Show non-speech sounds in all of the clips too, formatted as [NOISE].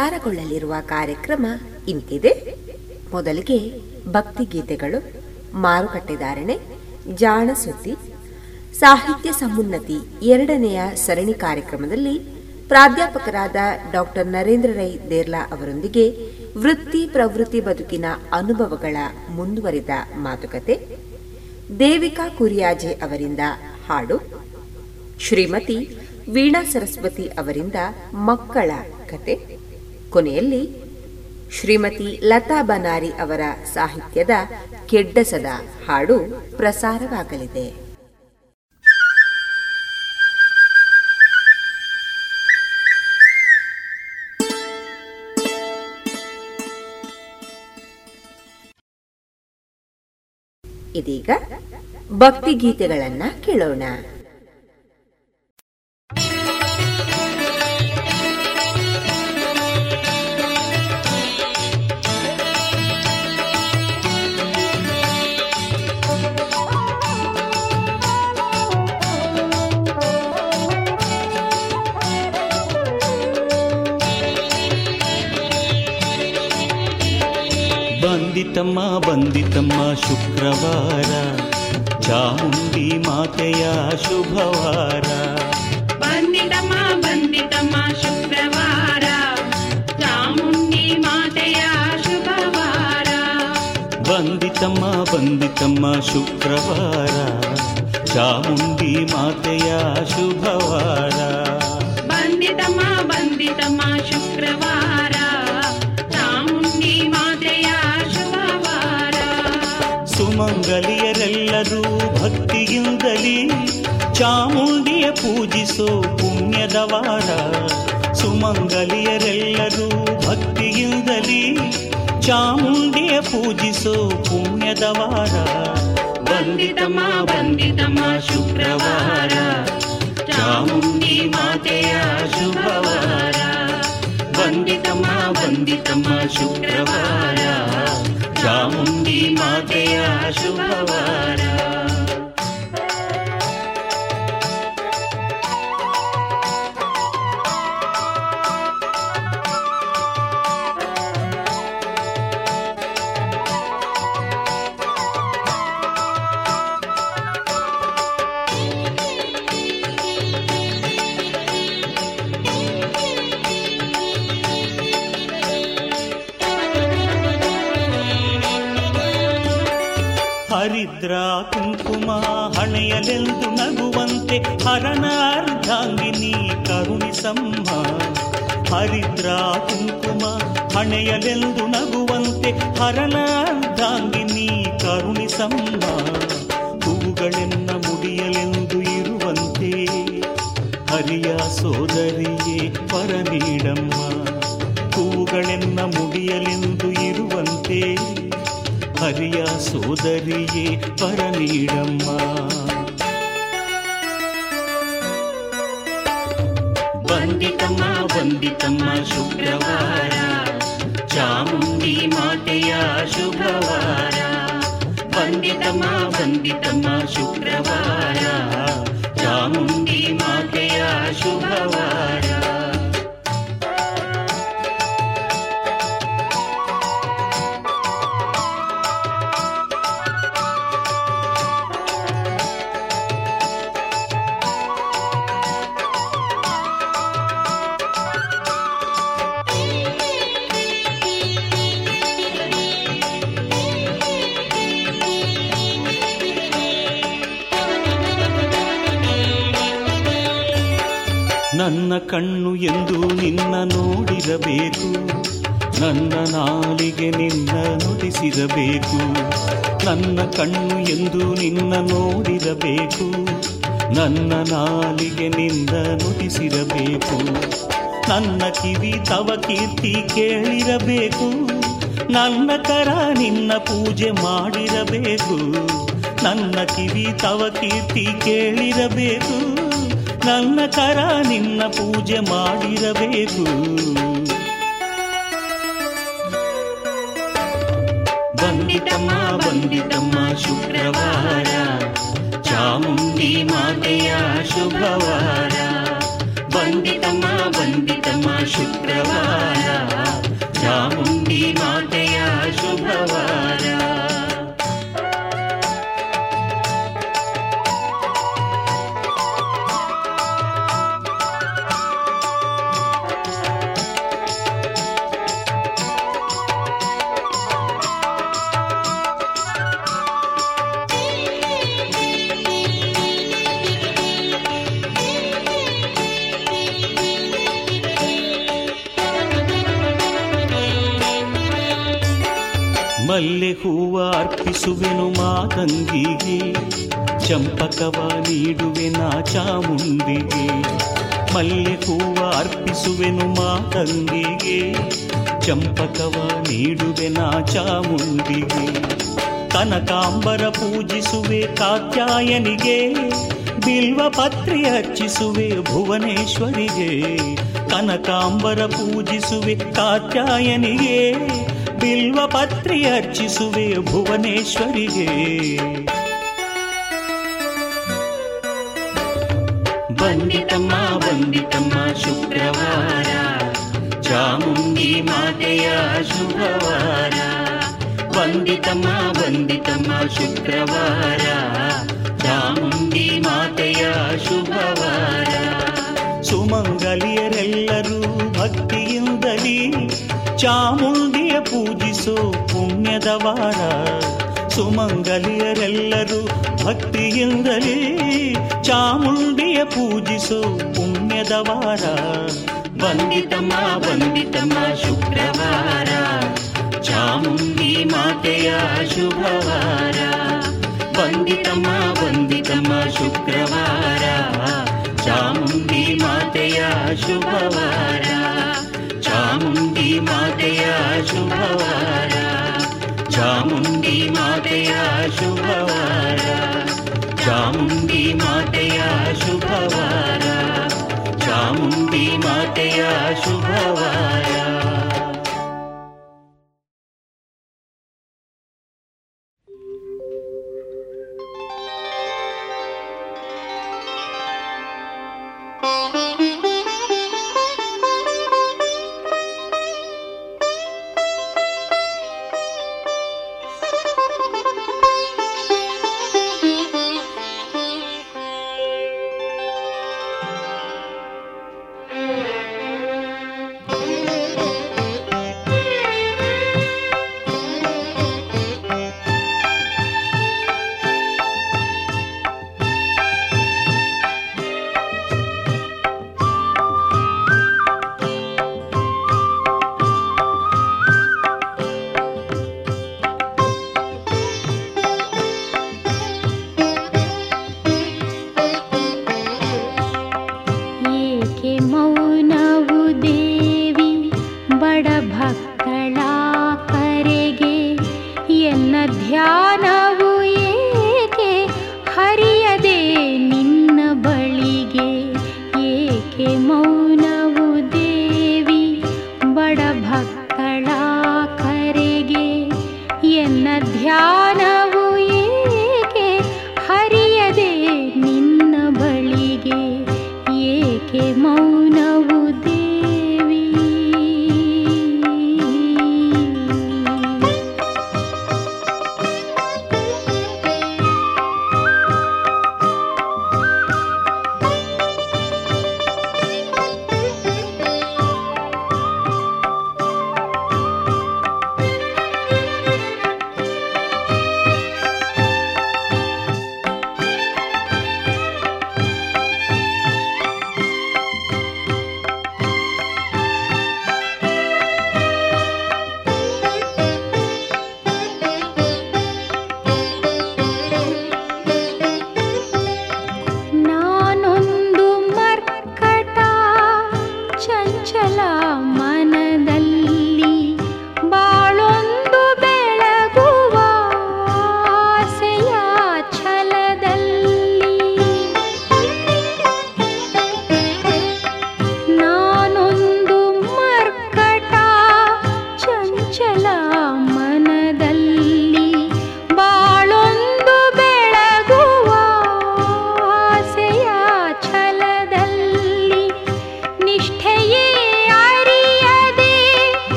ಪ್ರಸಾರಗೊಳ್ಳಲಿರುವ ಕಾರ್ಯಕ್ರಮ ಇಂತಿದೆ. ಮೊದಲಿಗೆ ಭಕ್ತಿಗೀತೆಗಳು ಮಾರುಕಟ್ಟೆದಾರಣೆ ಜಾಣ ಸುದ್ದಿ ಸಾಹಿತ್ಯ ಸಮುನ್ನತಿ ಎರಡನೆಯ ಸರಣಿ ಕಾರ್ಯಕ್ರಮದಲ್ಲಿ ಪ್ರಾಧ್ಯಾಪಕರಾದ ಡಾಕ್ಟರ್ ನರೇಂದ್ರ ರೈ ದೇರ್ಲಾ ಅವರೊಂದಿಗೆ ವೃತ್ತಿ ಪ್ರವೃತ್ತಿ ಬದುಕಿನ ಅನುಭವಗಳ ಮುಂದುವರಿದ ಮಾತುಕತೆ, ದೇವಿಕಾ ಕುರಿಯಾಜೆ ಅವರಿಂದ ಹಾಡು, ಶ್ರೀಮತಿ ವೀಣಾ ಸರಸ್ವತಿ ಅವರಿಂದ ಮಕ್ಕಳ ಕತೆ ಕೊನೆಯಲ್ಲಿ ಶ್ರೀಮತಿ ಲತಾ ಬನಾರಿ ಅವರ ಸಾಹಿತ್ಯದ ಕೆಡ್ಡಸದ ಹಾಡು ಪ್ರಸಾರವಾಗಲಿದೆ. ಇದೀಗ ಭಕ್ತಿ ಗೀತೆಗಳನ್ನ ಕೇಳೋಣ. ಬಂದಿತಮ್ಮ ಬಂದಿತಮ್ಮ ಶುಕ್ರವಾರ. ಚಾಮುಂಡಿ ಮಾತೆಯ ಶುಭವಾರ. ಬಂದಿತಮ್ಮ ಬಂದಿತಮ್ಮ ಶುಕ್ರವಾರ. ಚಾಮುಂಡಿ ಮಾತೆಯ ಶುಭವಾರ. ಬಂದಿತಮ್ಮ ಬಂದಿತಮ್ಮ ಶುಕ್ರವಾರ. ಚಾಮುಂಡಿ ಮಾತೆಯ ಶುಭವಾರ. ಬಂದಿತಮ್ಮ ಬಂದಿತಮ್ಮ ಶುಕ್ರವಾರ. ಸುಮಂಗಲಿಯರೆಲ್ಲರೂ ಭಕ್ತಿಯಿಂದಲೇ ಚಾಮುಂಡಿಯ ಪೂಜಿಸೋ ಪುಣ್ಯದ ವಾರ. ಸುಮಂಗಲಿಯರೆಲ್ಲರೂ ಭಕ್ತಿಯಿಂದಲೇ ಚಾಮುಂಡಿಯ ಪೂಜಿಸೋ ಪುಣ್ಯದ ವಾರ. ಬಂದಿತಮ್ಮ ಬಂದಿತಮ್ಮ ಶುಕ್ರವಾರ. ಚಾಮುಂಡಿ ಮಾತೆಯ ಶುಭವಾರ. ಬಂದಿತಮ್ಮ ಬಂದಿತಮ್ಮ ಶುಕ್ರವಾರ. चामुण्डी माया शुभवारा ಹಣೆಯಲೆಂದು ನಗುವಂತೆ ಹರನ ನೀ ಕರುಣಿಸಮ್ಮ ಹೂವುಗಳೆನ್ನ ಮುಡಿಯಲೆಂದು ಇರುವಂತೆ ಹರಿಯ ಸೋದರಿಯೇ ಪರ ನೀಡಮ್ಮ ಹೂವುಗಳೆನ್ನ ಮುಡಿಯಲೆಂದು ಇರುವಂತೆ ಹರಿಯ ಸೋದರಿಯೇ ಪರ ನೀಡಮ್ಮ ನೋಡಿರಬೇಕು ನನ್ನ ನಾಲಿಗೆ ನಿಂದ ನುಡಿಸಿರಬೇಕು. ನನ್ನ ಕಿವಿ ತವ ಕೀರ್ತಿ ಕೇಳಿರಬೇಕು. ನನ್ನ ಕರ ನಿನ್ನ ಪೂಜೆ ಮಾಡಿರಬೇಕು. ನನ್ನ ಕಿವಿ ತವ ಕೀರ್ತಿ ಕೇಳಿರಬೇಕು. ನನ್ನ ಕರ ನಿನ್ನ ಪೂಜೆ ಮಾಡಿರಬೇಕು. ಬಂದಿತಮ್ಮ ಬಂದಿತಮ್ಮ, ಶುಕ್ರವಾರ. ಶುಭವಾರ ಬಂದಿತಮ್ಮ ಬಂದಿತಮ್ಮ ಶುಕ್ರವಾರ ಚಾಮುಂಡಿ ಅರ್ಪಿಸುವೆನು ಮಾತಂಗಿಗೆ ಚಂಪಕವ ನೀಡುವೆನ ಚಾಮುಂಡಿಗೆ ಮಲ್ಲೆ ಹೂವ ಅರ್ಪಿಸುವೆನು ಮಾತಂಗಿಗೆ ಚಂಪಕವ ನೀಡುವೆನ ಚಾಮುಂಡಿಗೆ ಕನಕಾಂಬರ ಪೂಜಿಸುವೆ ಕಾತ್ಯಾಯನಿಗೆ ಬಿಲ್ವ ಪತ್ರಿ ಅರ್ಚಿಸುವೆ ಭುವನೇಶ್ವರಿಗೆ ಕನಕಾಂಬರ ಪೂಜಿಸುವೆ ಕಾತ್ಯಾಯನಿಗೆ ಬಿಲ್ವ ಪತ್ರಿ ಅರ್ಚಿಸುವೆ ಭುವನೇಶ್ವರಿಗೆ ಬಂದಿತಮ್ಮ ಬಂದಿತಮ್ಮ ಶುಕ್ರವಾರ ಚಾಮುಂಡಿ ಮಾತೆಯ ಶುಭವಾರ ಬಂದಿತಮ್ಮ ಬಂದಿತಮ್ಮ ಶುಕ್ರವಾರ ಚಾಮುಂಡಿ ಮಾತೆಯ ಶುಭವಾರ ಸುಮಂಗಲಿಯರೆಲ್ಲರೂ ಚಾಮುಂಡಿಯ ಪೂಜಿಸೋ ಪುಣ್ಯದ ವಾರ. ಸುಮಂಗಲಿಯರೆಲ್ಲರೂ ಭಕ್ತಿಯಿಂದಲೇ ಚಾಮುಂಡಿಯ ಪೂಜಿಸೋ ಪುಣ್ಯದ ವಾರ. ವಂದಿತಮ್ಮ ಬಂದಿತಮ್ಮ ಶುಕ್ರವಾರ. ಚಾಮುಂಡಿ ಮಾತೆಯ ಶುಭವಾರ. ಬಂದಿತಮ್ಮ ಬಂದಿತಮ್ಮ ಶುಕ್ರವಾರ. ಚಾಮುಂಡಿ ಮಾತೆಯ ಶುಭವಾರ. ಚಾಮುಂಡಿ ಮಾತೆಯ ಶುಭವಾರ ಚಾಮುಂಡಿ ಮಾತೆಯ ಶುಭವಾರ ಚಾಮುಂಡಿ ಮಾತೆಯ ಶುಭವಾರ ಚಾಮುಂಡಿ ಮಾತೆಯ ಶುಭವಾರ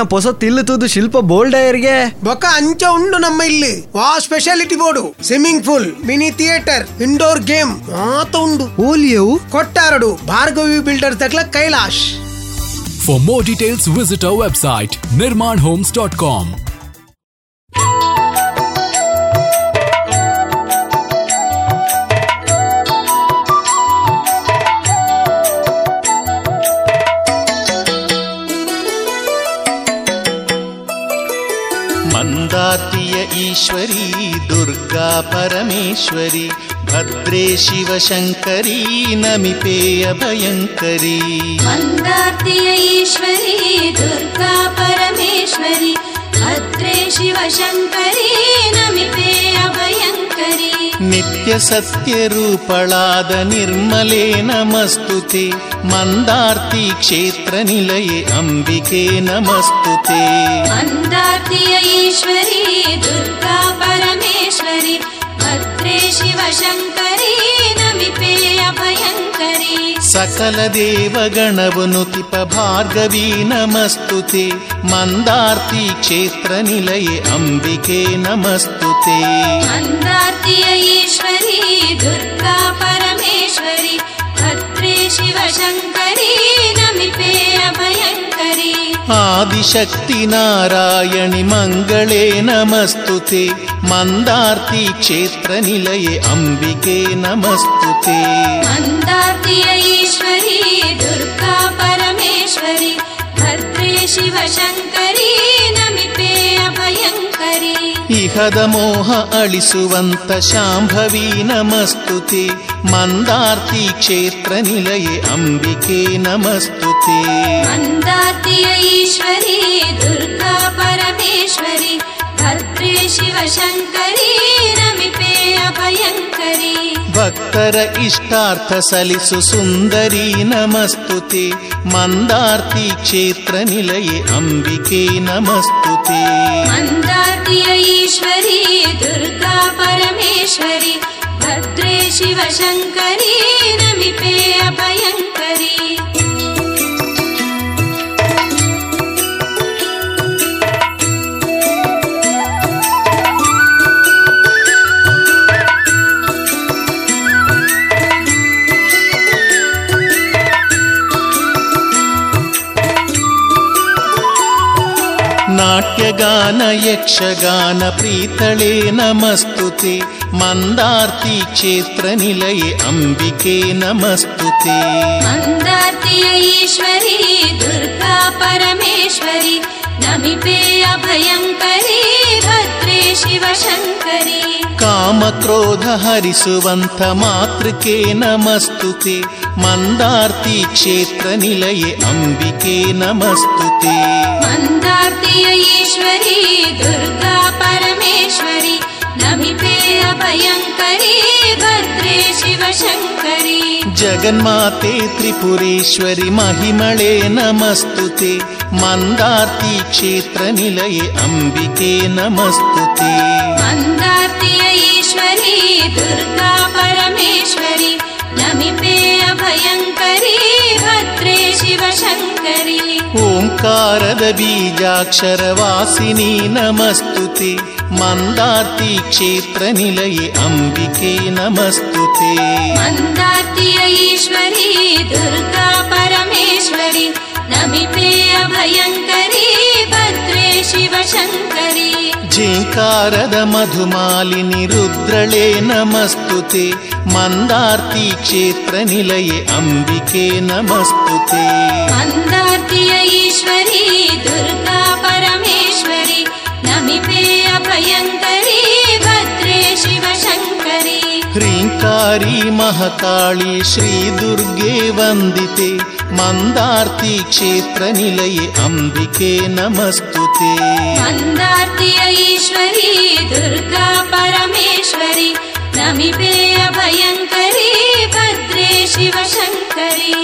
ನ ಪೊಸ ತಿಲ್ಲು ತೂದು ಶಿಲ್ಪ ಬೋಲ್ಡಯರ್ಗೆ ಬೊಕ್ಕ ಅಂಚ ಉಂಡು ನಮ್ಮ ಇಲ್ಲಿ. ವಾ speciality board. Swimming pool mini theatre indoor game ಮಾತ ಉಂಡು. ಓಲಿಯವು? ಕೊಟ್ಟಾರಡು. Bhargavi builder ದಕ್ಲ Kailash. For more details visit our website Nirman homes dot com ईश्वरी दुर्गा परमेश्वरी भद्रे शिवशङ्करी नमिते अभयङ्करी मन्दात्रियैश्वरी दुर्गा परमेश्वरी भद्रे शिवशङ्करी नमिते अभयङ्करि नित्यसत्यरूपलादनिर्मले नमस्तु ते। मन्दार्ति क्षेत्रनिलये अम्बिके नमस्तु ते। मन्दाति ईश्वरी दुर्गा परमेश्वरि पत्रे शिवशङ्करे न विपेयभयङ्करे सकलदेवगणवनुतिपभागवी नमस्तु ते। मन्दार्तीक्षेत्रनिलये अम्बिके नमस्तु ते। मन्दाति ईश्वरी दुर्गा परमेश्वरि शिवशङ्करी नमिते अभयङ्करी आदिशक्ति नारायणि मङ्गले नमस्तु ते मन्दार्ति क्षेत्रनिलये अम्बिके नमस्तु ते मन्दार्ति ईश्वरी दुर्गा परमेश्वरी भद्रे शिवशङ्करी इह दमोह अळिसुवन्त शाम्भवी नमस्तु ते मन्दार्तीक्षेत्रनिलये अम्बिके नमस्तु ते मन्दाति ऐश्वरी दुर्गा परमेश्वरी भद्री शिवशङ्करी रमिते अभयङ्करी भक्कर इष्टार्थसलिसु सुन्दरी नमस्तु ते मन्दार्तीक्षेत्रनिलये अम्बिके नमस्तु ते मति दुर्गा परमेश्वरी भद्रे शिवशङ्करे नमिते भयङ्करे नाट्यगान यक्षगान प्रीतले न मस्तु ते मन्दार्ती चेत्रनिलये अम्बिके नमस्तु ते मन्दार्ति ऐश्वरी दुर्गा परमेश्वरी नमिपे अभयङ्करी भद्रे शिवशङ्करी। कामक्रोध हरिसुवन्तमातृके नमस्तु ते मन्दार्ति क्षेत्रनिलये अम्बिके नमस्तु ते मन्दार्तिय ईश्वरी दुर्गा परमेश्वरी नमिते अभयङ्करी भद्रे शिवशङ्करी जगन्माते त्रिपुरेश्वरि महिमळे नमस्तु ते मन्दार्ति क्षेत्रनिलये अम्बिके नमस्तु ते मन्दार्तिय ईश्वरी दुर्गा परमेश्वरी नमिते अभयङ्करी भद्रे शिवशङ्करी। ओङ्कारद बीजाक्षरवासिनी नमस्तुति। क्षेत्रनिलये अम्बिके नमस्तु ते मन्दाति ईश्वरी दुर्गा परमेश्वरी। नमिते अभयङ्करी भद्रे शिवशङ्करी। जिङ्कारद मधुमालिनि रुद्रले नमस्तुते। मन्दार्ति क्षेत्रनिलये अम्बिके न मस्तुते ईश्वरी दुर्गा परमेश्वरि नमिपे अभयङ्करी भद्रे शिवशङ्करि। ह्रीङ्कारी महकाली श्री दुर्गे वन्दिते मन्दार्तीक्षेत्रनिलये नमस्तु ते मन्दार्ति ईश्वरी दुर्गा परमेश्वरि समीपे अभयङ्करी भद्रे शिवशङ्करी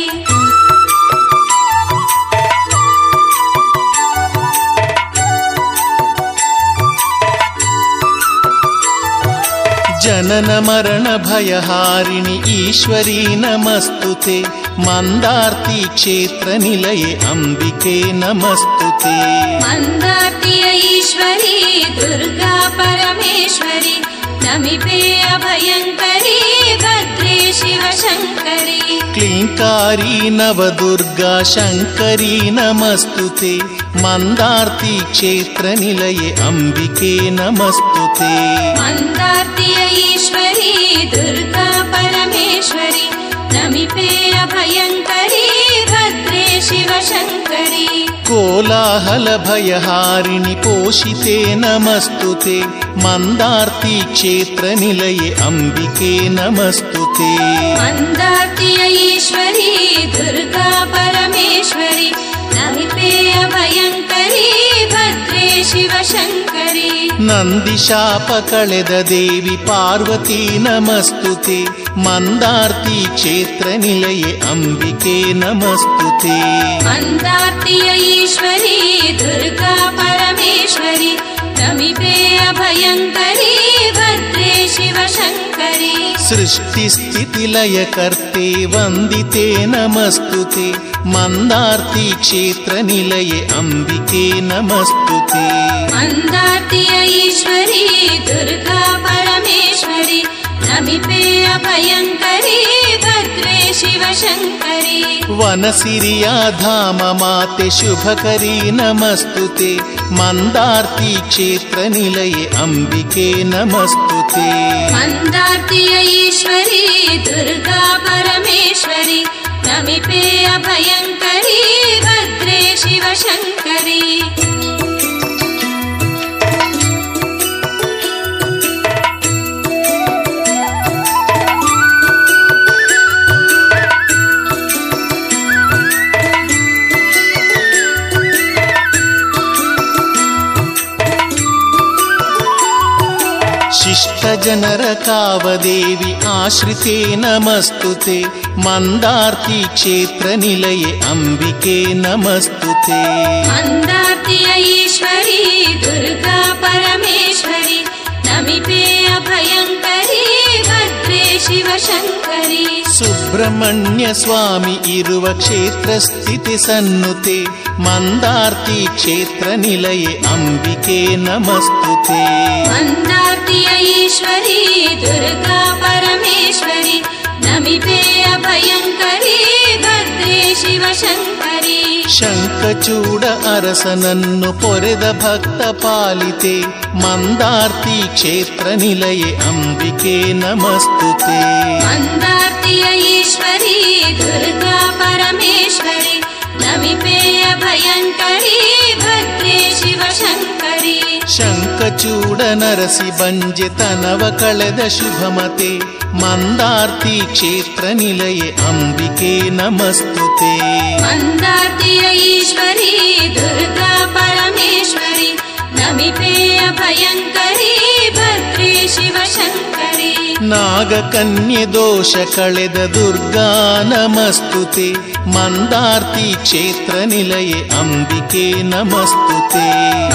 जननमरणभयहारिणि ईश्वरी नमस्तु ते मन्दार्ति क्षेत्रनिलये अम्बिके नमस्तु ते मन्दार्ति ईश्वरी दुर्गा परमेश्वरी समीपे अभयङ्करी भद्रे शिवशङ्करी। क्लीङ्कारी नवदुर्गा शङ्करी नमस्तु ते मन्दार्तीक्षेत्रनिलये अम्बिके नमस्तु ते मन्दार्ति ईश्वरी दुर्गा परमेश्वरी। समीपे अभयङ्करी भद्रे शिवशङ्करी। कोलाहलभयहारिणि पोषिते नमस्तु ते मन्दार्ति क्षेत्रनिलये अम्बिके नमस्तु ते मन्दाति ऐश्वरी दुर्गा परमेश्वरी नमिपेय अभयङ्करी। ശിവശങ്കരി നന്ദി ശാപ ദേവി പാർവതി നമസ്തുതേ മന്ദാർത്തി ക്ഷേത്ര നിലയെ അംബികേ നമസ്തുതേ മന്ദാർത്തിയ ഈശ്വരി ദുർഗാ പരമേശ്വരി समीपे अभयङ्करी भद्रे शिवशङ्करि। सृष्टिस्थितिलयकर्ते वन्दिते नमस्तु ते मन्दार्ति क्षेत्रनिलये अम्बिके नमस्तु ते मन्दार्ति ऐश्वरी दुर्गा परमेश्वरी। समीपे अभयङ्करी भद्रे शिवशङ्करी। वनसि धाम माते शुभकरी नमस्तु ते मन्दार्ती क्षेत्रनिलये अम्बिके नमस्तु ते मन्दार्तियीश्वरी दुर्गा परमेश्वरी। समीपे अभयङ्करी भद्रे शिवशङ्करी। जनरकावदेवि आश्रिते नमस्तु ते मन्दार्तिक्षेत्रनिलये अम्बिके नमस्तु मन्दार्ति ऐश्वरी दुर्गा परमेश्वरि नमिपे अभयङ्करी भद्रे शिवशङ्करी। सुब्रह्मण्य स्वामि इरुव क्षेत्रस्थिति सन्नुते मन्दार्ति क्षेत्रनिलये अम्बिके नमस्तु ते मन्दार्ति ऐश्वरी दुर्गा परमेश्वरि नमिते अभयङ्करी भद्रे शिवशङ्करी शङ्खचूड अरसनन्नु पोरेद भक्तपालिते मन्दार्ति क्षेत्रनिलये अम्बिके नमस्तु ते मन्दार्ति ऐश्वरी ಶಂಕಚೂಡ ನರಸಿ ಬಂಜೆ ತನವ ಕಳೆದ ಶುಭಮತೆ. ಮಂದಾರ್ತಿ ಕ್ಷೇತ್ರ ನಿಲಯೆ ಅಂಬಿಕೆ ನಮಸ್ತುತೆ. ಮಂದಾರ್ತಿಯ ಈಶ್ವರಿ ದುರ್ಗಾ ಪರಮೇಶ್ವರಿ ನಮಿಪೇಯ ಭಯಂಕರಿ ಭದ್ರಿ ಶಿವಶಂಕರಿ. ನಾಗಕನ್ಯೆ ದೋಷ ಕಳೆದ ದುರ್ಗಾ ನಮಸ್ತುತೆ. मन्दार्ति क्षेत्रनिलये अम्बिके नमस्तु ते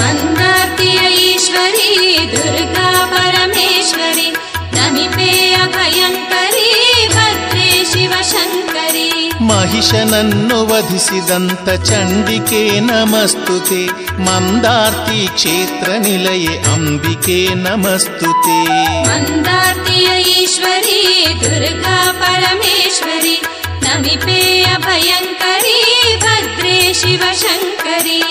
मन्दार्ति ऐश्वरी दुर्गा परमेश्वरि नमिपे अभयङ्करी भद्रे शिवशङ्करी महिषनन्नु वधिसिदन्त चण्डिके नमस्तु ते मन्दार्ति क्षेत्रनिलये अम्बिके नमस्तु ते मन्दार्ति ऐश्वरी दुर्गा परमेश्वरि नमिपेय भयङ्करी भद्रे शिवशङ्करी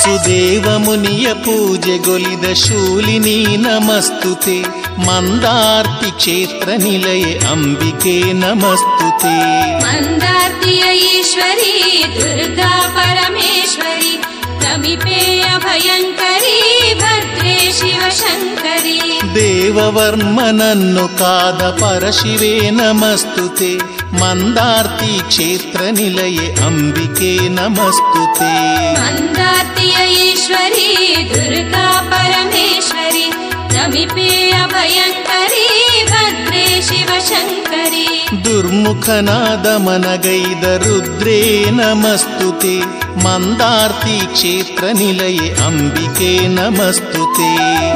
ಸುದೇವ ಮುನಿಯ ಪೂಜೆಗೊಲಿದ ಶೂಲಿನಿ ನಮಸ್ತುತೆ ಮಂದಾರ್ತಿ ಕ್ಷೇತ್ರ ನಿಲಯೆ ಅಂಬಿಕೆ ನಮಸ್ತುತೆ मन्दार्तिय ईश्वरी दुर्गा परमेश्वरि समीपे अभयङ्करी भद्रे शिवशङ्करी। देववर्मनन्नु काद परशिवे नमस्तु ते मन्दार्ति क्षेत्रनिलये अम्बिके नमस्तु ते मन्दार्ति ईश्वरी दुर्गा परमेश्वरी। समीपे अभयङ्करी भद्रे शिवशङ्करी। दुर्मुखनादमनगैद रुद्रे नमस्तु ते मन्दार्ति क्षेत्रनिलये अम्बिके नमस्तु ते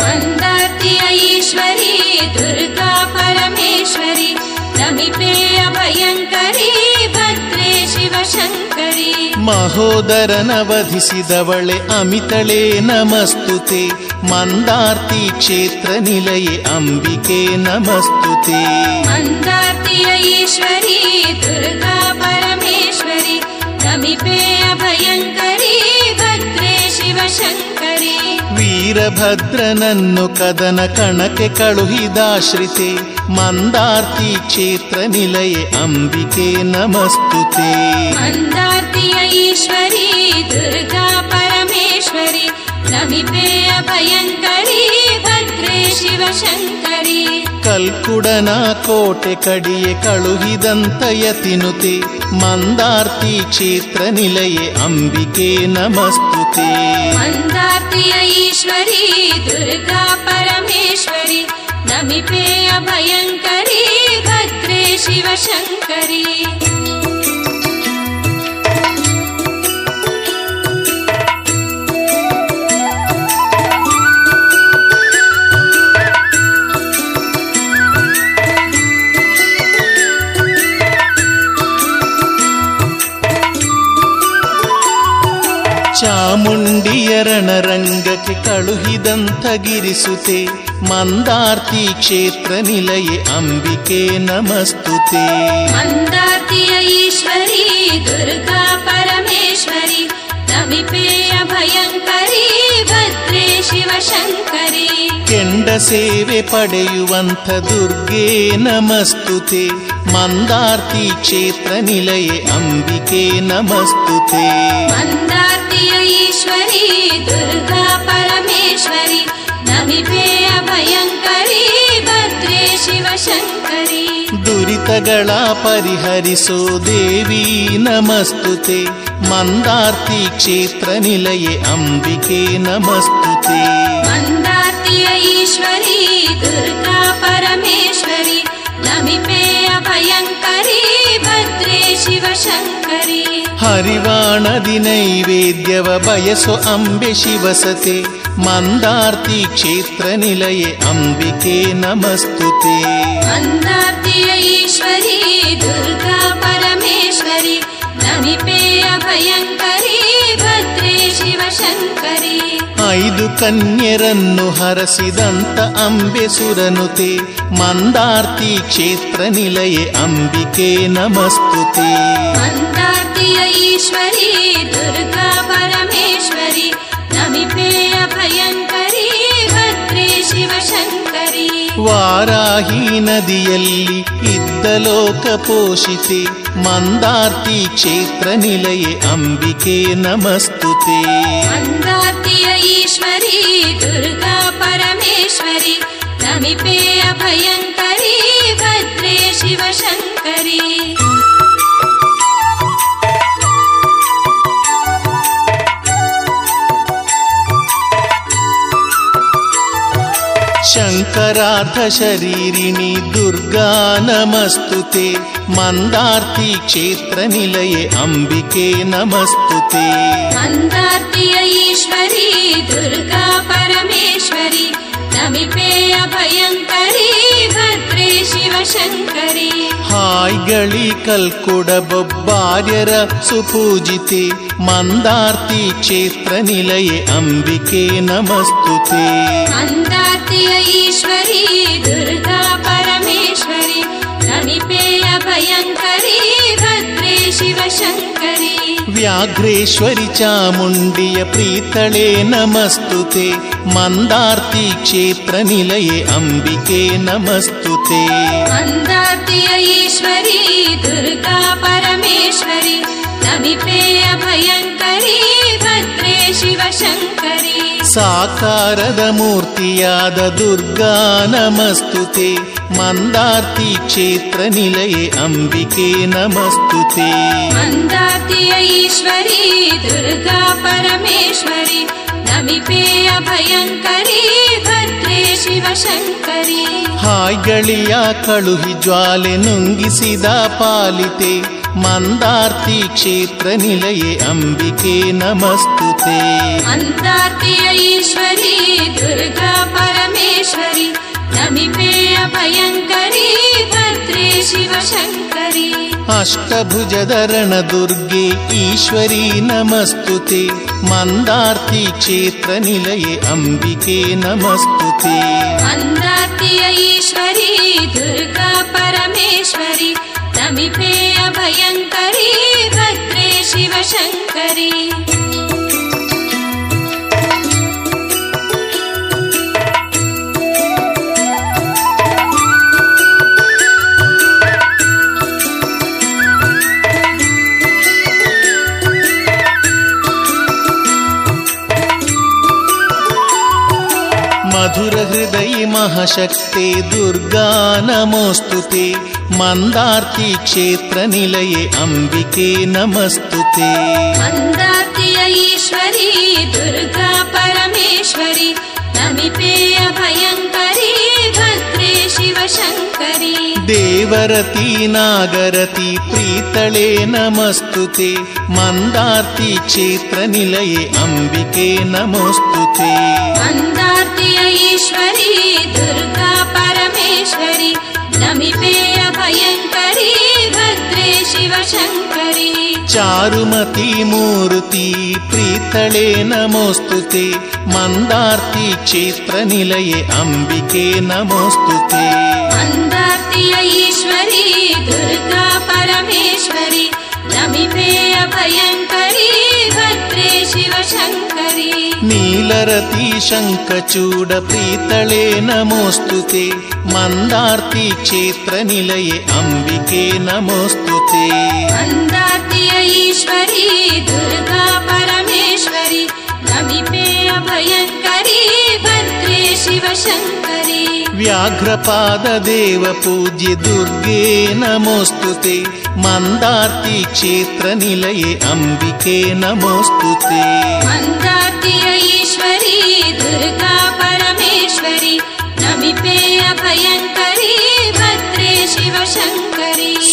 मन्दार्ति ऐश्वरी दुर्गा परमेश्वरी नमिपे अभयङ्करी भद्रे शिवशङ्करी महोदरनवधिसिदवळे अमितळे नमस्तु ते मन्दार्ति क्षेत्रनिलये अम्बिके नमस्तु ते मन्दार्ति ऐश्वरी दुर्गा समीपे भयङ्करि भद्रे शिवशङ्करि। वीरभद्रनन् कदन कणके कलुहिदाश्रिते मन्दाति क्षेत्रनिलये अम्बिके नमस्तु ते मन्दाति ऐश्वरी दुर्गा समीपे अभयङ्करी भद्रे शिवशङ्करी। कल्कुडना कोटे कडिये कळुविदन्तयतिनुते ಮಂದಾರ್ತಿ ಕ್ಷೇತ್ರ ನಿಲಯೆ ಅಂಬಿಕೆ ते ಮಂದಾರ್ತಿಯ ಈಶ್ವರಿ ದುರ್ಗಾ ಪರಮೇಶ್ವರಿ ನಮಿಪೇಯ ಭಯಂಕರಿ ಭದ್ರೆ ಶಿವಶಂಕರಿ. ಚಾಮುಂಡಿಯರಣರಂಗಕ್ಕೆ ಕಳುಹಿದಂಥ ಗಿರಿಸುತೆ ಮಂದಾರ್ತಿ ಕ್ಷೇತ್ರ ನಿಲಯೆ ಅಂಬಿಕೆ ನಮಸ್ತುತೆ. ಮಂದಾರ್ತಿಯ ಈಶ್ವರಿ ದುರ್ಗಾ ಪರಮೇಶ್ವರಿ लिपे अभयङ्करी भद्रे शिवशङ्करी केण्डसेवे पडयुवन्थ दुर्गे नमस्तु ते मन्दार्ति क्षेत्रनिलये अम्बिके नमस्तु ते मन्दार्ति ईश्वरी दुर्गा परमेश्वरी नमिपे अभयङ्करी भद्रे शिवशङ्करी ದುರಿತಗಳ ಪರಿಹರಿಸೋ ದೇವಿ ನಮಸ್ತುತೆ. ಮಂದಾರ್ತಿ ಕ್ಷೇತ್ರ ते ಅಂಬಿಕೆ ನಮಸ್ತುತೆ. ಮಂದಾರ್ತಿಯ ಈಶ್ವರಿ ದುರ್ಗಾ ಪರಮೇಶ್ವರಿ परमेश्वरी ಭಯಂಕರಿ ಭದ್ರೇ ಶಿವಶಂಕರಿ ಹರಿವಾಣದಿ ನೈವೇದ್ಯವ भयसो ಅಂಬೆ ಶಿವಸತೆ. ಮಂದಾರ್ತಿ ಕ್ಷೇತ್ರ ನಿಲಯೆ ಅಂಬಿಕೆ ನಮಸ್ತುತೆ मन्दार्तिय ईश्वरी दुर्गा परमेश्वरी नमिपे अभयङ्करी भद्रे शिवशङ्करी ಐದು ಕನ್ಯರನ್ನು ಹರಸಿದಂತ ಅಂಬೆ ಸುರನುತೆ ಮಂದಾರ್ತಿ ಕ್ಷೇತ್ರ ನಿಲಯೆ ಅಂಬಿಕೆ ನಮಸ್ತುತೆ मन्दार्तिय ईश्वरी ವಾರಾಹಿ ನದಿಯಲ್ಲಿ ಇದ್ದ ಲೋಕ ಪೋಷಿತೆ ಮಂದಾರ್ತಿ ಕ್ಷೇತ್ರ ನಿಲಯೆ ಅಂಬಿಕೆ ನಮಸ್ತುತೆ. ಮಂದಾರ್ತಿಯ ಈಶ್ವರಿ ದುರ್ಗಾ ಪರಮೇಶ್ವರಿ परमेश्वरिपे अभयङ्करी भद्रे ಶಿವಶಂಕರಿ. करार्थशरीरिणि दुर्गा नमस्तु ते मन्दार्ति क्षेत्रनिलये अम्बिके नमस्तु ते मन्दार्तियश्वरी दुर्गा परमेश्वरी समीपे अभयङ्करी भद्रे शिवशङ्करी हाय्गळि कल्कुडबोब्बार्यर सुपूजिते मन्दार्ति क्षेत्रनिलये अम्बिके नमस्तु ते ी दुर्गा परमेश्वरि ननिपेय भयङ्करी भद्रे शिवशङ्करि। व्याघ्रेश्वरि चामुण्डिय प्रीतले नमस्तु ते मन्दार्ति क्षेत्रनिलये अम्बिके नमस्तु ते मन्दार्तियश्वरी दुर्गा परमेश्वरि ननिपेयभयङ् ಶಿವಶಂಕರಿ. ಸಾಕಾರದ ಮೂರ್ತಿಯಾದ ದುರ್ಗಾ ನಮಸ್ತುತೆ. ಮಂದಾರ್ತಿ ಕ್ಷೇತ್ರ ನಿಲಯ ಅಂಬಿಕೆ ನಮಸ್ತುತೆ. ಮಂದಾರ್ತಿಯ ಈಶ್ವರಿ ದುರ್ಗಾ ಪರಮೇಶ್ವರಿ. ನಮಿಪೇಯ ಭಯಂಕರಿ ಭದ್ರೆ ಶಿವಶಂಕರಿ. ಹಾಯ್ಗಳಿಯ ಕಳುಹಿ ಜ್ವಾಲೆ ನುಂಗಿಸಿದ ಪಾಲಿತೆ. मन्दार्थ चेतनि अम्बिके नमस्तु ते मन्दार्ति ऐश्वरी दुर्गा परमेश्वरी भयङ्करि अभयङ्करी भद्रे शिवशङ्करी। धरण दुर्गे ईश्वरी नमस्तु ते मन्दार्थ चेतनि अम्बिके नमस्तु ते मन्दार्ति ऐश्वरी दुर्गा परमेश्वरी समीपे अभयङ्करी भद्रे शिवशङ्करी मधुरहृदयि महाशक्ते दुर्गा नमोऽस्तु ते मन्दार्ति क्षेत्रनिलये अम्बिके नमस्तु ते मन्दार्तिय ईश्वरी दुर्गा परमेश्वरी नमिपेय भयङ्करी भद्रे शिवशङ्करी। देवरती नागरति प्रीतळे नमस्तु ते मन्दार्ति क्षेत्रनिलये अम्बिके नमोऽस्तु ते मन्दार्तिय ईश्वरी शिवशङ्करी चारुमती मूर्ति प्रीतळे नमोऽस्तु ते मन्दार्ति क्षेत्रनिलये अम्बिके नमोऽस्तु ते मन्दार्तिय ईश्वरी दुर्गा परमेश्वरी नमिपेय भयङ्करी भद्रे शिवशङ्करी नीलरती शङ्खचूड प्रीतळे नमोऽस्तु ते मन्दार्ति क्षेत्रनिलये नमोऽस्तु ते मन्दार्तिय ईश्वरी दुर्गा परमेश्वरी नमिपेय भयङ्करी भद्रे शिवशङ्करी व्याघ्रपाददेवपूज्य दुर्गे नमोऽस्तु ते मन्दार्ति क्षेत्रनिलये अम्बिके नमोऽस्तु ते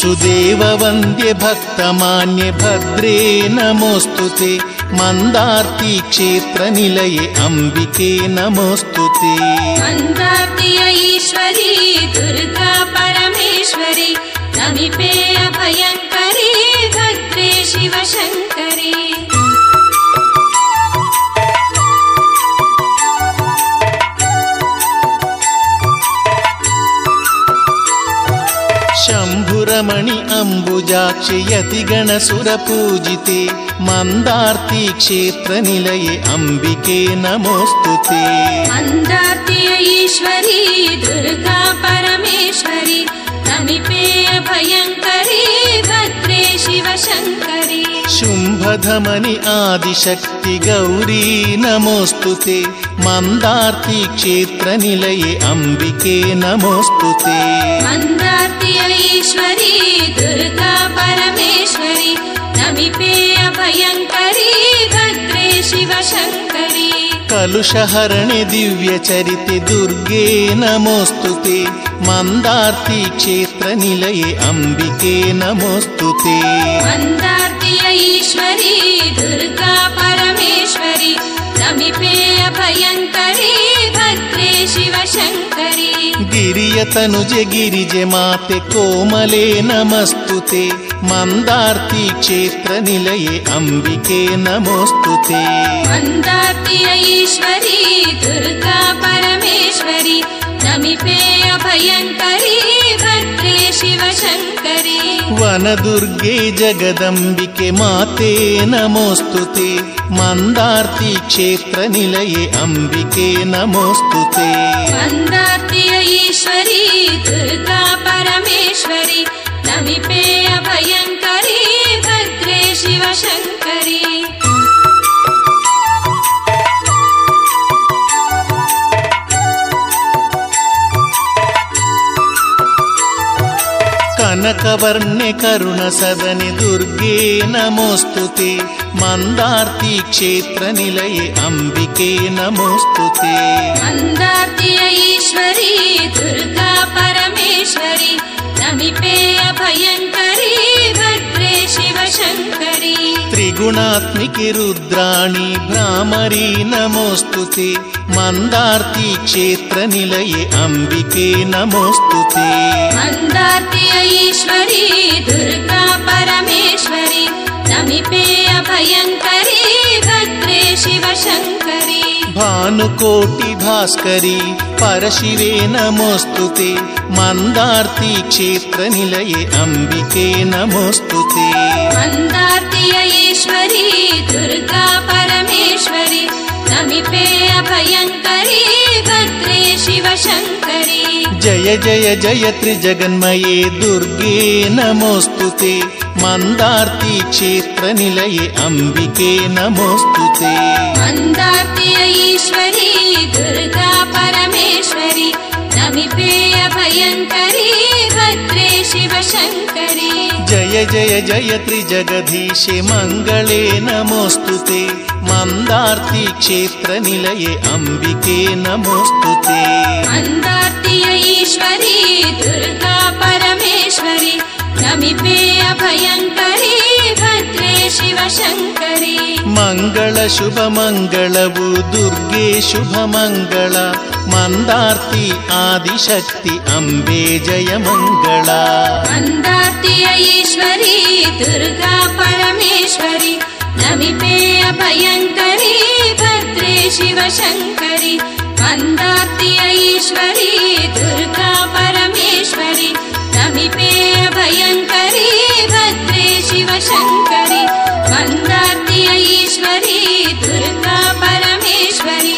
सुदेववन्द्य भक्तमान्य भद्रे नमोऽस्तु ते मन्दार्ति क्षेत्रनिलये अम्बिके नमोऽस्तु ते ईश्वरी दुर्गा परमेश्वरी नमिपेय भयङ्करी भद्रे शिवशङ्करी शम्भुरमणि अम्बुजाक्षि यतिगणसुरपूजिते मन्दार्ति क्षेत्रनिलये अम्बिके नमोऽस्तु ते। मन्दार्तिय ईश्वरी दुर्गा परमेश्वरी नमिपेय भयङ्करी भद्रे शिवशङ्करी। शुम्भधमनि आदिशक्ति गौरी नमोऽस्तु ते। मन्दार्ति क्षेत्रनिलये अम्बिके नमोऽस्तु ते। मन्दार्तिय ईश्वरी दुर्गा परमेश्वरी नमिपेय भयङ्करी भद्रे शिवशङ्करी कलुषहरणि दिव्यचरिते दुर्गे नमोऽस्तु ते मन्दार्ति क्षेत्रनिलये अम्बिके नमोऽस्तु ते मन्दार्तिय ईश्वरी दुर्गा परमेश्वरी नमिपेय भयङ्करी भद्रे शिवशङ्करी ಗಿರಿಯತನು ಗಿರಿಜೆ ಮಾತೆ ಕೋಮಲೆ ನಮಸ್ತುತೆ ಮಂದಾರ್ತಿ ಕ್ಷೇತ್ರ ನಿಲಯೇ ಅಂಬಿಕೆ ನಮೋಸ್ತುತೆ ಮಂದಾರ್ತಿಯ ಈಶ್ವರಿ ದುರ್ಗಾ ಪರಮೇಶ್ವರಿ ನಮಿಪೇ ಅಭಯಂಕರಿ ಭದ್ರೇ ಶಿವಶಂಕರಿ ವನದುರ್ಗೆ ಜಗದಂಬಿಕೆ ಮಾತೆ ನಮೋಸ್ತುತೆ ಮಂದಾರ್ತಿ ಕ್ಷೇತ್ರ ನಿಲಯೇ ಅಂಬಿಕೆ ನಮೋಸ್ತುತೆ ಮಂದಾರ್ತಿ ते मन्दार्तिय ईश्वरी दुर्गा परमेश्वरी नमिपेय भयङ्करी भद्रे शिवशङ्करी कनकवर्णे करुणसदने दुर्गे नमोऽस्तु ते मन्दार्ति क्षेत्रनिलये अम्बिके नमोऽस्तु ते मन्दार्तिय ईश्वरी दुर्गा परमेश्वरी नमिपेय भयङ्करी भद्रे शिवशङ्करी। त्रिगुणात्मिके रुद्राणि भ्रामरी नमोऽस्तु ते। मन्दार्ति क्षेत्रनिलये अम्बिके नमोऽस्तु ते। मन्दार्तिय ईश्वरी दुर्गा परमेश्वरी नमिपेय भयङ्करी भद्रे शिवशङ्करी भानुकोटि भास्करी परशिवे नमोऽस्तु ते। मन्दार्ति क्षेत्रनिलये अम्बिके नमोऽस्तु ते। मन्दार्तिय ईश्वरी दुर्गा परमेश्वरी नमिपेय भयङ्करी भद्रे शिवशङ्करी। जय जय जय त्रिजगन्मये दुर्गे नमोऽस्तु ते मन्दार्ति क्षेत्रनिलये अम्बिके नमोऽस्तु ते मन्दार्तिय ईश्वरी दुर्गा पर अभयङ्करी भद्रे शिवशङ्करी जय जय जय त्रिजगधीशे मङ्गले नमोऽस्तु ते मन्दार्ति क्षेत्रनिलये अम्बिके नमोऽस्तु ते मन्दार्तिय ईश्वरी दुर्गा परमेश्वरी समीपे अभयङ्करी भद्रे शिवशङ्करी। मङ्गल शुभ दुर्गे शुभमङ्गल मन्दार्ति आदिशक्ति अम्बे जय मङ्गला मन्दाति ऐश्वरी दुर्गा परमेश्वरी नमिपे अभयङ्करी भद्रे शिवशङ्करी। मन्दाति ऐश्वरी दुर्गा परमेश्वरी नमिपे भयङ्करी भद्रे शिवशङ्करि मन्दार्ति ईश्वरी दुर्गा परमेश्वरि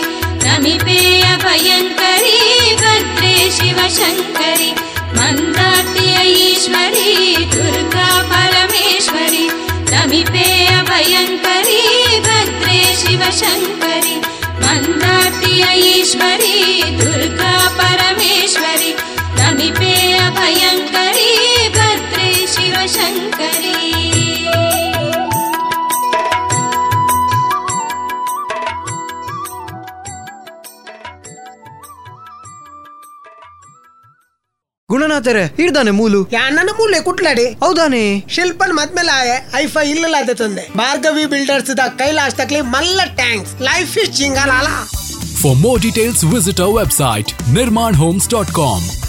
नमिपेय भयङ्करि भद्रे शिवशङ्करि मन्दार्ति ईश्वरी दुर्गा परमेश्वरि नमिपेय भयङ्करि भद्रे शिवशङ्करि मन्दार्ति ईश्वरी दुर्गा परमेश्वरि नमिपेय भयङ्करि ಗುಣನಾಥರೇ ಇಡ್ದಾನೆ ಮೂಲು. ಯಾಣ್ಣನ ಮೂಲೆ ಕುಟ್ಲಾಡಿ. ಹೌದಾನೆ. ಶಿಲ್ಪನ್ ಮದ್ಮೇಲೆ ಆಯೆ ಐಫೈ ಇಲ್ಲಲಾದೆ ತಂದೆ. ಭಾರ್ಗವಿ ಬಿಲ್ಡರ್ಸ್ ದ ಕೈಲಾಶ್ ತಕ್ಲಿ ಮಲ್ಲ ಟ್ಯಾಂಕ್ಸ್. ಲೈಫ್ ಇಸ್ ಚಿಂಗಾಲಾಲ For more details, visit our website nirmanhomes.com.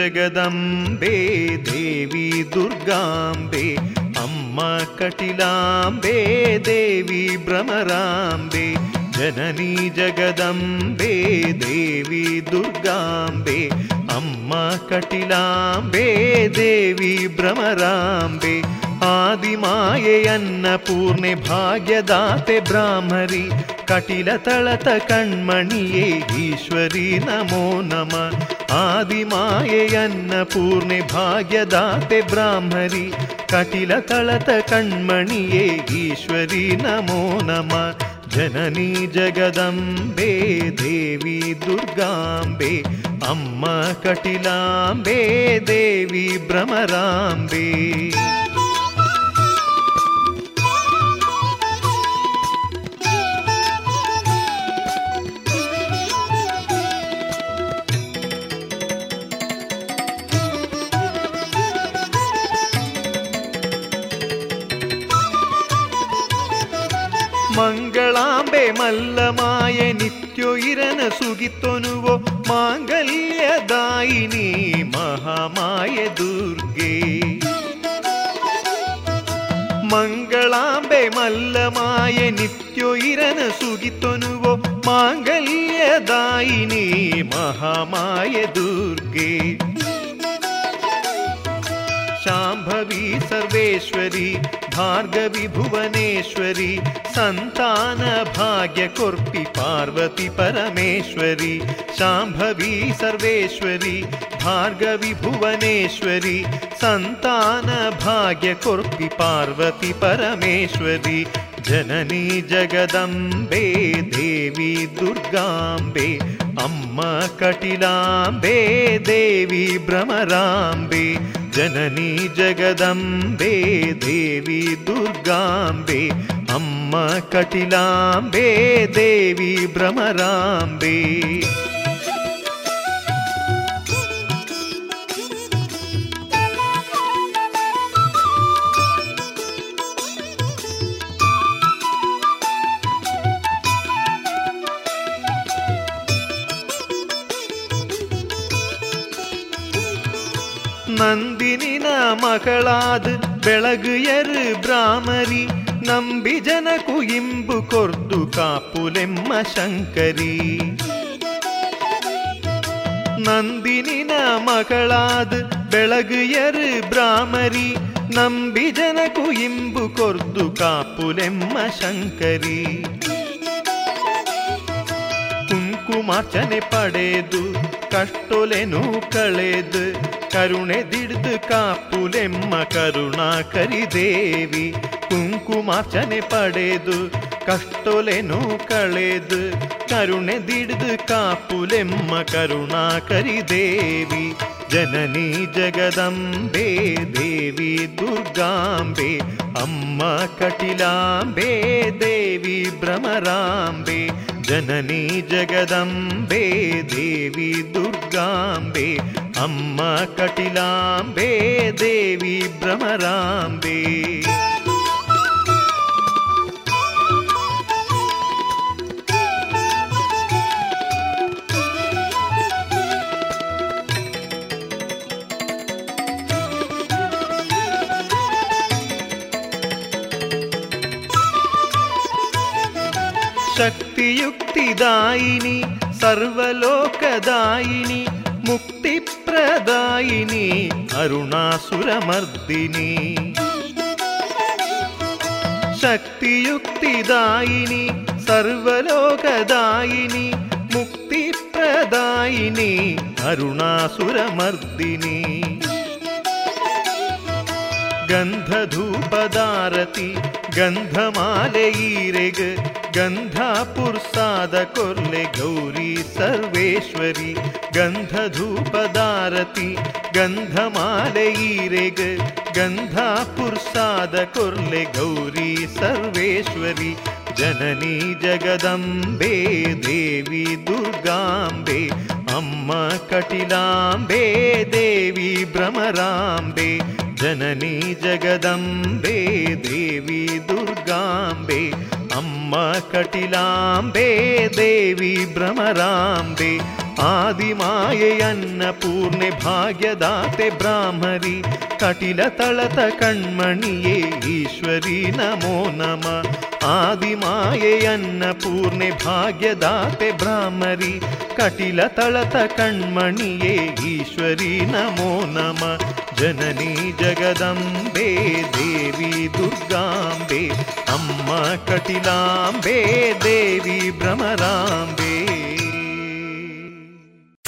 ಜಗದಂಬೆ, ದೇವಿ ದುರ್ಗಾಂಬೆ, ಅಮ್ಮ ಕಟಿಲಾಂಬೆ, ದೇವಿ ಭ್ರಮರಾಂಬೆ, ಜನನಿ ಜಗದಂಬೆ, ದೇವಿ ದುರ್ಗಾಂಬೆ, ಅಮ್ಮ ಕಟಿಲಾಂಬೆ, ದೇವಿ ಭ್ರಮರಾಂಬೆ, ಆದಿಮಾಯೆಯನ್ನ ಪೂರ್ಣೆ ಭಾಗ್ಯದಾತೆ ಬ್ರಾಹ್ಮರಿ, ಕಟಿಲ ತಳತ ಕಣ್ಮಣಿಯೇ आदिमाय अन्नपूर्णेभाग्यदाते ब्राह्मरी कटिलकळतकण्मणि ईश्वरी नमो नमः। जननी जगदम्बे देवी दुर्गाम्बे अम्म कटिलाम्बे देवी भ्रमराम्बे। ದುರ್ಗಾಂಬೆ ಅಮ್ಮ ಕಟಿಲಾಂಬೆ ದೇವಿ ಭ್ರಮರಾಂಬೆ ಮಂಗಳಾಂಬೆ ಮಲ್ಲಮಾಯೆ ನಿತ್ಯೋ ಇರನ ಸುಗಿತೊನುವೋ ಮಾಂಗಲ್ಯದಾಯಿನಿ ಮಹಾಮಾಯೆ ದುರ್ಗೆ ಮಂಗಳಾಂಬೆ ಮಲ್ಲಮಾಯೆ ನಿತ್ಯೋ ಇರನ ಸುಗಿತೊನುವೋ ಮಾಂಗಲ್ಯದಾಯಿನಿ ಮಹಾಮಾಯೆ ದುರ್ಗೆ शाम्भवी सर्वेश्वरी भार्गवी भुवनेश्वरी सन्तानभाग्यकुर्पि पार्वती परमेश्वरी शाम्भवी सर्वेश्वरी भार्गवी भुवनेश्वरी सन्तानभाग्यकुर्पि पार्वती परमेश्वरी जननी जगदम्बे देवी दुर्गाम्बे अम्म कटिलाम्बे देवी भ्रमराम्बे जननी जगदम्बे देवी दुर्गाम्बे अम्म कटिलाम्बे देवी भ्रमराम्बे ಅಮ್ಮ ಕಟಿಲಾಂಬೆ ದೇವಿ ಭ್ರಮರಾಂಬೆ ನಂದಿನಿನ ಮಗಳಾದ ಬೆಳಗು ಎರು ಬ್ರಾಹ್ಮರಿ ನಂಬಿ ಜನಕು ಇಂಬು ಕೊರ್ದು ಕಾಪುಲೆಮ್ಮ ಶಂಕರಿ ನಂದಿನಿನ ಮಗಳಾದ ಬೆಳಗುಯರು ಬ್ರಾಹ್ಮರಿ ನಂಬಿ ಜನಕು ಇಂಬು ಕೊರ್ದು ಕಾಪುಲೆಮ್ಮ ಶಂಕರಿ ಕುಂಕುಮಾರ್ಚನೆ ಪಡೆದು ಕಷ್ಟೊಲೆನು ಕಳೆದು ಕರುಣೆ ದಿಡ್ದು ಕಾಪುಲೆಮ್ಮ ಕರುಣಾಕರಿ ದೇವಿ ಕುಂಕುಮಾರ್ಚನೆ ಪಡೆದು ಕಷ್ಟೊಲೆನು ಕಳೆದು ಕರುಣೆ ದಿಡ್ದು ಕಾಪುಲೆಮ್ಮ ಕರುಣಾಕರಿ ದೇವಿ ಜನನಿ ಜಗದಂಬೆ ದೇವಿ ದುರ್ಗಾಂಬೆ ಅಮ್ಮ ಕಟಿಲಾಂಬೆ ದೇವಿ ಭ್ರಮರಾಂಬೆ जननी जगदम्बे देवी दुर्गाम्बे अम्मा कटिलाम्बे देवी भ्रमराम्बे ಶಕ್ತಿಯುಕ್ತಿದಾಯಿನಿ ಸರ್ವಲೋಕದಾಯಿನಿ ಮುಕ್ತಿಪ್ರದಾಯಿನಿ ಅರುಣಾಸುರಮರ್ದಿನಿ ಶಕ್ತಿಯುಕ್ತಿದಾಯಿನಿ ಸರ್ವಲೋಕದಾಯಿನಿ ಮುಕ್ತಿಪ್ರದಾಯಿನಿ ಅರುಣಾಸುರಮರ್ದಿನಿ ಗಂಧಧೂಪದಾರತಿ ಗಂಧಮಾಲೆ ಈರೆಗ್ गन्धापुरसादकुर्ले गौरी सर्वेश्वरी, गन्धधूपदारति, गन्धमालयीरेग, गन्धापुरसादकुर्ले गौरी सर्वेश्वरी, जननी जगदंबे देवी दुर्गाम्बे, अम्म कटिलांबे देवी भ्रमरांबे जननी जगदंबे देवी दुर्गाम्बे कटिलाम्बे देवी भ्रमराम्बे ಆದಿಮಾಯೆಯನ್ನ ಪೂರ್ಣೆ ಭಾಗ್ಯದಾತೆ ಬ್ರಾಹ್ಮರಿ ಕಟಿಲ ತಳತ ಕಣ್ಮಣಿಯೇ ಈಶ್ವರಿ ನಮೋ ನಮ ಆದಿಮಾಯೆಯನ್ನ ಪೂರ್ಣೆ ಭಾಗ್ಯದಾತೆ ಬ್ರಾಹ್ಮರಿ ಕಟಿಲ ತಳತ ಕಣ್ಮಣಿಯೇ ಈಶ್ವರಿ ನಮೋ ನಮ ಜನನಿ ಜಗದಂಬೆ ದೇವಿ ದುರ್ಗಾಂಬೆ ಅಮ್ಮ ಕಟಿಲಾಂಬೆ ದೇವಿ ಭ್ರಮರಾಂಬೆ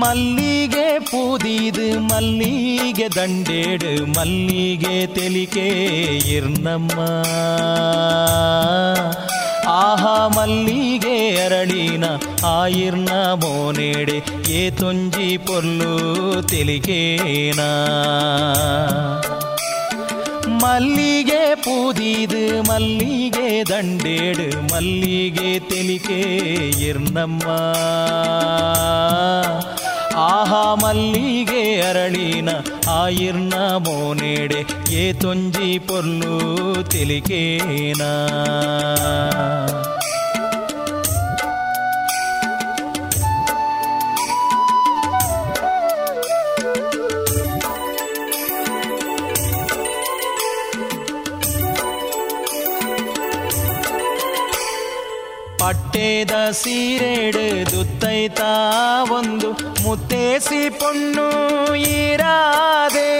ಮಲ್ಲಿಗೆ ಪೂದಿದು ಮಲ್ಲಿಗೆ ದಂಡೇಡು ಮಲ್ಲಿಗೆ ತೆಲಿಕೆ ಇರ್ನಮ್ಮ ಆಹಾ ಮಲ್ಲಿಗೆ ಅರಳಿನ ಆಯಿರ್ನ ಮೋನೇಡೆ ಏ ತೊಂಜಿ ಪೊಲ್ಲು ತೆಲಿಕೇನಾ ಮಲ್ಲಿಗೆ ಪೂದಿದು ಮಲ್ಲಿಗೆ ದಂಡೇಡು ಮಲ್ಲಿಗೆ ತೆಲಿಕೆ ಇರ್ನಮ್ಮ ಆಹಾ ಮಲ್ಲಿಗೆ ಅರಳಿನ ಆಯಿರ್ನ ಮೋನೇಡೆ ಏ ತೊಂಜಿ ಪೊಲ್ಲು ತೆಲಿಕೇನಾ? ಪಟ್ಟೆದ ಸೀರೆಡು ದುತ್ತೈತ ಒಂದು ಮುತ್ತೇಸಿ ಪೊಣ್ಣು ಈರಾದೆ.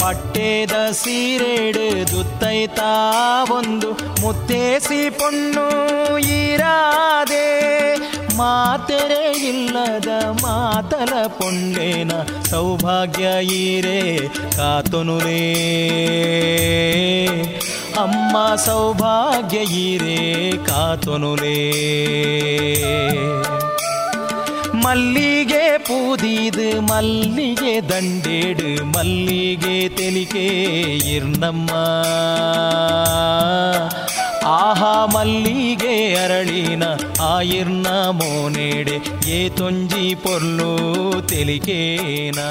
ಪಟ್ಟೆದ ಸೀರೆಡು ದುತ್ತೈತ ಒಂದು ಮುತ್ತೇಸಿ ಪೊಣ್ಣು ಈರಾದೆ. ಮಾತೆರೆ ಇಲ್ಲದ ಮಾತಲ ಪೊಂಡೇನ ಸೌಭಾಗ್ಯ ಈರೆ ಕಾತೊನುರೇ అమ్మ సౌభాగ్య ఈరే కాతునులే மல்லிகே பூதீது மல்லிகே தண்டேடு மல்லிகே தெலிகே இருந்தம்மா ஆஹா மல்லிகே அரளின ஆயிர்ன மோனேடு ஏ தொஞ்சி பொருளோ தெலிகேனா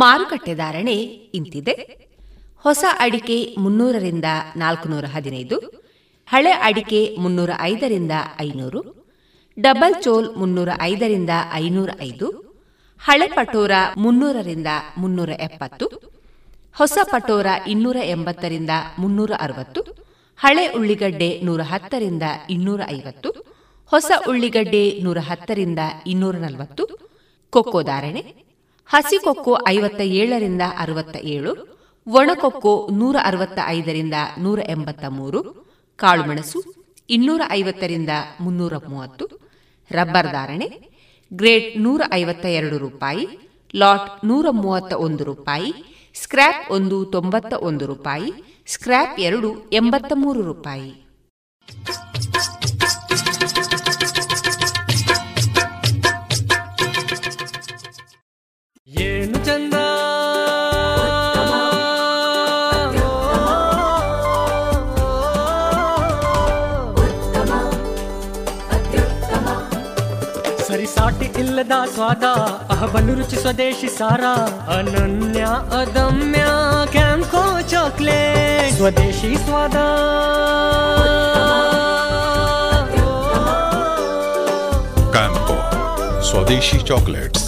ಮಾರುಕಟ್ಟೆ ಧಾರಣೆ ಇಂತಿದೆ. ಹೊಸ ಅಡಿಕೆ ಮುನ್ನೂರರಿಂದ ನಾಲ್ಕುನೂರ ಹದಿನೈದು, ಹಳೆ ಅಡಿಕೆ ಮುನ್ನೂರ ಐದರಿಂದ ಐನೂರು, ಡಬಲ್ ಚೋಲ್ ಮುನ್ನೂರ ಐದರಿಂದ ಐನೂರ ಐದು, ಹಳೆ ಪಟೋರ ಮುನ್ನೂರರಿಂದ ಮುನ್ನೂರ ಎಪ್ಪತ್ತು, ಹೊಸ ಪಟೋರ ಇನ್ನೂರ ಎಂಬತ್ತರಿಂದ ಮುನ್ನೂರ ಅರವತ್ತು, ಹಳೆ ಉಳ್ಳಿಗಡ್ಡೆ ನೂರ ಹತ್ತರಿಂದ ಇನ್ನೂರ ಐವತ್ತು, ಹೊಸ ಉಳ್ಳಿಗಡ್ಡೆ ನೂರ ಹತ್ತರಿಂದ ಇನ್ನೂರ ನಲವತ್ತು ಕೊಕ್ಕೋ ಧಾರಣೆ. ಹಸಿ ಕೊಕ್ಕೋ ಐವತ್ತ ಏಳರಿಂದ ಅರವತ್ತ ಏಳು ಒಣಕೊಕ್ಕೋ ನೂರ ಅರವತ್ತ ಐದರಿಂದ ನೂರ ಎಂಬತ್ತ ಮೂರು ಕಾಳುಮೆಣಸು ಇನ್ನೂರ ಐವತ್ತರಿಂದ ಮುನ್ನೂರ ಮೂವತ್ತು ರಬ್ಬರ್ ಧಾರಣೆ ಗ್ರೇಡ್ ನೂರ ಐವತ್ತ ಎರಡು ರೂಪಾಯಿ, ಲಾಟ್ ನೂರ ಮೂವತ್ತ ಒಂದು ರೂಪಾಯಿ, ಸ್ಕ್ರ್ಯಾಪ್ ಒಂದು ತೊಂಬತ್ತ ಒಂದು ರೂಪಾಯಿ, ಸ್ಕ್ರ್ಯಾಪ್ ಎರಡು ಎಂಬತ್ತ ಮೂರು ರೂಪಾಯಿ. ಏನು ಚಂದ ಸರಿಸಾಟಿ ಇಲ್ಲದ ಸ್ವಾದ ಅಹಬಲು ರುಚಿ ಸ್ವದೇಶಿ ಸಾರ ಅನನ್ಯ ಅದಮ್ಯ ಕ್ಯಾಂಕೋ ಚಾಕ್ಲೇಟ್ ಸ್ವದೇಶಿ ಸ್ವಾದ ಕ್ಯಾಂಪೋ ಸ್ವದೇಶಿ ಚಾಕ್ಲೇಟ್ಸ್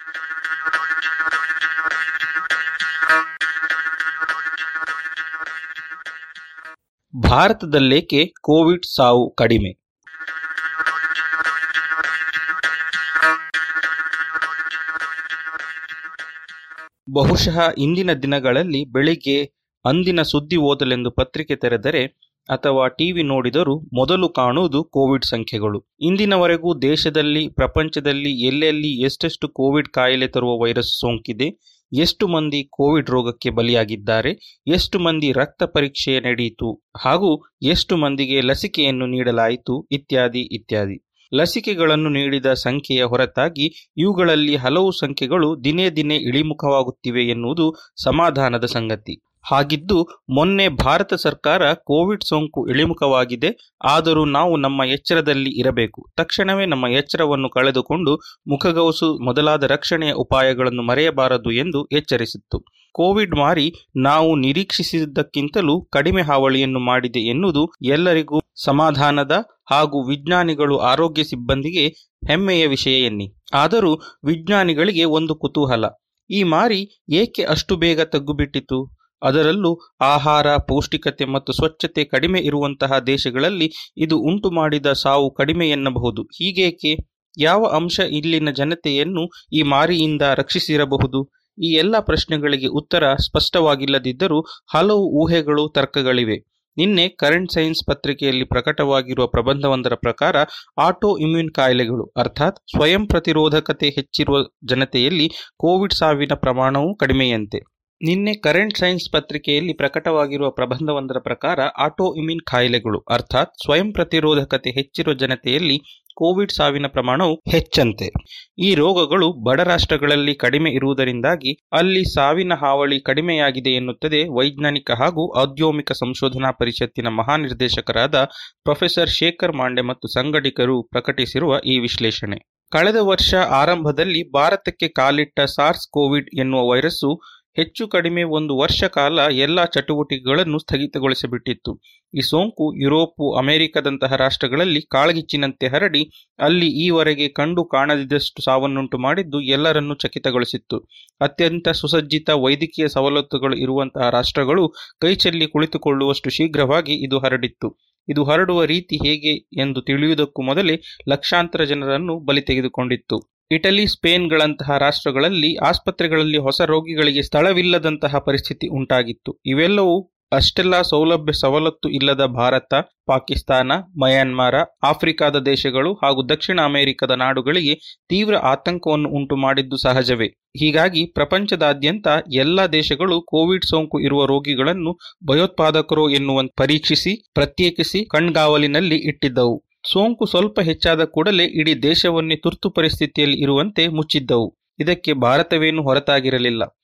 ಭಾರತದಲ್ಲೇಕೆ ಕೋವಿಡ್ ಸಾವು ಕಡಿಮೆ? ಬಹುಶಃ ಇಂದಿನ ದಿನಗಳಲ್ಲಿ ಬೆಳಿಗ್ಗೆ ಅಂದಿನ ಸುದ್ದಿ ಓದಲೆಂದು ಪತ್ರಿಕೆ ತೆರೆದರೆ ಅಥವಾ ಟಿವಿ ನೋಡಿದರೂ ಮೊದಲು ಕಾಣುವುದು ಕೋವಿಡ್ ಸಂಖ್ಯೆಗಳು. ಇಂದಿನವರೆಗೂ ದೇಶದಲ್ಲಿ, ಪ್ರಪಂಚದಲ್ಲಿ ಎಲ್ಲೆಲ್ಲಿ ಎಷ್ಟೆಷ್ಟು ಕೋವಿಡ್ ಕಾಯಿಲೆ ತರುವ ವೈರಸ್ ಸೋಂಕಿದೆ ಎಷ್ಟು ಮಂದಿ ಕೋವಿಡ್ ರೋಗಕ್ಕೆ ಬಲಿಯಾಗಿದ್ದಾರೆ, ಎಷ್ಟು ಮಂದಿ ರಕ್ತ ಪರೀಕ್ಷೆ ನಡೆಯಿತು ಹಾಗೂ ಎಷ್ಟು ಮಂದಿಗೆ ಲಸಿಕೆಯನ್ನು ನೀಡಲಾಯಿತು ಇತ್ಯಾದಿ ಇತ್ಯಾದಿ. ಲಸಿಕೆಗಳನ್ನು ನೀಡಿದ ಸಂಖ್ಯೆಯ ಹೊರತಾಗಿ ಇವುಗಳಲ್ಲಿ ಹಲವು ಸಂಖ್ಯೆಗಳು ದಿನೇ ದಿನೇ ಇಳಿಮುಖವಾಗುತ್ತಿವೆ ಎನ್ನುವುದು ಸಮಾಧಾನದ ಸಂಗತಿ. ಹಾಗಿದ್ದು ಮೊನ್ನೆ ಭಾರತ ಸರ್ಕಾರ ಕೋವಿಡ್ ಸೋಂಕು ಇಳಿಮುಖವಾಗಿದೆ, ಆದರೂ ನಾವು ನಮ್ಮ ಎಚ್ಚರದಲ್ಲಿ ಇರಬೇಕು. ತಕ್ಷಣವೇ ನಮ್ಮ ಎಚ್ಚರವನ್ನು ಕಳೆದುಕೊಂಡು ಮುಖಗವಸು ಮೊದಲಾದ ರಕ್ಷಣೆಯ ಉಪಾಯಗಳನ್ನು ಮರೆಯಬಾರದು ಎಂದು ಎಚ್ಚರಿಸಿತ್ತು. ಕೋವಿಡ್ ಮಾರಿ ನಾವು ನಿರೀಕ್ಷಿಸಿದ್ದಕ್ಕಿಂತಲೂ ಕಡಿಮೆ ಹಾವಳಿಯನ್ನು ಮಾಡಿದೆ ಎನ್ನುವುದು ಎಲ್ಲರಿಗೂ ಸಮಾಧಾನದ ಹಾಗೂ ವಿಜ್ಞಾನಿಗಳು ಆರೋಗ್ಯ ಸಿಬ್ಬಂದಿಗೆ ಹೆಮ್ಮೆಯ ವಿಷಯ ಎನ್ನಿ. ಆದರೂ ವಿಜ್ಞಾನಿಗಳಿಗೆ ಒಂದು ಕುತೂಹಲ, ಈ ಮಾರಿ ಏಕೆ ಅಷ್ಟು ಬೇಗ ತಗ್ಗುಬಿಟ್ಟಿತು? ಅದರಲ್ಲೂ ಆಹಾರ, ಪೌಷ್ಟಿಕತೆ ಮತ್ತು ಸ್ವಚ್ಛತೆ ಕಡಿಮೆ ಇರುವಂತಹ ದೇಶಗಳಲ್ಲಿ ಇದು ಉಂಟು ಮಾಡಿದ ಸಾವು ಕಡಿಮೆ ಎನ್ನಬಹುದು. ಹೀಗೇಕೆ? ಯಾವ ಅಂಶ ಇಲ್ಲಿನ ಜನತೆಯನ್ನು ಈ ಮಾರಿಯಿಂದ ರಕ್ಷಿಸಿರಬಹುದು? ಈ ಎಲ್ಲ ಪ್ರಶ್ನೆಗಳಿಗೆ ಉತ್ತರ ಸ್ಪಷ್ಟವಾಗಿಲ್ಲದಿದ್ದರೂ ಹಲವು ಊಹೆಗಳು, ತರ್ಕಗಳಿವೆ. ನಿನ್ನೆ ಕರೆಂಟ್ ಸೈನ್ಸ್ ಪತ್ರಿಕೆಯಲ್ಲಿ ಪ್ರಕಟವಾಗಿರುವ ಪ್ರಬಂಧವೊಂದರ ಪ್ರಕಾರ ಆಟೋ ಇಮ್ಯೂನ್ ಕಾಯಿಲೆಗಳು, ಅರ್ಥಾತ್ ಸ್ವಯಂ ಪ್ರತಿರೋಧಕತೆ ಹೆಚ್ಚಿರುವ ಜನತೆಯಲ್ಲಿ ಕೋವಿಡ್ ಸಾವಿನ ಪ್ರಮಾಣವೂ ಕಡಿಮೆಯಂತೆ. ನಿನ್ನೆ ಕರೆಂಟ್ ಸೈನ್ಸ್ ಪತ್ರಿಕೆಯಲ್ಲಿ ಪ್ರಕಟವಾಗಿರುವ ಪ್ರಬಂಧವೊಂದರ ಪ್ರಕಾರ ಆಟೋ ಇಮ್ಯೂನ್ ಕಾಯಿಲೆಗಳು, ಅರ್ಥಾತ್ ಸ್ವಯಂ ಪ್ರತಿರೋಧಕತೆ ಹೆಚ್ಚಿರುವ ಜನತೆಯಲ್ಲಿ ಕೋವಿಡ್ ಸಾವಿನ ಪ್ರಮಾಣವು ಹೆಚ್ಚಂತೆ. ಈ ರೋಗಗಳು ಬಡ ರಾಷ್ಟ್ರಗಳಲ್ಲಿ ಕಡಿಮೆ ಇರುವುದರಿಂದಾಗಿ ಅಲ್ಲಿ ಸಾವಿನ ಹಾವಳಿ ಕಡಿಮೆಯಾಗಿದೆ ಎನ್ನುತ್ತದೆ ವೈಜ್ಞಾನಿಕ ಹಾಗೂ ಔದ್ಯೋಮಿಕ ಸಂಶೋಧನಾ ಪರಿಷತ್ತಿನ ಮಹಾನಿರ್ದೇಶಕರಾದ ಪ್ರೊಫೆಸರ್ ಶೇಖರ್ ಮಾಂಡೆ ಮತ್ತು ಸಂಘಟಕರು ಪ್ರಕಟಿಸಿರುವ ಈ ವಿಶ್ಲೇಷಣೆ. ಕಳೆದ ವರ್ಷ ಆರಂಭದಲ್ಲಿ ಭಾರತಕ್ಕೆ ಕಾಲಿಟ್ಟ ಸಾರ್ಸ್ ಕೋವಿಡ್ ಎನ್ನುವ ವೈರಸ್ಸು ಹೆಚ್ಚು ಕಡಿಮೆ ಒಂದು ವರ್ಷ ಕಾಲ ಎಲ್ಲ ಚಟುವಟಿಕೆಗಳನ್ನು ಸ್ಥಗಿತಗೊಳಿಸಿಬಿಟ್ಟಿತ್ತು. ಈ ಸೋಂಕು ಯುರೋಪು, ಅಮೆರಿಕದಂತಹ ರಾಷ್ಟ್ರಗಳಲ್ಲಿ ಕಾಳಗಿಚ್ಚಿನಂತೆ ಹರಡಿ, ಅಲ್ಲಿ ಈವರೆಗೆ ಕಂಡು ಕಾಣದಿದ್ದಷ್ಟು ಸಾವನ್ನುಂಟು ಮಾಡಿದ್ದು ಎಲ್ಲರನ್ನೂ ಚಕಿತಗೊಳಿಸಿತ್ತು. ಅತ್ಯಂತ ಸುಸಜ್ಜಿತ ವೈದ್ಯಕೀಯ ಸವಲತ್ತುಗಳು ಇರುವಂತಹ ರಾಷ್ಟ್ರಗಳು ಕೈಚೆಲ್ಲಿ ಕುಳಿತುಕೊಳ್ಳುವಷ್ಟು ಶೀಘ್ರವಾಗಿ ಇದು ಹರಡಿತ್ತು. ಇದು ಹರಡುವ ರೀತಿ ಹೇಗೆ ಎಂದು ತಿಳಿಯುವುದಕ್ಕೂ ಮೊದಲೇ ಲಕ್ಷಾಂತರ ಜನರನ್ನು ಬಲಿ ತೆಗೆದುಕೊಂಡಿತ್ತು. ಇಟಲಿ, ಸ್ಪೇನ್ಗಳಂತಹ ರಾಷ್ಟ್ರಗಳಲ್ಲಿ ಆಸ್ಪತ್ರೆಗಳಲ್ಲಿ ಹೊಸ ರೋಗಿಗಳಿಗೆ ಸ್ಥಳವಿಲ್ಲದಂತಹ ಪರಿಸ್ಥಿತಿ ಉಂಟಾಗಿತ್ತು. ಇವೆಲ್ಲವೂ ಅಷ್ಟೆಲ್ಲ ಸೌಲಭ್ಯ ಸವಲತ್ತು ಇಲ್ಲದ ಭಾರತ, ಪಾಕಿಸ್ತಾನ, ಮಯನ್ಮಾರ, ಆಫ್ರಿಕಾದ ದೇಶಗಳು ಹಾಗೂ ದಕ್ಷಿಣ ಅಮೆರಿಕದ ನಾಡುಗಳಿಗೆ ತೀವ್ರ ಆತಂಕವನ್ನು ಉಂಟು ಮಾಡಿದ್ದು ಸಹಜವೇ. ಹೀಗಾಗಿ ಪ್ರಪಂಚದಾದ್ಯಂತ ಎಲ್ಲ ದೇಶಗಳು ಕೋವಿಡ್ ಸೋಂಕು ಇರುವ ರೋಗಿಗಳನ್ನು ಭಯೋತ್ಪಾದಕರು ಎನ್ನುವಂತೆ ಪರೀಕ್ಷಿಸಿ, ಪ್ರತ್ಯೇಕಿಸಿ ಕಣ್ಗಾವಲಿನಲ್ಲಿ ಇಟ್ಟಿದ್ದವು. ಸೋಂಕು ಸ್ವಲ್ಪ ಹೆಚ್ಚಾದ ಕೂಡಲೇ ಇಡೀ ದೇಶವನ್ನೇ ತುರ್ತು ಪರಿಸ್ಥಿತಿಯಲ್ಲಿ ಇರುವಂತೆ ಮುಚ್ಚಿದ್ದವು. ಇದಕ್ಕೆ ಭಾರತವೇನು ಹೊರತಾಗಿರಲಿಲ್ಲ.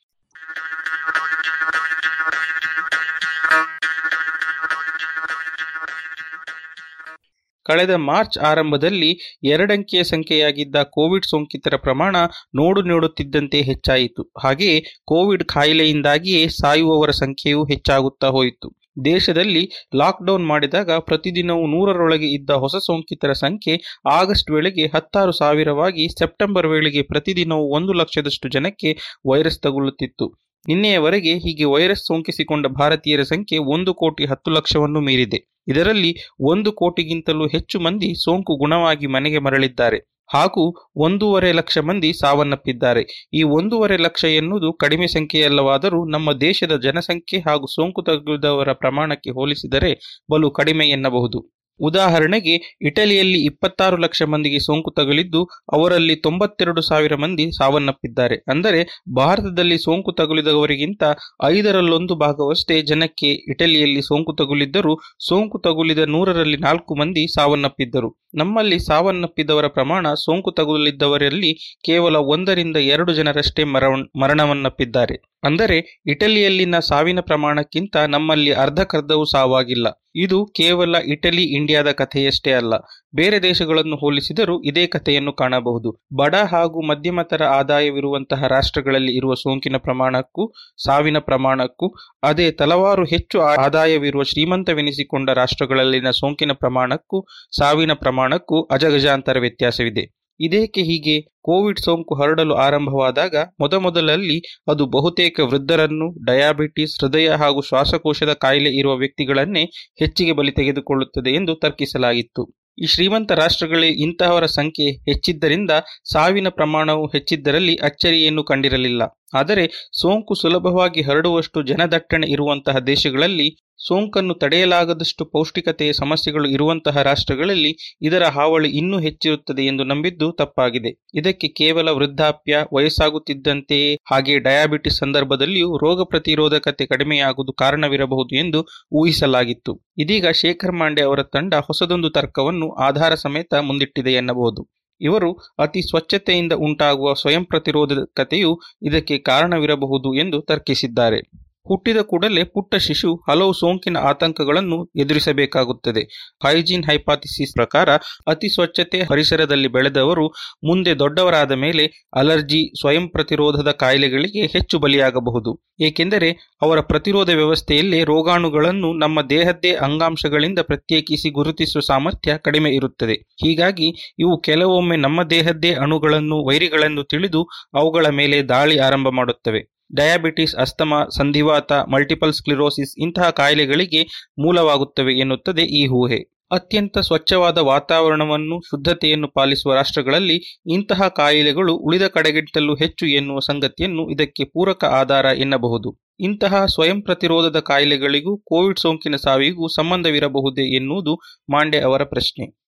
ಕಳೆದ ಮಾರ್ಚ್ ಆರಂಭದಲ್ಲಿ ಎರಡಂಕಿಯ ಸಂಖ್ಯೆಯಾಗಿದ್ದ ಕೋವಿಡ್ ಸೋಂಕಿತರ ಪ್ರಮಾಣ ನೋಡು ನೋಡುತ್ತಿದ್ದಂತೆ ಹೆಚ್ಚಾಯಿತು. ಹಾಗೆಯೇ ಕೋವಿಡ್ ಕಾಯಿಲೆಯಿಂದಾಗಿಯೇ ಸಾಯುವವರ ಸಂಖ್ಯೆಯೂ ಹೆಚ್ಚಾಗುತ್ತಾ ಹೋಯಿತು. ದೇಶದಲ್ಲಿ ಲಾಕ್ಡೌನ್ ಮಾಡಿದಾಗ ಪ್ರತಿದಿನವೂ ನೂರರೊಳಗೆ ಇದ್ದ ಹೊಸ ಸೋಂಕಿತರ ಸಂಖ್ಯೆ ಆಗಸ್ಟ್ ವೇಳೆಗೆ ಹತ್ತಾರು ಸಾವಿರವಾಗಿ ಸೆಪ್ಟೆಂಬರ್ ವೇಳೆಗೆ ಪ್ರತಿದಿನವೂ ಒಂದು ಲಕ್ಷದಷ್ಟು ಜನಕ್ಕೆ ವೈರಸ್ ತಗುಲುತ್ತಿತ್ತು. ನಿನ್ನೆಯವರೆಗೆ ಹೀಗೆ ವೈರಸ್ ಸೋಂಕಿಸಿಕೊಂಡ ಭಾರತೀಯರ ಸಂಖ್ಯೆ ಒಂದು ಕೋಟಿ ಹತ್ತು ಲಕ್ಷವನ್ನು ಮೀರಿದೆ. ಇದರಲ್ಲಿ ಒಂದು ಕೋಟಿಗಿಂತಲೂ ಹೆಚ್ಚು ಮಂದಿ ಸೋಂಕು ಗುಣವಾಗಿ ಮನೆಗೆ ಮರಳಿದ್ದಾರೆ. ಹಾಗೂ ಒಂದೂವರೆ ಲಕ್ಷ ಮಂದಿ ಸಾವನ್ನಪ್ಪಿದ್ದಾರೆ. ಈ ಒಂದೂವರೆ ಲಕ್ಷ ಎನ್ನುವುದು ಕಡಿಮೆ ಸಂಖ್ಯೆಯಲ್ಲವಾದರೂ ನಮ್ಮ ದೇಶದ ಜನಸಂಖ್ಯೆ ಹಾಗೂ ಸೋಂಕು ತಗುಲಿದವರ ಪ್ರಮಾಣಕ್ಕೆ ಹೋಲಿಸಿದರೆ ಬಲು ಕಡಿಮೆ ಎನ್ನಬಹುದು. ಉದಾಹರಣೆಗೆ, ಇಟಲಿಯಲ್ಲಿ ಇಪ್ಪತ್ತಾರು ಲಕ್ಷ ಮಂದಿಗೆ ಸೋಂಕು ತಗುಲಿದ್ದು, ಅವರಲ್ಲಿ ತೊಂಬತ್ತೆರಡು ಸಾವಿರ ಮಂದಿ ಸಾವನ್ನಪ್ಪಿದ್ದಾರೆ. ಅಂದರೆ, ಭಾರತದಲ್ಲಿ ಸೋಂಕು ತಗುಲಿದವರಿಗಿಂತ ಐದರಲ್ಲೊಂದು ಭಾಗವಷ್ಟೇ ಜನಕ್ಕೆ ಇಟಲಿಯಲ್ಲಿ ಸೋಂಕು ತಗುಲಿದ್ದರೂ, ಸೋಂಕು ತಗುಲಿದ ನೂರರಲ್ಲಿ ನಾಲ್ಕು ಮಂದಿ ಸಾವನ್ನಪ್ಪಿದ್ದರು. ನಮ್ಮಲ್ಲಿ ಸಾವನ್ನಪ್ಪಿದವರ ಪ್ರಮಾಣ ಸೋಂಕು ತಗುಲಿದ್ದವರಲ್ಲಿ ಕೇವಲ ಒಂದರಿಂದ ಎರಡು ಜನರಷ್ಟೇ ಮರಣ ಮರಣವನ್ನಪ್ಪಿದ್ದಾರೆ. ಅಂದರೆ, ಇಟಲಿಯಲ್ಲಿನ ಸಾವಿನ ಪ್ರಮಾಣಕ್ಕಿಂತ ನಮ್ಮಲ್ಲಿ ಅರ್ಧಕರ್ಧವೂ ಸಾವಾಗಿಲ್ಲ. ಇದು ಕೇವಲ ಇಟಲಿ, ಇಂಡಿಯಾದ ಕಥೆಯಷ್ಟೇ ಅಲ್ಲ. ಬೇರೆ ದೇಶಗಳನ್ನು ಹೋಲಿಸಿದರೂ ಇದೇ ಕಥೆಯನ್ನು ಕಾಣಬಹುದು. ಬಡ ಹಾಗೂ ಮಧ್ಯಮತರ ಆದಾಯವಿರುವಂತಹ ರಾಷ್ಟ್ರಗಳಲ್ಲಿ ಇರುವ ಸೋಂಕಿನ ಪ್ರಮಾಣಕ್ಕೂ, ಸಾವಿನ ಪ್ರಮಾಣಕ್ಕೂ, ಅದೇ ತಲವಾರು ಹೆಚ್ಚು ಆದಾಯವಿರುವ ಶ್ರೀಮಂತವೆನಿಸಿಕೊಂಡ ರಾಷ್ಟ್ರಗಳಲ್ಲಿನ ಸೋಂಕಿನ ಪ್ರಮಾಣಕ್ಕೂ, ಸಾವಿನ ಪ್ರಮಾಣಕ್ಕೂ ಅಜಗಜಾಂತರ ವ್ಯತ್ಯಾಸವಿದೆ. ಇದೇಕೆ ಹೀಗೆ ಕೋವಿಡ್ ಸೋಂಕು ಹರಡಲು ಆರಂಭವಾದಾಗ ಮೊದಮೊದಲಲ್ಲಿ ಅದು ಬಹುತೇಕ ವೃದ್ಧರನ್ನು ಡಯಾಬಿಟಿಸ್, ಹೃದಯ ಹಾಗೂ ಶ್ವಾಸಕೋಶದ ಕಾಯಿಲೆ ಇರುವ ವ್ಯಕ್ತಿಗಳನ್ನೇ ಹೆಚ್ಚಿಗೆ ಬಲಿ ತೆಗೆದುಕೊಳ್ಳುತ್ತದೆ ಎಂದು ತರ್ಕಿಸಲಾಗಿತ್ತು. ಈ ಶ್ರೀಮಂತ ರಾಷ್ಟ್ರಗಳೇ ಇಂತಹವರ ಸಂಖ್ಯೆ ಹೆಚ್ಚಿದ್ದರಿಂದ ಸಾವಿನ ಪ್ರಮಾಣವು ಹೆಚ್ಚಿದ್ದರಲ್ಲಿ ಅಚ್ಚರಿಯನ್ನು ಕಂಡಿರಲಿಲ್ಲ. ಆದರೆ ಸೋಂಕು ಸುಲಭವಾಗಿ ಹರಡುವಷ್ಟು ಜನದಟ್ಟಣೆ ಇರುವಂತಹ ದೇಶಗಳಲ್ಲಿ ಸೋಂಕನ್ನು ತಡೆಯಲಾಗದಷ್ಟು ಪೌಷ್ಟಿಕತೆಯ ಸಮಸ್ಯೆಗಳು ಇರುವಂತಹ ರಾಷ್ಟ್ರಗಳಲ್ಲಿ ಇದರ ಹಾವಳಿ ಇನ್ನೂ ಹೆಚ್ಚಿರುತ್ತದೆ ಎಂದು ನಂಬಿದ್ದು ತಪ್ಪಾಗಿದೆ. ಇದಕ್ಕೆ ಕೇವಲ ವೃದ್ಧಾಪ್ಯ ವಯಸ್ಸಾಗುತ್ತಿದ್ದಂತೆಯೇ ಹಾಗೆ ಡಯಾಬಿಟಿಸ್ ಸಂದರ್ಭದಲ್ಲಿಯೂ ರೋಗ ಪ್ರತಿರೋಧಕತೆ ಕಡಿಮೆಯಾಗುವುದು ಕಾರಣವಿರಬಹುದು ಎಂದು ಊಹಿಸಲಾಗಿತ್ತು. ಇದೀಗ ಶೇಖರ್ ಮಾಂಡೆ ಅವರ ತಂಡ ಹೊಸದೊಂದು ತರ್ಕವನ್ನು ಆಧಾರ ಸಮೇತ ಮುಂದಿಟ್ಟಿದೆ ಎನ್ನಬಹುದು. ಇವರು ಅತಿ ಸ್ವಚ್ಛತೆಯಿಂದ ಉಂಟಾಗುವ ಸ್ವಯಂ ಪ್ರತಿರೋಧಕತೆಯು ಇದಕ್ಕೆ ಕಾರಣವಿರಬಹುದು ಎಂದು ತರ್ಕಿಸಿದ್ದಾರೆ. ಹುಟ್ಟಿದ ಕೂಡಲೇ ಪುಟ್ಟ ಶಿಶು ಹಲವು ಸೋಂಕಿನ ಆತಂಕಗಳನ್ನು ಎದುರಿಸಬೇಕಾಗುತ್ತದೆ. ಹೈಜೀನ್ ಹೈಪಾಥಿಸಿಸ್ ಪ್ರಕಾರ ಅತಿ ಸ್ವಚ್ಛತೆ ಪರಿಸರದಲ್ಲಿ ಬೆಳೆದವರು ಮುಂದೆ ದೊಡ್ಡವರಾದ ಮೇಲೆ ಅಲರ್ಜಿ, ಸ್ವಯಂ ಪ್ರತಿರೋಧದ ಕಾಯಿಲೆಗಳಿಗೆ ಹೆಚ್ಚು ಬಲಿಯಾಗಬಹುದು. ಏಕೆಂದರೆ ಅವರ ಪ್ರತಿರೋಧ ವ್ಯವಸ್ಥೆಯಲ್ಲಿ ರೋಗಾಣುಗಳನ್ನು ನಮ್ಮ ದೇಹದ್ದೇ ಅಂಗಾಂಶಗಳಿಂದ ಪ್ರತ್ಯೇಕಿಸಿ ಗುರುತಿಸುವ ಸಾಮರ್ಥ್ಯ ಕಡಿಮೆ ಇರುತ್ತದೆ. ಹೀಗಾಗಿ ಇವು ಕೆಲವೊಮ್ಮೆ ನಮ್ಮ ದೇಹದ್ದೇ ಅಣುಗಳನ್ನು, ವೈರಿಗಳನ್ನು ತಿಳಿದು ಅವುಗಳ ಮೇಲೆ ದಾಳಿ ಆರಂಭ ಮಾಡುತ್ತವೆ. ಡಯಾಬಿಟಿಸ್, ಅಸ್ತಮಾ, ಸಂಧಿವಾತ, ಮಲ್ಟಿಪಲ್ ಸ್ಕ್ಲಿರೋಸಿಸ್ ಇಂತಹ ಕಾಯಿಲೆಗಳಿಗೆ ಮೂಲವಾಗುತ್ತವೆ ಎನ್ನುತ್ತದೆ ಈ ಊಹೆ. ಅತ್ಯಂತ ಸ್ವಚ್ಛವಾದ ವಾತಾವರಣವನ್ನು, ಶುದ್ಧತೆಯನ್ನು ಪಾಲಿಸುವ ರಾಷ್ಟ್ರಗಳಲ್ಲಿ ಇಂತಹ ಕಾಯಿಲೆಗಳು ಉಳಿದ ಕಡೆಗಿಂತಲೂ ಹೆಚ್ಚು ಎನ್ನುವ ಸಂಗತಿಯನ್ನು ಇದಕ್ಕೆ ಪೂರಕ ಆಧಾರ ಎನ್ನಬಹುದು. ಇಂತಹ ಸ್ವಯಂ ಪ್ರತಿರೋಧದ ಕಾಯಿಲೆಗಳಿಗೂ, ಕೋವಿಡ್ ಸೋಂಕಿನ ಸಾವಿಗೂ ಸಂಬಂಧವಿರಬಹುದೇ ಎನ್ನುವುದು ಮಾಂಡೆ ಅವರ ಪ್ರಶ್ನೆ.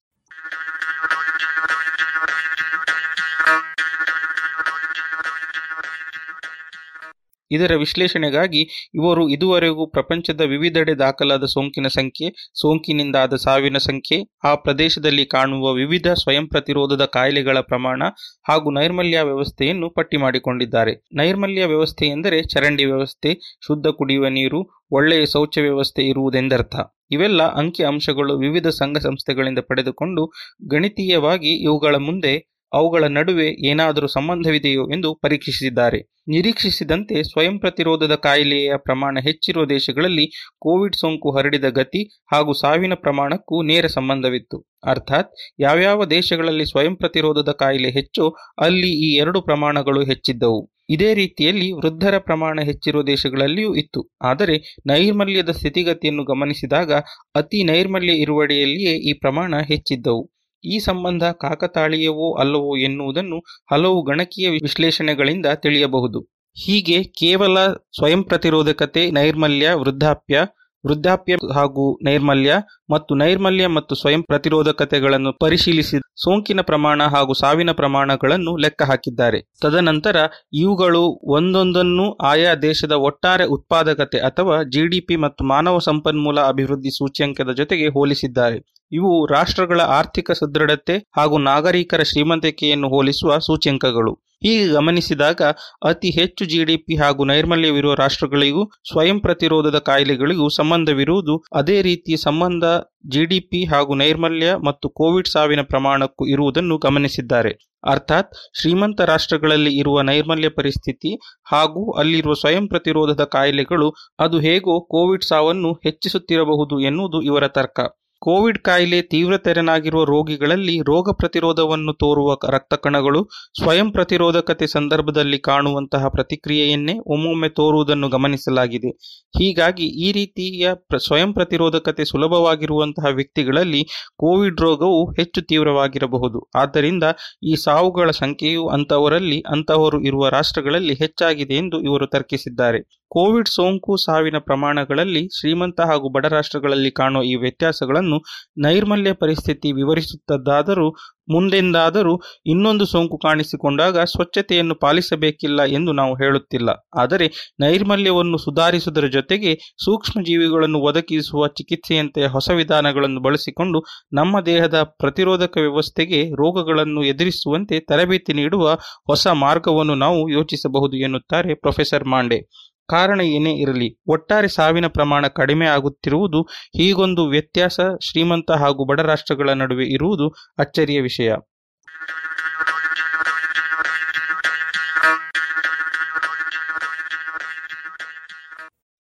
ಇದರ ವಿಶ್ಲೇಷಣೆಗಾಗಿ ಇವರು ಇದುವರೆಗೂ ಪ್ರಪಂಚದ ವಿವಿಧೆಡೆ ದಾಖಲಾದ ಸೋಂಕಿನ ಸಂಖ್ಯೆ, ಸೋಂಕಿನಿಂದಾದ ಸಾವಿನ ಸಂಖ್ಯೆ, ಆ ಪ್ರದೇಶದಲ್ಲಿ ಕಾಣುವ ವಿವಿಧ ಸ್ವಯಂ ಪ್ರತಿರೋಧದ ಕಾಯಿಲೆಗಳ ಪ್ರಮಾಣ ಹಾಗೂ ನೈರ್ಮಲ್ಯ ವ್ಯವಸ್ಥೆಯನ್ನು ಪಟ್ಟಿ ಮಾಡಿಕೊಂಡಿದ್ದಾರೆ. ನೈರ್ಮಲ್ಯ ವ್ಯವಸ್ಥೆ ಎಂದರೆ ಚರಂಡಿ ವ್ಯವಸ್ಥೆ, ಶುದ್ಧ ಕುಡಿಯುವ ನೀರು, ಒಳ್ಳೆಯ ಶೌಚ ವ್ಯವಸ್ಥೆ ಇರುವುದೆಂದರ್ಥ. ಇವೆಲ್ಲ ಅಂಕಿ ಅಂಶಗಳು ವಿವಿಧ ಸಂಘ ಸಂಸ್ಥೆಗಳಿಂದ ಪಡೆದುಕೊಂಡು ಗಣಿತೀಯವಾಗಿ ಇವುಗಳ ಮುಂದೆ ಅವುಗಳ ನಡುವೆ ಏನಾದರೂ ಸಂಬಂಧವಿದೆಯೋ ಎಂದು ಪರೀಕ್ಷಿಸಿದ್ದಾರೆ. ನಿರೀಕ್ಷಿಸಿದಂತೆ ಸ್ವಯಂ ಪ್ರತಿರೋಧದ ಕಾಯಿಲೆಯ ಪ್ರಮಾಣ ಹೆಚ್ಚಿರುವ ದೇಶಗಳಲ್ಲಿ ಕೋವಿಡ್ ಸೋಂಕು ಹರಡಿದ ಗತಿ ಹಾಗೂ ಸಾವಿನ ಪ್ರಮಾಣಕ್ಕೂ ನೇರ ಸಂಬಂಧವಿತ್ತು. ಅರ್ಥಾತ್ ಯಾವ್ಯಾವ ದೇಶಗಳಲ್ಲಿ ಸ್ವಯಂ ಪ್ರತಿರೋಧದ ಕಾಯಿಲೆ ಹೆಚ್ಚು ಅಲ್ಲಿ ಈ ಎರಡು ಪ್ರಮಾಣಗಳು ಹೆಚ್ಚಿದ್ದವು. ಇದೇ ರೀತಿಯಲ್ಲಿ ವೃದ್ಧರ ಪ್ರಮಾಣ ಹೆಚ್ಚಿರುವ ದೇಶಗಳಲ್ಲಿಯೂ ಇತ್ತು. ಆದರೆ ನೈರ್ಮಲ್ಯದ ಸ್ಥಿತಿಗತಿಯನ್ನು ಗಮನಿಸಿದಾಗ ಅತಿ ನೈರ್ಮಲ್ಯ ಇರುವಡೆಯಲ್ಲಿಯೇ ಈ ಪ್ರಮಾಣ ಹೆಚ್ಚಿದ್ದವು. ಈ ಸಂಬಂಧ ಕಾಕತಾಳೀಯವೋ ಅಲ್ಲವೋ ಎನ್ನುವುದನ್ನು ಹಲವು ಗಣಕೀಯ ವಿಶ್ಲೇಷಣೆಗಳಿಂದ ತಿಳಿಯಬಹುದು. ಹೀಗೆ ಕೇವಲ ಸ್ವಯಂ ಪ್ರತಿರೋಧಕತೆ, ನೈರ್ಮಲ್ಯ, ವೃದ್ಧಾಪ್ಯ ವೃದ್ಧಾಪ್ಯ ಹಾಗೂ ನೈರ್ಮಲ್ಯ ಮತ್ತು ನೈರ್ಮಲ್ಯ ಮತ್ತು ಸ್ವಯಂ ಪ್ರತಿರೋಧಕತೆಗಳನ್ನು ಪರಿಶೀಲಿಸಿ ಸೋಂಕಿನ ಪ್ರಮಾಣ ಹಾಗೂ ಸಾವಿನ ಪ್ರಮಾಣಗಳನ್ನು ಲೆಕ್ಕ ಹಾಕಿದ್ದಾರೆ. ತದನಂತರ ಇವುಗಳು ಒಂದೊಂದನ್ನು ಆಯಾ ದೇಶದ ಒಟ್ಟಾರೆ ಉತ್ಪಾದಕತೆ ಅಥವಾ ಜಿಡಿಪಿ ಮತ್ತು ಮಾನವ ಸಂಪನ್ಮೂಲ ಅಭಿವೃದ್ಧಿ ಸೂಚ್ಯಂಕದ ಜೊತೆಗೆ ಹೋಲಿಸಿದ್ದಾರೆ. ಇವು ರಾಷ್ಟ್ರಗಳ ಆರ್ಥಿಕ ಸದೃಢತೆ ಹಾಗೂ ನಾಗರಿಕರ ಶ್ರೀಮಂತಿಕೆಯನ್ನು ಹೋಲಿಸುವ ಸೂಚ್ಯಂಕಗಳು. ಹೀಗೆ ಗಮನಿಸಿದಾಗ ಅತಿ ಹೆಚ್ಚು ಜಿಡಿಪಿ ಹಾಗೂ ನೈರ್ಮಲ್ಯವಿರುವ ರಾಷ್ಟ್ರಗಳಿಗೂ ಸ್ವಯಂ ಪ್ರತಿರೋಧದ ಕಾಯಿಲೆಗಳಿಗೂ ಸಂಬಂಧವಿರುವುದು ಅದೇ ರೀತಿ ಸಂಬಂಧ ಜಿಡಿಪಿ ಹಾಗೂ ನೈರ್ಮಲ್ಯ ಮತ್ತು ಕೋವಿಡ್ ಸಾವಿನ ಪ್ರಮಾಣಕ್ಕೂ ಇರುವುದನ್ನು ಗಮನಿಸಿದ್ದಾರೆ. ಅರ್ಥಾತ್ ಶ್ರೀಮಂತ ರಾಷ್ಟ್ರಗಳಲ್ಲಿ ಇರುವ ನೈರ್ಮಲ್ಯ ಪರಿಸ್ಥಿತಿ ಹಾಗೂ ಅಲ್ಲಿರುವ ಸ್ವಯಂ ಪ್ರತಿರೋಧದ ಕಾಯಿಲೆಗಳು ಅದು ಹೇಗೋ ಕೋವಿಡ್ ಸಾವನ್ನು ಹೆಚ್ಚಿಸುತ್ತಿರಬಹುದು ಎನ್ನುವುದು ಇವರ ತರ್ಕ. ಕೋವಿಡ್ ಕಾಯಿಲೆ ತೀವ್ರತೆರನಾಗಿರುವ ರೋಗಿಗಳಲ್ಲಿ ರೋಗ ಪ್ರತಿರೋಧವನ್ನು ತೋರುವ ರಕ್ತ ಕಣಗಳು ಸ್ವಯಂ ಪ್ರತಿರೋಧಕತೆ ಸಂದರ್ಭದಲ್ಲಿ ಕಾಣುವಂತಹ ಪ್ರತಿಕ್ರಿಯೆಯನ್ನೇ ಒಮ್ಮೊಮ್ಮೆ ತೋರುವುದನ್ನು ಗಮನಿಸಲಾಗಿದೆ. ಹೀಗಾಗಿ ಈ ರೀತಿಯ ಸ್ವಯಂ ಪ್ರತಿರೋಧಕತೆ ಸುಲಭವಾಗಿರುವಂತಹ ವ್ಯಕ್ತಿಗಳಲ್ಲಿ ಕೋವಿಡ್ ರೋಗವು ಹೆಚ್ಚು ತೀವ್ರವಾಗಿರಬಹುದು. ಆದ್ದರಿಂದ ಈ ಸಾವುಗಳ ಸಂಖ್ಯೆಯು ಅಂತಹವರಲ್ಲಿ ಅಂತವರು ಇರುವ ರಾಷ್ಟ್ರಗಳಲ್ಲಿ ಹೆಚ್ಚಾಗಿದೆ ಎಂದು ಇವರು ತರ್ಕಿಸಿದ್ದಾರೆ. ಕೋವಿಡ್ ಸೋಂಕು ಸಾವಿನ ಪ್ರಮಾಣಗಳಲ್ಲಿ ಶ್ರೀಮಂತ ಹಾಗೂ ಬಡ ರಾಷ್ಟ್ರಗಳಲ್ಲಿ ಕಾಣುವ ಈ ವ್ಯತ್ಯಾಸಗಳನ್ನು ನೈರ್ಮಲ್ಯ ಪರಿಸ್ಥಿತಿ ವಿವರಿಸುತ್ತದಾದರೂ ಮುಂದೆಂದಾದರೂ ಇನ್ನೊಂದು ಸೋಂಕು ಕಾಣಿಸಿಕೊಂಡಾಗ ಸ್ವಚ್ಛತೆಯನ್ನು ಪಾಲಿಸಬೇಕಿಲ್ಲ ಎಂದು ನಾವು ಹೇಳುತ್ತಿಲ್ಲ. ಆದರೆ ನೈರ್ಮಲ್ಯವನ್ನು ಸುಧಾರಿಸುವುದರ ಜೊತೆಗೆ ಸೂಕ್ಷ್ಮ ಜೀವಿಗಳನ್ನು ಒದಗಿಸುವ ಚಿಕಿತ್ಸೆಯಂತೆ ಹೊಸ ವಿಧಾನಗಳನ್ನು ಬಳಸಿಕೊಂಡು ನಮ್ಮ ದೇಹದ ಪ್ರತಿರೋಧಕ ವ್ಯವಸ್ಥೆಗೆ ರೋಗಗಳನ್ನು ಎದುರಿಸುವಂತೆ ತರಬೇತಿ ನೀಡುವ ಹೊಸ ಮಾರ್ಗವನ್ನು ನಾವು ಯೋಚಿಸಬಹುದು ಎನ್ನುತ್ತಾರೆ ಪ್ರೊಫೆಸರ್ ಮಾಂಡೆ. ಕಾರಣ ಏನೇ ಇರಲಿ, ಒಟ್ಟಾರೆ ಸಾವಿನ ಪ್ರಮಾಣ ಕಡಿಮೆ ಆಗುತ್ತಿರುವುದು ಹೀಗೊಂದು ವ್ಯತ್ಯಾಸ ಶ್ರೀಮಂತ ಹಾಗೂ ಬಡ ರಾಷ್ಟ್ರಗಳ ನಡುವೆ ಇರುವುದು ಅಚ್ಚರಿಯ ವಿಷಯ.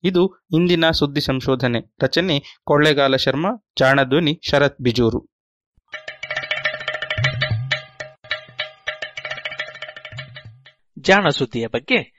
ಇದು ಇಂದಿನ ಸುದ್ದಿ ಸಂಶೋಧನೆ. ರಚನೆ ಕೊಳ್ಳೆಗಾಲ ಶರ್ಮಾ, ಜಾಣಧ್ವನಿ ಶರತ್ ಬಿಜೂರು. ಜಾಣ ಸುದ್ದಿಯ ಬಗ್ಗೆ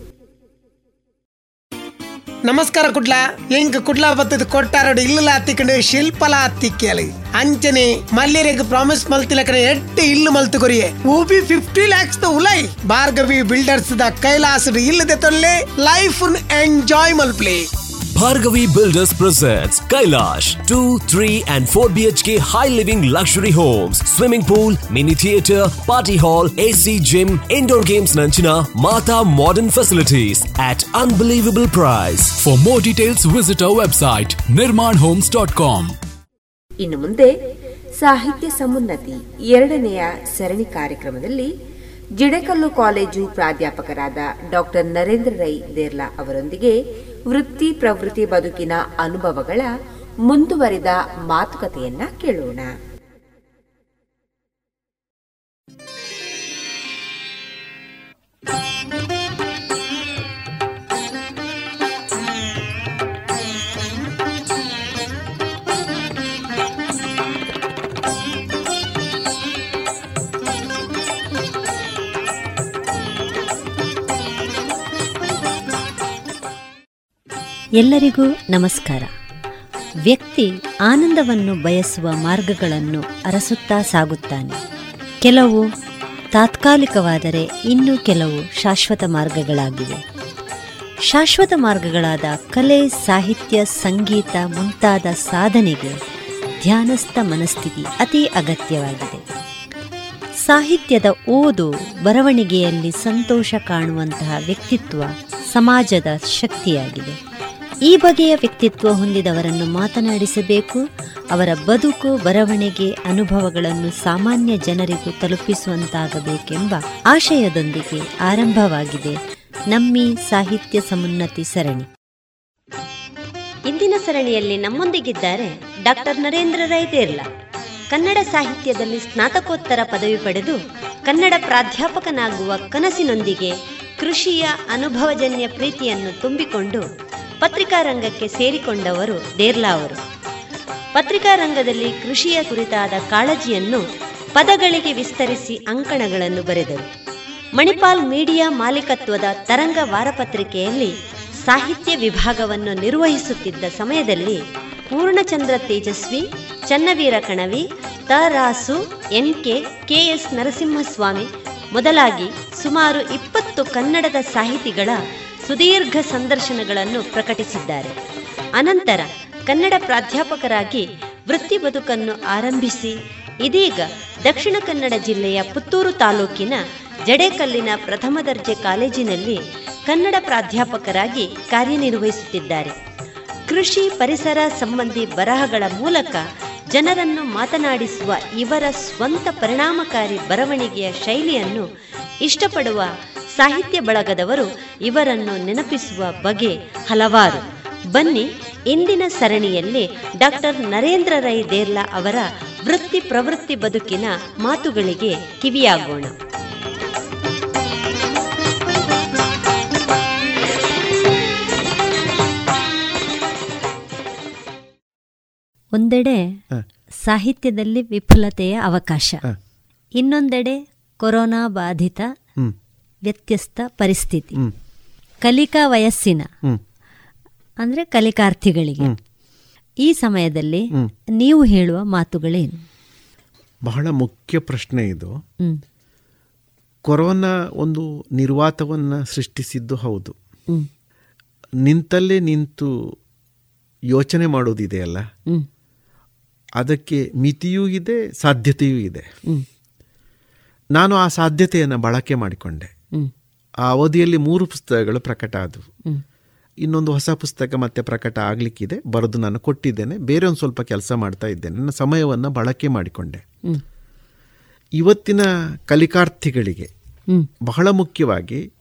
ನಮಸ್ಕಾರ ಕುಡ್ಲ. ಎಂಕ್ ಕುಡ್ಲ ಬತ್ತದ ಕೊಟ್ಟಾರಡು ಇಲ್ಲ ಹತ್ತಿಕೊಂಡು ಶಿಲ್ಪಲ ಹತ್ತಿಕ್ಕಲಿ ಅಂಚನೆ ಮಲ್ಲಿರೆಗ್ ಪ್ರಾಮಿಸ್ ಮಲ್ತಿಲಕನ ಎಟ್ಟು ಇಲ್ಲು ಮಲ್ತು ಕೊರಿಯೆ. ಊಬಿ ಫಿಫ್ಟಿ ಲ್ಯಾಕ್ಸ್ ದ ಉಲೈ. ಭಾರ್ಗವಿ ಬಿಲ್ಡರ್ಸ್ ದ ಕೈಲಾಸ ಇಲ್ಲದೆ ತೊಲ್ಲೆ life enjoy ಮಲ್ಪ್ಲೆ. Bhargavi builders presents Kailash two three and four B H K high living luxury homes swimming pool mini theatre party hall AC gym indoor games ನಂಚಿನ Mata modern facilities at unbelievable price for more details visit our website Nirman homes dot com ಇನ್ನು ಮುಂದೆ ಸಾಹಿತ್ಯ ಸಮುನ್ನತಿ ಎರಡನೆಯ ಸರಣಿ ಕಾರ್ಯಕ್ರಮದಲ್ಲಿ Jidakallu college ಪ್ರಾಧ್ಯಾಪಕರಾದ doctor Narendra Rai Derla ಅವರೊಂದಿಗೆ ವೃತ್ತಿ ಪ್ರವೃತ್ತಿ ಬದುಕಿನ ಅನುಭವಗಳ ಮುಂದುವರಿದ ಮಾತುಕತೆಯನ್ನ ಕೇಳೋಣ. ಎಲ್ಲರಿಗೂ ನಮಸ್ಕಾರ. ವ್ಯಕ್ತಿ ಆನಂದವನ್ನು ಬಯಸುವ ಮಾರ್ಗಗಳನ್ನು ಅರಸುತ್ತಾ ಸಾಗುತ್ತಾನೆ. ಕೆಲವು ತಾತ್ಕಾಲಿಕವಾದರೆ ಇನ್ನು ಕೆಲವು ಶಾಶ್ವತ ಮಾರ್ಗಗಳಾಗಿವೆ. ಶಾಶ್ವತ ಮಾರ್ಗಗಳಾದ ಕಲೆ, ಸಾಹಿತ್ಯ, ಸಂಗೀತ ಮುಂತಾದ ಸಾಧನೆಗೆ ಧ್ಯಾನಸ್ಥ ಮನಸ್ಥಿತಿ ಅತಿ ಅಗತ್ಯವಾಗಿದೆ. ಸಾಹಿತ್ಯದ ಓದು ಬರವಣಿಗೆಯಲ್ಲಿ ಸಂತೋಷ ಕಾಣುವಂತಹ ವ್ಯಕ್ತಿತ್ವ ಸಮಾಜದ ಶಕ್ತಿಯಾಗಿದೆ. ಈ ಬಗೆಯ ವ್ಯಕ್ತಿತ್ವ ಹೊಂದಿದವರನ್ನು ಮಾತನಾಡಿಸಬೇಕು. ಅವರ ಬದುಕು, ಬರವಣಿಗೆ, ಅನುಭವಗಳನ್ನು ಸಾಮಾನ್ಯ ಜನರಿಗೂ ತಲುಪಿಸುವಂತಾಗಬೇಕೆಂಬ ಆಶಯದೊಂದಿಗೆ ಆರಂಭವಾಗಿದೆ. ನಮ್ಮಿ ಸಾಹಿತ್ಯ ಸಮುನ್ನತಿ ಸರಣಿ. ಇಂದಿನ ಸರಣಿಯಲ್ಲಿ ನಮ್ಮೊಂದಿಗಿದ್ದಾರೆ ಡಾಕ್ಟರ್ ನರೇಂದ್ರ ರೈ ದೇರ್ಲಾ ಕನ್ನಡ ಸಾಹಿತ್ಯದಲ್ಲಿ ಸ್ನಾತಕೋತ್ತರ ಪದವಿ ಪಡೆದು ಕನ್ನಡ ಪ್ರಾಧ್ಯಾಪಕನಾಗುವ ಕನಸಿನೊಂದಿಗೆ ಕೃಷಿಯ ಅನುಭವಜನ್ಯ ಪ್ರೀತಿಯನ್ನು ತುಂಬಿಕೊಂಡು ಪತ್ರಿಕಾ ರಂಗಕ್ಕೆ ಸೇರಿಕೊಂಡವರು ದೇರ್ಲಾ ಅವರು. ಪತ್ರಿಕಾ ರಂಗದಲ್ಲಿ ಕೃಷಿಯ ಕುರಿತಾದ ಕಾಳಜಿಯನ್ನು ಪದಗಳಿಗೆ ವಿಸ್ತರಿಸಿ ಅಂಕಣಗಳನ್ನು ಬರೆದರು. ಮಣಿಪಾಲ್ ಮೀಡಿಯಾ ಮಾಲೀಕತ್ವದ ತರಂಗ ವಾರಪತ್ರಿಕೆಯಲ್ಲಿ ಸಾಹಿತ್ಯ ವಿಭಾಗವನ್ನು ನಿರ್ವಹಿಸುತ್ತಿದ್ದ ಸಮಯದಲ್ಲಿ Purnachandra Tejaswi, Channaveera Kanavi Tarasu N K KS Narasimhaswamy ಮೊದಲಾಗಿ ಸುಮಾರು ಇಪ್ಪತ್ತು ಕನ್ನಡದ ಸಾಹಿತಿಗಳ ಸುದೀರ್ಘ ಸಂದರ್ಶನಗಳನ್ನು ಪ್ರಕಟಿಸಿದ್ದಾರೆ. ಅನಂತರ ಕನ್ನಡ ಪ್ರಾಧ್ಯಾಪಕರಾಗಿ ವೃತ್ತಿ ಬದುಕನ್ನು ಆರಂಭಿಸಿ, ಇದೀಗ ದಕ್ಷಿಣ ಕನ್ನಡ ಜಿಲ್ಲೆಯ ಪುತ್ತೂರು ತಾಲೂಕಿನ ಜಡೇಕಲ್ಲಿನ ಪ್ರಥಮ ದರ್ಜೆ ಕಾಲೇಜಿನಲ್ಲಿ ಕನ್ನಡ ಪ್ರಾಧ್ಯಾಪಕರಾಗಿ ಕಾರ್ಯನಿರ್ವಹಿಸುತ್ತಿದ್ದಾರೆ. ಕೃಷಿ ಪರಿಸರ ಸಂಬಂಧಿ ಬರಹಗಳ ಮೂಲಕ ಜನರನ್ನು ಮಾತನಾಡಿಸುವ ಇವರ ಸ್ವಂತ ಪರಿಣಾಮಕಾರಿ ಬರವಣಿಗೆಯ ಶೈಲಿಯನ್ನು ಇಷ್ಟಪಡುವ ಸಾಹಿತ್ಯ ಬಳಗದವರು ಇವರನ್ನು ನೆನಪಿಸುವ ಬಗೆ ಹಲವಾರು. ಬನ್ನಿ ಇಂದಿನ ಸರಣಿಯಲ್ಲಿ ಡಾಕ್ಟರ್ ನರೇಂದ್ರ ರೈ ದೇರ್ಲಾ ಅವರ ವೃತ್ತಿ ಪ್ರವೃತ್ತಿ ಬದುಕಿನ ಮಾತುಗಳಿಗೆ ಕಿವಿಯಾಗೋಣ. ಒಂದೆಡೆ ಸಾಹಿತ್ಯದಲ್ಲಿ ವಿಫುಲತೆಯ ಅವಕಾಶ. ಇನ್ನೊಂದೆಡೆ ಕೊರೋನಾ ಬಾಧಿತ ವ್ಯತ್ಯಸ್ತ ಪರಿಸ್ಥಿತಿ. ಕಲಿಕಾ ವಯಸ್ಸಿನ ಅಂದ್ರೆ ಕಲಿಕಾರ್ಥಿಗಳಿಗೆ. ಈ ಸಮಯದಲ್ಲಿ ನೀವು ಹೇಳುವ ಮಾತುಗಳೇನು? ಬಹಳ ಮುಖ್ಯ ಪ್ರಶ್ನೆ ಇದು. ಕೊರೋನಾ ಒಂದು ನಿರ್ವಾತವನ್ನು ಸೃಷ್ಟಿಸಿದ್ದು ಹೌದು. ನಿಂತಲ್ಲೇ ನಿಂತು ಯೋಚನೆ ಮಾಡೋದಿದೆಯಲ್ಲ ಅದಕ್ಕೆ ಮಿತಿಯೂ ಇದೆ ಸಾಧ್ಯತೆಯೂ ಇದೆ. ನಾನು ಆ ಸಾಧ್ಯತೆಯನ್ನು ಬಳಕೆ ಮಾಡಿಕೊಂಡೆ. ಆ ಅವಧಿಯಲ್ಲಿ ಮೂರು ಪುಸ್ತಕಗಳು ಪ್ರಕಟ ಆದವು. ಇನ್ನೊಂದು ಹೊಸ ಪುಸ್ತಕ ಮತ್ತೆ ಪ್ರಕಟ ಆಗಲಿಕ್ಕಿದೆ. ಬರೆದು ನಾನು ಕೊಟ್ಟಿದ್ದೇನೆ. ಬೇರೆ ಒಂದು ಸ್ವಲ್ಪ ಕೆಲಸ ಮಾಡ್ತಾ ಇದ್ದೇನೆ. ನನ್ನ ಸಮಯವನ್ನು ಬಳಕೆ ಮಾಡಿಕೊಂಡೆ. ಇವತ್ತಿನ ಕಲಿಕಾರ್ಥಿಗಳಿಗೆ ಬಹಳ ಮುಖ್ಯವಾಗಿ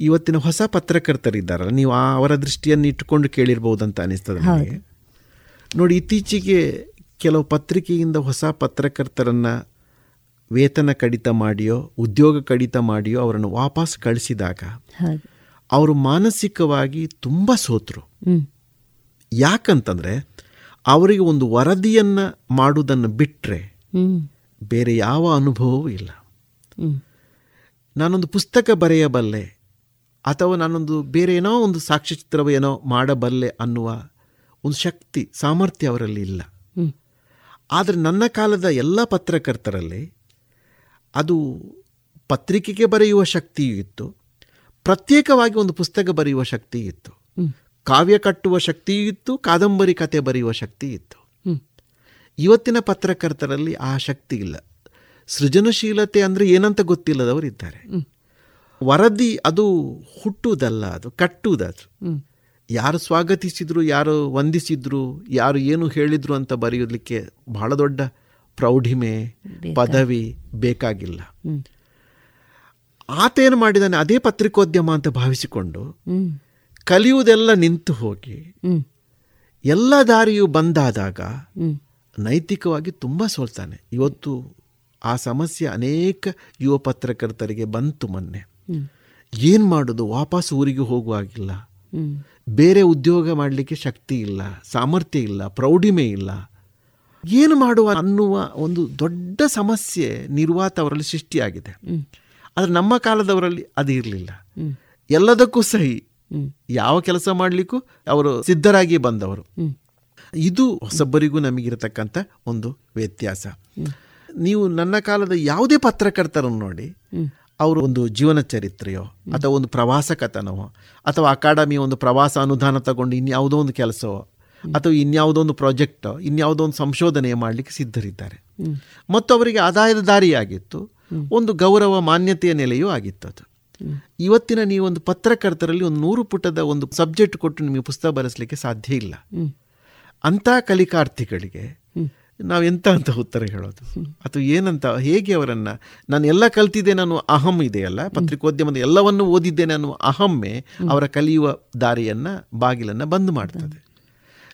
ಇವತ್ತಿನ ಹೊಸ ಪತ್ರಕರ್ತರಿದ್ದಾರಲ್ಲ ನೀವು ಆ ಅವರ ದೃಷ್ಟಿಯನ್ನು ಇಟ್ಟುಕೊಂಡು ಅಂತ ಅನಿಸ್ತದೆ ನನಗೆ. ನೋಡಿ ಇತ್ತೀಚೆಗೆ ಕೆಲವು ಪತ್ರಿಕೆಯಿಂದ ಹೊಸ ಪತ್ರಕರ್ತರನ್ನು ವೇತನ ಕಡಿತ ಮಾಡಿಯೋ ಉದ್ಯೋಗ ಕಡಿತ ಮಾಡಿಯೋ ಅವರನ್ನು ವಾಪಸ್ ಕಳಿಸಿದಾಗ ಅವರು ಮಾನಸಿಕವಾಗಿ ತುಂಬ ಸೋತರು. ಯಾಕಂತಂದರೆ ಅವರಿಗೆ ಒಂದು ವರದಿಯನ್ನು ಮಾಡುವುದನ್ನು ಬಿಟ್ಟರೆ ಬೇರೆ ಯಾವ ಅನುಭವವೂ ಇಲ್ಲ. ನಾನೊಂದು ಪುಸ್ತಕ ಬರೆಯಬಲ್ಲೆ ಅಥವಾ ನಾನೊಂದು ಬೇರೆ ಏನೋ ಒಂದು ಸಾಕ್ಷ್ಯಚಿತ್ರವೇನೋ ಮಾಡಬಲ್ಲೆ ಅನ್ನುವ ಒಂದು ಶಕ್ತಿ ಸಾಮರ್ಥ್ಯ ಅವರಲ್ಲಿ ಇಲ್ಲ. ಆದರೆ ನನ್ನ ಕಾಲದ ಎಲ್ಲ ಪತ್ರಕರ್ತರಲ್ಲಿ ಅದು ಪತ್ರಿಕೆಗೆ ಬರೆಯುವ ಶಕ್ತಿಯೂ ಇತ್ತು. ಪ್ರತ್ಯೇಕವಾಗಿ ಒಂದು ಪುಸ್ತಕ ಬರೆಯುವ ಶಕ್ತಿ ಇತ್ತು. ಕಾವ್ಯ ಕಟ್ಟುವ ಶಕ್ತಿಯೂ ಇತ್ತು ಕಾದಂಬರಿ ಕತೆ ಬರೆಯುವ ಶಕ್ತಿ ಇತ್ತು. ಇವತ್ತಿನ ಪತ್ರಕರ್ತರಲ್ಲಿ ಆ ಶಕ್ತಿ ಇಲ್ಲ. ಸೃಜನಶೀಲತೆ ಅಂದರೆ ಏನಂತ ಗೊತ್ತಿಲ್ಲದವರು ಇದ್ದಾರೆ ವರದಿ ಅದು ಹುಟ್ಟುವುದಲ್ಲ ಅದು ಕಟ್ಟುವುದದು. ಹ್ಮ್. ಯಾರು ಸ್ವಾಗತಿಸಿದ್ರು ಯಾರು ವಂದಿಸಿದ್ರು ಯಾರು ಏನು ಹೇಳಿದ್ರು ಅಂತ ಬರೆಯಲಿಕ್ಕೆ ಬಹಳ ದೊಡ್ಡ ಪ್ರೌಢಿಮೆ ಪದವಿ ಬೇಕಾಗಿಲ್ಲ. ಆತ ಏನು ಮಾಡಿದಾನೆ? ಅದೇ ಪತ್ರಿಕೋದ್ಯಮ ಅಂತ ಭಾವಿಸಿಕೊಂಡು ಕಲಿಯುವುದೆಲ್ಲ ನಿಂತು ಹೋಗಿ ಎಲ್ಲ ದಾರಿಯು ಬಂದಾದಾಗ ನೈತಿಕವಾಗಿ ತುಂಬ ಸೋಲ್ತಾನೆ. ಇವತ್ತು ಆ ಸಮಸ್ಯೆ ಅನೇಕ ಯುವ ಪತ್ರಕರ್ತರಿಗೆ ಬಂತು ಮೊನ್ನೆ. ಏನು ಮಾಡೋದು? ವಾಪಸ್ ಊರಿಗೆ ಹೋಗುವಾಗಿಲ್ಲ. ಬೇರೆ ಉದ್ಯೋಗ ಮಾಡಲಿಕ್ಕೆ ಶಕ್ತಿ ಇಲ್ಲ ಸಾಮರ್ಥ್ಯ ಇಲ್ಲ ಪ್ರೌಢಿಮೆ ಇಲ್ಲ. ಏನು ಮಾಡುವ ಅನ್ನುವ ಒಂದು ದೊಡ್ಡ ಸಮಸ್ಯೆ ನಿರ್ವಾತ ಅವರಲ್ಲಿ ಸೃಷ್ಟಿಯಾಗಿದೆ. ಆದರೆ ನಮ್ಮ ಕಾಲದವರಲ್ಲಿ ಅದು ಇರಲಿಲ್ಲ. ಎಲ್ಲದಕ್ಕೂ ಸಹಿ. ಯಾವ ಕೆಲಸ ಮಾಡಲಿಕ್ಕೂ ಅವರು ಸಿದ್ಧರಾಗಿ ಬಂದವರು. ಇದು ಹೊಸಬ್ಬರಿಗೂ ನಮಗಿರತಕ್ಕಂಥ ಒಂದು ವ್ಯತ್ಯಾಸ. ನೀವು ನನ್ನ ಕಾಲದ ಯಾವುದೇ ಪತ್ರಕರ್ತರನ್ನು ನೋಡಿ. ಅವರು ಒಂದು ಜೀವನ ಚರಿತ್ರೆಯೋ ಅಥವಾ ಒಂದು ಪ್ರವಾಸ ಕಥನವೋ ಅಥವಾ ಅಕಾಡೆಮಿಯ ಒಂದು ಪ್ರವಾಸ ಅನುದಾನ ತಗೊಂಡು ಇನ್ಯಾವುದೋ ಒಂದು ಕೆಲಸವೋ ಅಥವಾ ಇನ್ಯಾವುದೋ ಒಂದು ಪ್ರಾಜೆಕ್ಟ್ ಇನ್ಯಾವುದೋ ಒಂದು ಸಂಶೋಧನೆ ಮಾಡಲಿಕ್ಕೆ ಸಿದ್ಧರಿದ್ದಾರೆ. ಮತ್ತು ಅವರಿಗೆ ಆದಾಯದ ದಾರಿಯಾಗಿತ್ತು ಒಂದು ಗೌರವ, ಮಾನ್ಯತೆಯ ನೆಲೆಯೂ ಆಗಿತ್ತು ಅದು ಇವತ್ತಿನ ನೀವು ಒಂದು ಪತ್ರಕರ್ತರಲ್ಲಿ ಒಂದು ನೂರು ಪುಟದ ಒಂದು ಸಬ್ಜೆಕ್ಟ್ ಕೊಟ್ಟು ನಿಮಗೆ ಪುಸ್ತಕ ಬರೆಸಲಿಕ್ಕೆ ಸಾಧ್ಯ ಇಲ್ಲ. ಅಂಥ ಕಲಿಕಾರ್ಥಿಗಳಿಗೆ. ನಾವು ಎಂತ ಅಂತ ಉತ್ತರ ಹೇಳೋದು ಅಥವಾ ಏನಂತ, ಹೇಗೆ ಅವರನ್ನು, ನಾನು ಎಲ್ಲ ಕಲ್ತಿದ್ದೆ ನಾನು ಅಹಂ ಇದೆಯಲ್ಲ, ಪತ್ರಿಕೋದ್ಯಮದ ಎಲ್ಲವನ್ನು ಓದಿದ್ದೇನೆ ಅನ್ನುವ ಅಹಮ್ಮೆ, ಅವರ ಕಲಿಯುವ ದಾರಿಯನ್ನು, ಬಾಗಿಲನ್ನು ಬಂದ್ ಮಾಡ್ತದೆ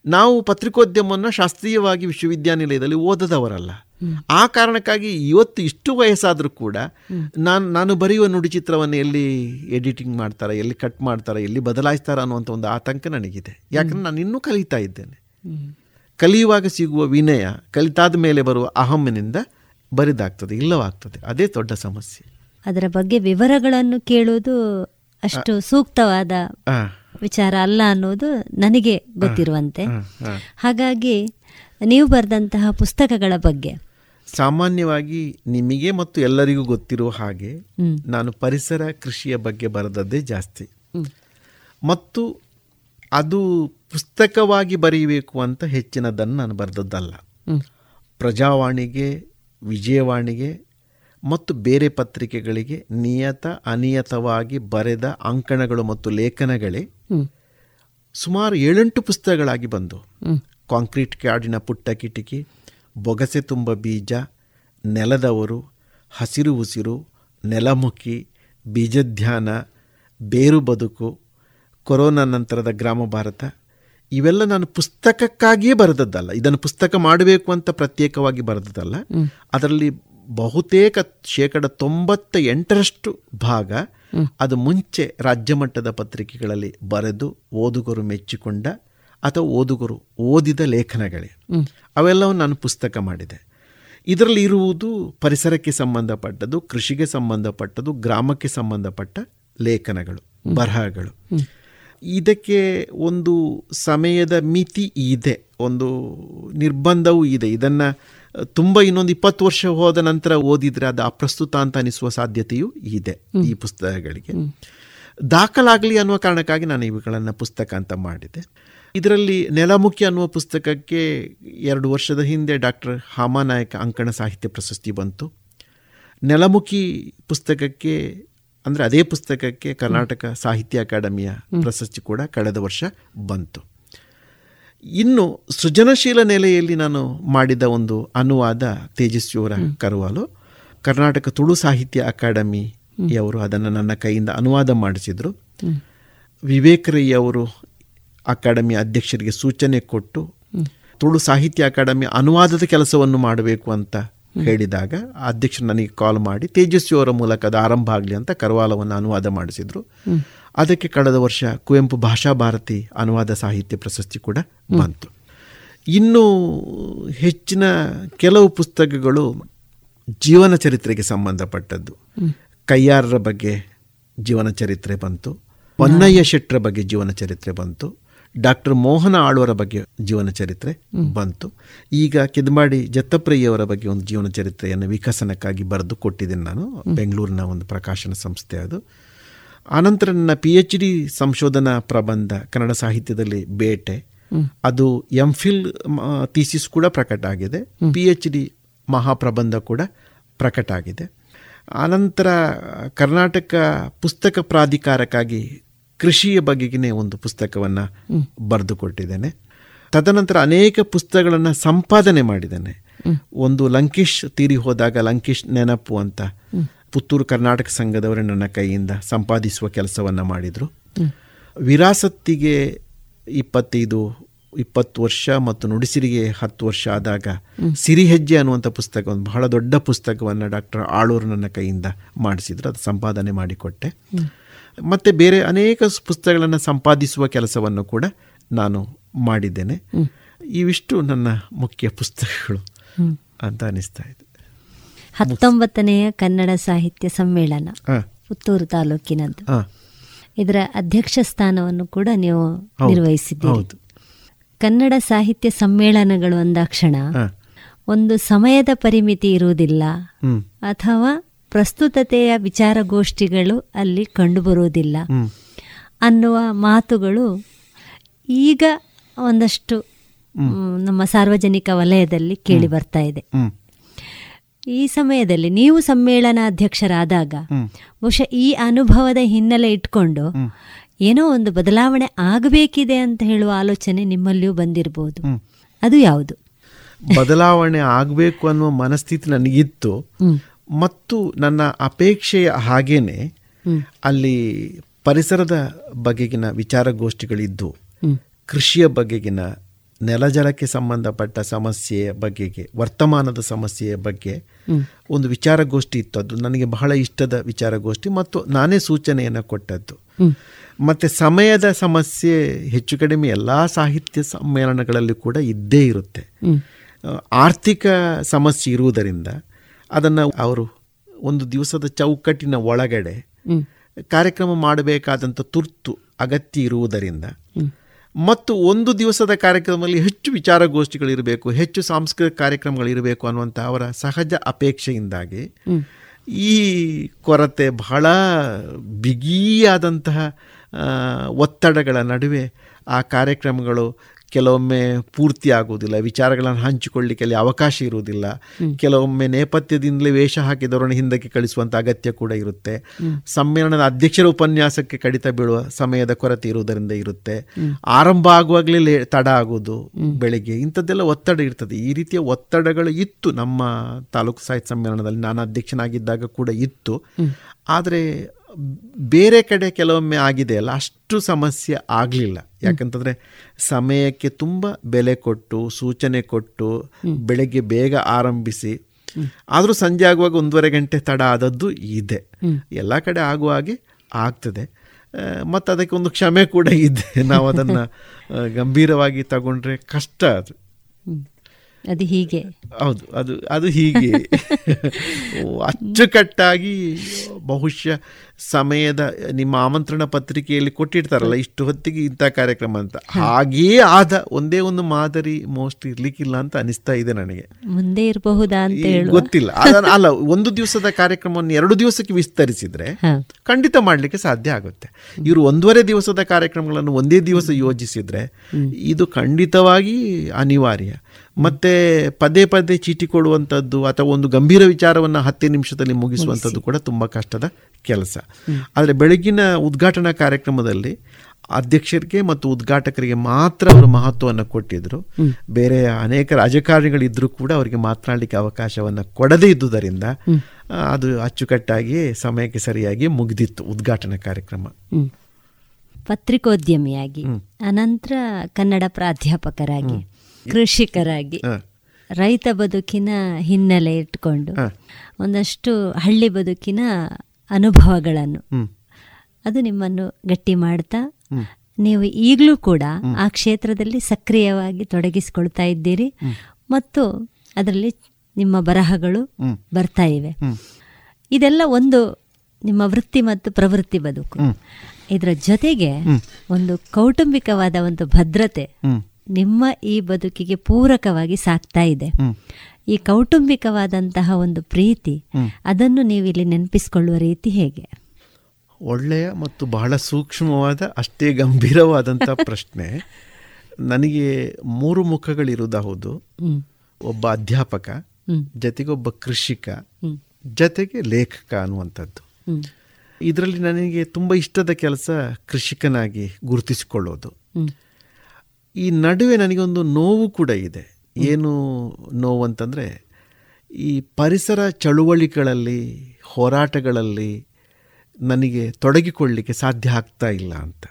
ನಾವು ಪತ್ರಿಕೋದ್ಯಮವನ್ನು ಶಾಸ್ತ್ರೀಯವಾಗಿ ವಿಶ್ವವಿದ್ಯಾನಿಲಯದಲ್ಲಿ ಓದದವರಲ್ಲ. ಆ ಕಾರಣಕ್ಕಾಗಿ ಇವತ್ತು ಇಷ್ಟು ವಯಸ್ಸಾದರೂ ಕೂಡ ನಾನು ನಾನು ಬರೆಯುವ ನುಡಿಚಿತ್ರವನ್ನು ಎಲ್ಲಿ ಎಡಿಟಿಂಗ್ ಮಾಡ್ತಾರೆ ಎಲ್ಲಿ ಕಟ್ ಮಾಡ್ತಾರೆ ಎಲ್ಲಿ ಬದಲಾಯಿಸ್ತಾರೆ ಅನ್ನುವಂಥ ಒಂದು ಆತಂಕ ನನಗಿದೆ. ಯಾಕಂದ್ರೆ ನಾನು ಇನ್ನೂ ಕಲಿತಾ ಇದ್ದೇನೆ. ಕಲಿಯುವಾಗ ಸಿಗುವ ವಿನಯ ಕಲಿತಾದ ಮೇಲೆ ಬರುವ ಅಹಮ್ಮಿನಿಂದ ಬರಿದಾಗ್ತದೆ ಇಲ್ಲವಾಗ್ತದೆ. ಅದೇ ದೊಡ್ಡ ಸಮಸ್ಯೆ. ಅದರ ಬಗ್ಗೆ ವಿವರಗಳನ್ನು ಕೇಳುವುದು ಅಷ್ಟು ಸೂಕ್ತವಾದ. ವಿಚಾರ ಅಲ್ಲ ಅನ್ನೋದು ನನಗೆ ಗೊತ್ತಿರುವಂತೆ. ಹಾಗಾಗಿ ನೀವು ಬರೆದಂತಹ ಪುಸ್ತಕಗಳ ಬಗ್ಗೆ. ಸಾಮಾನ್ಯವಾಗಿ ನಿಮಗೆ ಮತ್ತು ಎಲ್ಲರಿಗೂ ಗೊತ್ತಿರುವ ಹಾಗೆ ನಾನು ಪರಿಸರ ಕೃಷಿಯ ಬಗ್ಗೆ ಬರೆದದ್ದೇ ಜಾಸ್ತಿ. ಮತ್ತು ಅದು ಪುಸ್ತಕವಾಗಿ ಬರೆಯಬೇಕು ಅಂತ ಹೆಚ್ಚಿನದನ್ನು ನಾನು ಬರೆದದ್ದಲ್ಲ. ಪ್ರಜಾವಾಣಿಗೆ ವಿಜಯವಾಣಿಗೆ ಮತ್ತು ಬೇರೆ ಪತ್ರಿಕೆಗಳಿಗೆ ನಿಯತ ಅನಿಯತವಾಗಿ ಬರೆದ ಅಂಕಣಗಳು ಮತ್ತು ಲೇಖನಗಳೇ. ಸುಮಾರು ಏಳೆಂಟು ಪುಸ್ತಕಗಳಾಗಿ ಬಂದು. ಕಾಂಕ್ರೀಟ್ ಕಾಡಿನ ಪುಟ್ಟ ಕಿಟಕಿ ಬೊಗಸೆ ತುಂಬ ಬೀಜ ನೆಲದವರು ಹಸಿರು ಉಸಿರು ನೆಲಮುಖಿ ಬೀಜಧ್ಯಾನ ಬೇರು ಬದುಕು ಕೊರೋನಾ ನಂತರದ ಗ್ರಾಮ ಭಾರತ ಇವೆಲ್ಲ ನಾನು ಪುಸ್ತಕಕ್ಕಾಗಿಯೇ ಬರೆದದ್ದಲ್ಲ ಇದನ್ನು ಪುಸ್ತಕ ಮಾಡಬೇಕು ಅಂತ ಪ್ರತ್ಯೇಕವಾಗಿ ಬರೆದದ್ದಲ್ಲ ಅದರಲ್ಲಿ ಬಹುತೇಕ ಶೇಕಡ ತೊಂಬತ್ತ ಎಂಟರಷ್ಟು ಭಾಗ ಅದು ಮುಂಚೆ ರಾಜ್ಯ ಮಟ್ಟದ ಪತ್ರಿಕೆಗಳಲ್ಲಿ ಬರೆದು ಓದುಗರು ಮೆಚ್ಚಿಕೊಂಡ ಅಥವಾ ಓದುಗರು ಓದಿದ ಲೇಖನಗಳೇ. ಅವೆಲ್ಲವೂ ನಾನು ಪುಸ್ತಕ ಮಾಡಿದೆ. ಇದರಲ್ಲಿ ಇರುವುದು ಪರಿಸರಕ್ಕೆ ಸಂಬಂಧಪಟ್ಟದ್ದು, ಕೃಷಿಗೆ ಸಂಬಂಧಪಟ್ಟದ್ದು, ಗ್ರಾಮಕ್ಕೆ ಸಂಬಂಧಪಟ್ಟ ಲೇಖನಗಳು, ಬರಹಗಳು. ಇದಕ್ಕೆ ಒಂದು ಸಮಯದ ಮಿತಿ ಇದೆ, ಒಂದು ನಿರ್ಬಂಧವೂ ಇದೆ. ಇದನ್ನು ತುಂಬ ಇನ್ನೊಂದು ಇಪ್ಪತ್ತು ವರ್ಷ ಹೋದ ನಂತರ ಓದಿದರೆ ಅದು ಅಪ್ರಸ್ತುತ ಅಂತ ಅನಿಸುವ ಸಾಧ್ಯತೆಯೂ ಇದೆ ಈ ಪುಸ್ತಕಗಳಿಗೆ. ದಾಖಲಾಗಲಿ ಅನ್ನುವ ಕಾರಣಕ್ಕಾಗಿ ನಾನು ಇವುಗಳನ್ನು ಪುಸ್ತಕ ಅಂತ ಮಾಡಿದೆ. ಇದರಲ್ಲಿ ನೆಲಮುಖಿ ಅನ್ನುವ ಪುಸ್ತಕಕ್ಕೆ ಎರಡು ವರ್ಷದ ಹಿಂದೆ ಡಾಕ್ಟರ್ ಹಾಮಾನಾಯಕ ಅಂಕಣ ಸಾಹಿತ್ಯ ಪ್ರಶಸ್ತಿ ಬಂತು. ನೆಲಮುಖಿ ಪುಸ್ತಕಕ್ಕೆ ಅಂದರೆ ಅದೇ ಪುಸ್ತಕಕ್ಕೆ ಕರ್ನಾಟಕ ಸಾಹಿತ್ಯ ಅಕಾಡೆಮಿಯ ಪ್ರಶಸ್ತಿ ಕೂಡ ಕಳೆದ ವರ್ಷ ಬಂತು. ಇನ್ನು ಸೃಜನಶೀಲ ನೆಲೆಯಲ್ಲಿ ನಾನು ಮಾಡಿದ ಒಂದು ಅನುವಾದ ತೇಜಸ್ವಿಯವರ ಕರುವಾಲು. ಕರ್ನಾಟಕ ತುಳು ಸಾಹಿತ್ಯ ಅಕಾಡೆಮಿಯವರು ಅದನ್ನು ನನ್ನ ಕೈಯಿಂದ ಅನುವಾದ ಮಾಡಿಸಿದರು. ವಿವೇಕ್ ರೈ ಅವರು ಅಕಾಡೆಮಿ ಅಧ್ಯಕ್ಷರಿಗೆ ಸೂಚನೆ ಕೊಟ್ಟು ತುಳು ಸಾಹಿತ್ಯ ಅಕಾಡೆಮಿ ಅನುವಾದದ ಕೆಲಸವನ್ನು ಮಾಡಬೇಕು ಅಂತ ಹೇಳಿದಾಗ ಅಧ್ಯಕ್ಷರು ನನಗೆ ಕಾಲ್ ಮಾಡಿ ತೇಜಸ್ವಿಯವರ ಮೂಲಕ ಅದು ಆರಂಭ ಆಗಲಿ ಅಂತ ಕರವಾಲವನ್ನು ಅನುವಾದ ಮಾಡಿಸಿದರು. ಅದಕ್ಕೆ ಕಳೆದ ವರ್ಷ ಕುವೆಂಪು ಭಾಷಾ ಭಾರತಿ ಅನುವಾದ ಸಾಹಿತ್ಯ ಪ್ರಶಸ್ತಿ ಕೂಡ ಬಂತು. ಇನ್ನು ಹೆಚ್ಚಿನ ಕೆಲವು ಪುಸ್ತಕಗಳು ಜೀವನ ಚರಿತ್ರೆಗೆ ಸಂಬಂಧಪಟ್ಟದ್ದು. ಕೈಯಾರರ ಬಗ್ಗೆ ಜೀವನ ಚರಿತ್ರೆ ಬಂತು. ಹೊನ್ನಯ್ಯ ಶೆಟ್ಟರ ಬಗ್ಗೆ ಜೀವನ ಚರಿತ್ರೆ ಬಂತು. ಡಾಕ್ಟರ್ ಮೋಹನ ಆಳ್ವರ ಬಗ್ಗೆ ಜೀವನ ಚರಿತ್ರೆ ಬಂತು. ಈಗ ಕಿದ್ಮಾಡಿ ಜತ್ತಪ್ರಯ್ಯವರ ಬಗ್ಗೆ ಒಂದು ಜೀವನ ಚರಿತ್ರೆಯನ್ನು ವಿಕಸನಕ್ಕಾಗಿ ಬರೆದು ಕೊಟ್ಟಿದ್ದೀನಿ ನಾನು. ಬೆಂಗಳೂರಿನ ಒಂದು ಪ್ರಕಾಶನ ಸಂಸ್ಥೆ ಅದು. ಆನಂತರ ನನ್ನ ಪಿ ಎಚ್ ಡಿ ಸಂಶೋಧನಾ ಪ್ರಬಂಧ ಕನ್ನಡ ಸಾಹಿತ್ಯದಲ್ಲಿ ಬೇಟೆ. ಅದು ಎಂ ಫಿಲ್ ಥೀಸಿಸ್ ಕೂಡ ಪ್ರಕಟ ಆಗಿದೆ. ಪಿ ಎಚ್ ಡಿ ಮಹಾಪ್ರಬಂಧ ಕೂಡ ಪ್ರಕಟ ಆಗಿದೆ. ಆನಂತರ ಕರ್ನಾಟಕ ಪುಸ್ತಕ ಪ್ರಾಧಿಕಾರಕ್ಕಾಗಿ ಕೃಷಿಯ ಬಗೆಗಿನೇ ಒಂದು ಪುಸ್ತಕವನ್ನು ಬರೆದುಕೊಟ್ಟಿದ್ದೇನೆ. ತದನಂತರ ಅನೇಕ ಪುಸ್ತಕಗಳನ್ನು ಸಂಪಾದನೆ ಮಾಡಿದ್ದೇನೆ. ಒಂದು ಲಂಕೇಶ್ ತೀರಿ ಹೋದಾಗ ಲಂಕೇಶ್ ನೆನಪು ಅಂತ. ಪುತ್ತೂರು ಕರ್ನಾಟಕ ಸಂಘದವರೇ ನನ್ನ ಕೈಯಿಂದ ಸಂಪಾದಿಸುವ ಕೆಲಸವನ್ನು ಮಾಡಿದರು ವಿರಾಸತ್ತಿಗೆ ಇಪ್ಪತ್ತೈದು, ಇಪ್ಪತ್ತು ವರ್ಷ ಮತ್ತು ನುಡಿಸಿರಿಗೆ ಹತ್ತು ವರ್ಷ ಆದಾಗ. ಸಿರಿಹೆಜ್ಜೆ ಅನ್ನುವಂಥ ಪುಸ್ತಕ ಒಂದು ಬಹಳ ದೊಡ್ಡ ಪುಸ್ತಕವನ್ನು ಡಾಕ್ಟರ್ ಆಳೂರು ನನ್ನ ಕೈಯಿಂದ ಮಾಡಿಸಿದ್ರು ಅದು ಸಂಪಾದನೆ ಮಾಡಿಕೊಟ್ಟೆ. ಮತ್ತು ಬೇರೆ ಅನೇಕ ಪುಸ್ತಕಗಳನ್ನು ಸಂಪಾದಿಸುವ ಕೆಲಸವನ್ನು ಕೂಡ ನಾನು ಮಾಡಿದ್ದೇನೆ ಇವಿಷ್ಟು ನನ್ನ ಮುಖ್ಯ ಪುಸ್ತಕಗಳು ಅಂತ ಅನಿಸ್ತಾ ಇದೆ ಹತ್ತೊಂಬತ್ತನೆಯ ಕನ್ನಡ ಸಾಹಿತ್ಯ ಸಮ್ಮೇಳನ. ಪುತ್ತೂರು ತಾಲೂಕಿನದ್ದು. ಇದರ ಅಧ್ಯಕ್ಷ ಸ್ಥಾನವನ್ನು ಕೂಡ ನೀವು ನಿರ್ವಹಿಸಿದ್ದೀರಿ. ಕನ್ನಡ ಸಾಹಿತ್ಯ ಸಮ್ಮೇಳನಗಳು ಅಂದಾಕ್ಷಣ ಒಂದು ಸಮಯದ ಪರಿಮಿತಿ ಇರುವುದಿಲ್ಲ. ಅಥವಾ ಪ್ರಸ್ತುತತೆಯ ವಿಚಾರಗೋಷ್ಠಿಗಳು ಅಲ್ಲಿ ಕಂಡುಬರುವುದಿಲ್ಲ ಅನ್ನುವ ಮಾತುಗಳು ಈಗ ಒಂದಷ್ಟು ನಮ್ಮ ಸಾರ್ವಜನಿಕ ವಲಯದಲ್ಲಿ ಕೇಳಿ ಬರ್ತಾ ಇದೆ. ಈ ಸಮಯದಲ್ಲಿ ನೀವು ಸಮ್ಮೇಳನಾಧ್ಯಕ್ಷರಾದಾಗ. ಬಹುಶಃ ಈ ಅನುಭವದ ಹಿನ್ನೆಲೆ ಇಟ್ಕೊಂಡು ಏನೋ ಒಂದು ಬದಲಾವಣೆ ಆಗಬೇಕಿದೆ ಅಂತ ಹೇಳುವ ಆಲೋಚನೆ ನಿಮ್ಮಲ್ಲಿಯೂ ಬಂದಿರಬಹುದು ಅದು ಯಾವುದು? ಬದಲಾವಣೆ ಆಗಬೇಕು ಅನ್ನುವ ಮನಸ್ಥಿತಿ ನನಗಿತ್ತು. ಮತ್ತು ನನ್ನ ಅಪೇಕ್ಷೆಯ ಹಾಗೇನೆ ಅಲ್ಲಿ ಪರಿಸರದ ಬಗೆಗಿನ ವಿಚಾರಗೋಷ್ಠಿಗಳಿದ್ದು ಕೃಷಿಯ ಬಗೆಗಿನ ನೆಲಜಲಕ್ಕೆ ಸಂಬಂಧಪಟ್ಟ ಸಮಸ್ಯೆಯ ಬಗೆಗೆ, ವರ್ತಮಾನದ ಸಮಸ್ಯೆಯ ಬಗ್ಗೆ ಒಂದು ವಿಚಾರಗೋಷ್ಠಿ ಇತ್ತು ಅದು ನನಗೆ ಬಹಳ ಇಷ್ಟದ ವಿಚಾರಗೋಷ್ಠಿ ಮತ್ತು ನಾನೇ ಸೂಚನೆಯನ್ನು ಕೊಟ್ಟದ್ದು ಮತ್ತೆ ಸಮಯದ ಸಮಸ್ಯೆ ಹೆಚ್ಚು ಕಡಿಮೆ ಎಲ್ಲ ಸಾಹಿತ್ಯ ಸಮ್ಮೇಳನಗಳಲ್ಲಿ ಕೂಡ ಇದ್ದೇ ಇರುತ್ತೆ ಆರ್ಥಿಕ ಸಮಸ್ಯೆ ಇರುವುದರಿಂದ ಅದನ್ನು ಅವರು ಒಂದು ದಿವಸದ ಚೌಕಟ್ಟಿನ ಒಳಗಡೆ ಕಾರ್ಯಕ್ರಮ ಮಾಡಬೇಕಾದಂಥ ತುರ್ತು ಅಗತ್ಯ ಇರುವುದರಿಂದ. ಮತ್ತು ಒಂದು ದಿವಸದ ಕಾರ್ಯಕ್ರಮದಲ್ಲಿ ಹೆಚ್ಚು ವಿಚಾರಗೋಷ್ಠಿಗಳಿರಬೇಕು ಹೆಚ್ಚು ಸಾಂಸ್ಕೃತಿಕ ಕಾರ್ಯಕ್ರಮಗಳಿರಬೇಕು ಅನ್ನುವಂಥ ಅವರ ಸಹಜ ಅಪೇಕ್ಷೆಯಿಂದಾಗಿ ಈ ಕೊರತೆ ಬಹಳ ಬಿಗಿಯಾದಂತಹ ಒತ್ತಡಗಳ ನಡುವೆ ಆ ಕಾರ್ಯಕ್ರಮಗಳು ಕೆಲವೊಮ್ಮೆ ಪೂರ್ತಿ ಆಗುವುದಿಲ್ಲ ವಿಚಾರಗಳನ್ನು ಹಂಚಿಕೊಳ್ಳಿಕ್ಕೆ ಅಲ್ಲಿ ಅವಕಾಶ ಇರುವುದಿಲ್ಲ ಕೆಲವೊಮ್ಮೆ ನೇಪಥ್ಯದಿಂದಲೇ ವೇಷ ಹಾಕಿದವರನ್ನು ಹಿಂದಕ್ಕೆ ಕಳಿಸುವಂಥ ಅಗತ್ಯ ಕೂಡ ಇರುತ್ತೆ. ಸಮ್ಮೇಳನದ ಅಧ್ಯಕ್ಷರ ಉಪನ್ಯಾಸಕ್ಕೆ ಕಡಿತ ಬೀಳುವ ಸಮಯದ ಕೊರತೆ ಇರುವುದರಿಂದ ಇರುತ್ತೆ. ಆರಂಭ ಆಗುವಾಗಲೇ ಲೇ ತಡ ಆಗೋದು. ಬೆಳಿಗ್ಗೆ ಇಂಥದ್ದೆಲ್ಲ ಒತ್ತಡ ಇರ್ತದೆ ಈ ರೀತಿಯ ಒತ್ತಡಗಳು ಇತ್ತು ನಮ್ಮ ತಾಲೂಕು ಸಾಹಿತ್ಯ ಸಮ್ಮೇಳನದಲ್ಲಿ ನಾನು ಅಧ್ಯಕ್ಷನಾಗಿದ್ದಾಗ ಕೂಡ ಇತ್ತು. ಆದರೆ ಬೇರೆ ಕಡೆ ಕೆಲವೊಮ್ಮೆ ಆಗಿದೆ ಅಲ್ಲ ಅಷ್ಟು ಸಮಸ್ಯೆ ಆಗಲಿಲ್ಲ. ಯಾಕಂತಂದರೆ ಸಮಯಕ್ಕೆ ತುಂಬ ಬೆಲೆ ಕೊಟ್ಟು ಸೂಚನೆ ಕೊಟ್ಟು. ಬೆಳಗ್ಗೆ ಬೇಗ ಆರಂಭಿಸಿ. ಆದರೂ ಸಂಜೆ ಆಗುವಾಗ ಒಂದೂವರೆ ಗಂಟೆ ತಡ ಆದದ್ದು ಇದೆ. ಎಲ್ಲ ಕಡೆ ಆಗುವ ಹಾಗೆ ಆಗ್ತದೆ. ಮತ್ತು ಅದಕ್ಕೆ ಒಂದು ಕ್ಷಮೆ ಕೂಡ ಇದೆ. ನಾವು ಅದನ್ನು ಗಂಭೀರವಾಗಿ ತಗೊಂಡ್ರೆ ಕಷ್ಟ ಅದು. ಅದು ಹೀಗೆ. ಹೌದು ಅದು ಅದು ಹೀಗೆ. [LAUGHS] ಅಚ್ಚುಕಟ್ಟಾಗಿ ಬಹುಶಃ ಸಮಯದ ನಿಮ್ಮ ಆಮಂತ್ರಣ ಪತ್ರಿಕೆಯಲ್ಲಿ ಕೊಟ್ಟಿರ್ತಾರಲ್ಲ ಇಷ್ಟು ಹೊತ್ತಿಗೆ ಇಂಥ ಕಾರ್ಯಕ್ರಮ ಅಂತ. ಹಾಗೇ ಆದ ಒಂದೇ ಒಂದು ಮಾದರಿ ಮೋಸ್ಟ್ ಇರ್ಲಿಕ್ಕಿಲ್ಲ ಅಂತ ಅನಿಸ್ತಾ ಇದೆ ನನಗೆ. ಮುಂದೆ ಇರಬಹುದಾ ಅಂತ ಗೊತ್ತಿಲ್ಲ. ಅಲ್ಲ ಒಂದು ದಿವಸದ ಕಾರ್ಯಕ್ರಮವನ್ನು ಎರಡು ದಿವಸಕ್ಕೆ ವಿಸ್ತರಿಸಿದ್ರೆ ಖಂಡಿತ ಮಾಡಲಿಕ್ಕೆ ಸಾಧ್ಯ ಆಗುತ್ತೆ. ಇವರು ಒಂದೂವರೆ ದಿವಸದ ಕಾರ್ಯಕ್ರಮಗಳನ್ನು ಒಂದೇ ದಿವಸ ಯೋಜಿಸಿದ್ರೆ ಇದು ಖಂಡಿತವಾಗಿ ಅನಿವಾರ್ಯ. ಮತ್ತೆ ಪದೇ ಪದೇ ಚೀಟಿ ಕೊಡುವಂಥದ್ದು ಅಥವಾ ಒಂದು ಗಂಭೀರ ವಿಚಾರವನ್ನು ಹತ್ತೇ ನಿಮಿಷದಲ್ಲಿ ಮುಗಿಸುವಂಥದ್ದು ಕೂಡ ತುಂಬ ಕಷ್ಟದ ಕೆಲಸ. ಆದರೆ ಬೆಳಗಿನ ಉದ್ಘಾಟನಾ ಕಾರ್ಯಕ್ರಮದಲ್ಲಿ ಅಧ್ಯಕ್ಷರಿಗೆ ಮತ್ತು ಉದ್ಘಾಟಕರಿಗೆ ಮಾತ್ರ ಅವರು ಮಹತ್ವವನ್ನು ಕೊಟ್ಟಿದ್ರು. ಬೇರೆ ಅನೇಕ ರಾಜಕಾರಣಿಗಳಿದ್ದರೂ ಕೂಡ ಅವರಿಗೆ ಮಾತನಾಡಲಿಕ್ಕೆ ಅವಕಾಶವನ್ನು ಕೊಡದೇ ಇದ್ದುದರಿಂದ ಅದು ಅಚ್ಚುಕಟ್ಟಾಗಿ ಸಮಯಕ್ಕೆ ಸರಿಯಾಗಿ ಮುಗಿದಿತ್ತು ಉದ್ಘಾಟನಾ ಕಾರ್ಯಕ್ರಮ. ಪತ್ರಿಕೋದ್ಯಮಿಯಾಗಿ. ಅನಂತರ ಕನ್ನಡ ಪ್ರಾಧ್ಯಾಪಕರಾಗಿ. ಕೃಷಿಕರಾಗಿ ರೈತ ಬದುಕಿನ ಹಿನ್ನೆಲೆ ಇಟ್ಕೊಂಡು ಒಂದಷ್ಟು ಹಳ್ಳಿ ಬದುಕಿನ ಅನುಭವಗಳನ್ನು ಅದು ನಿಮ್ಮನ್ನು ಗಟ್ಟಿ ಮಾಡ್ತಾ ನೀವು ಈಗಲೂ ಕೂಡ ಆ ಕ್ಷೇತ್ರದಲ್ಲಿ ಸಕ್ರಿಯವಾಗಿ ತೊಡಗಿಸಿಕೊಳ್ತಾ ಇದ್ದೀರಿ ಮತ್ತು ಅದರಲ್ಲಿ ನಿಮ್ಮ ಬರಹಗಳು ಬರ್ತಾ ಇವೆ. ಇದೆಲ್ಲ ಒಂದು ನಿಮ್ಮ ವೃತ್ತಿ ಮತ್ತು ಪ್ರವೃತ್ತಿ ಬದುಕು. ಇದರ ಜೊತೆಗೆ ಒಂದು ಕೌಟುಂಬಿಕವಾದ ಒಂದು ಭದ್ರತೆ. ನಿಮ್ಮ ಈ ಬದುಕಿಗೆ ಪೂರಕವಾಗಿ ಸಾಕ್ತಾ ಇದೆ. ಈ ಕೌಟುಂಬಿಕವಾದಂತಹ ಒಂದು ಪ್ರೀತಿ ಅದನ್ನು ನೀವು ಇಲ್ಲಿ ನೆನಪಿಸಿಕೊಳ್ಳುವ ರೀತಿ ಹೇಗೆ? ಒಳ್ಳೆಯ ಮತ್ತು ಬಹಳ ಸೂಕ್ಷ್ಮವಾದ ಅಷ್ಟೇ ಗಂಭೀರವಾದಂಥ [LAUGHS] ಪ್ರಶ್ನೆ. ನನಗೆ ಮೂರು ಮುಖಗಳಿರುವುದು ಹೌದು. ಒಬ್ಬ ಅಧ್ಯಾಪಕ. ಜೊತೆಗೊಬ್ಬ ಕೃಷಿಕ. ಜೊತೆಗೆ ಲೇಖಕ ಅನ್ನುವಂಥದ್ದು. ಇದರಲ್ಲಿ ನನಗೆ ತುಂಬ ಇಷ್ಟದ ಕೆಲಸ ಕೃಷಿಕನಾಗಿ ಗುರುತಿಸಿಕೊಳ್ಳೋದು. ಈ ನಡುವೆ ನನಗೊಂದು ನೋವು ಕೂಡ ಇದೆ. ಏನು ನೋವು ಅಂತಂದರೆ ಈ ಪರಿಸರ ಚಳುವಳಿಗಳಲ್ಲಿ ಹೋರಾಟಗಳಲ್ಲಿ ನನಗೆ ತೊಡಗಿಕೊಳ್ಳಲಿಕ್ಕೆ ಸಾಧ್ಯ ಆಗ್ತಾ ಇಲ್ಲ ಅಂತ.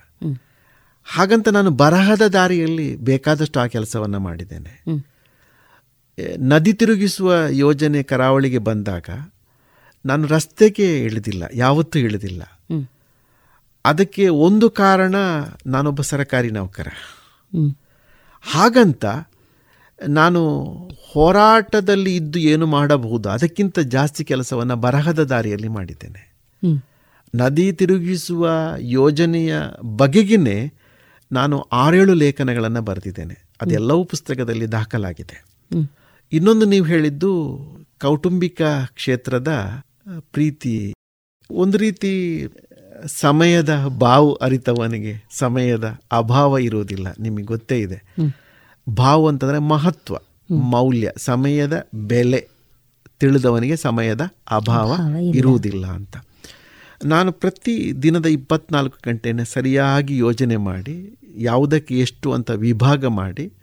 ಹಾಗಂತ ನಾನು ಬರಹದ ದಾರಿಯಲ್ಲಿ ಬೇಕಾದಷ್ಟು ಆ ಕೆಲಸವನ್ನು ಮಾಡಿದ್ದೇನೆ. ನದಿ ತಿರುಗಿಸುವ ಯೋಜನೆ ಕರಾವಳಿಗೆ ಬಂದಾಗ ನಾನು ರಸ್ತೆಗೆ ಇಳಿದಿಲ್ಲ ಯಾವತ್ತೂ ಇಳಿದಿಲ್ಲ. ಅದಕ್ಕೆ ಒಂದು ಕಾರಣ ನಾನೊಬ್ಬ ಸರಕಾರಿ ನೌಕರ. ಹಾಗಂತ ನಾನು ಹೋರಾಟದಲ್ಲಿ ಇದ್ದು ಏನು ಮಾಡಬಹುದು ಅದಕ್ಕಿಂತ ಜಾಸ್ತಿ ಕೆಲಸವನ್ನು ಬರಹದ ದಾರಿಯಲ್ಲಿ ಮಾಡಿದ್ದೇನೆ. ನದಿ ತಿರುಗಿಸುವ ಯೋಜನೆಯ ಬಗೆಗಿನೇ ನಾನು ಆರೇಳು ಲೇಖನಗಳನ್ನು ಬರೆದಿದ್ದೇನೆ. ಅದೆಲ್ಲವೂ ಪುಸ್ತಕದಲ್ಲಿ ದಾಖಲಾಗಿದೆ. ಇನ್ನೊಂದು ನೀವು ಹೇಳಿದ್ದು ಕೌಟುಂಬಿಕ ಕ್ಷೇತ್ರದ ಪ್ರೀತಿ. ಒಂದು ರೀತಿ ಸಮಯದ ಬಾವು ಅರಿತವನಿಗೆ ಸಮಯದ ಅಭಾವ ಇರುವುದಿಲ್ಲ. ನಿಮಗೆ ಗೊತ್ತೇ ಇದೆ. ಬಾವು ಭಾವ ಅಂತಂದರೆ ಮಹತ್ವ ಮೌಲ್ಯ. ಸಮಯದ ಬೆಲೆ ತಿಳಿದವನಿಗೆ ಸಮಯದ ಅಭಾವ ಅಭಾವ ಇರುವುದಿಲ್ಲ ಅಂತ. ನಾನು ಪ್ರತಿ ದಿನದ ಇಪ್ಪತ್ನಾಲ್ಕು ಗಂಟೆಯನ್ನು ಸರಿಯಾಗಿ ಯೋಜನೆ ಮಾಡಿ ಯಾವುದಕ್ಕೆ ಎಷ್ಟು ಅಂತ ವಿಭಾಗ ಮಾಡಿ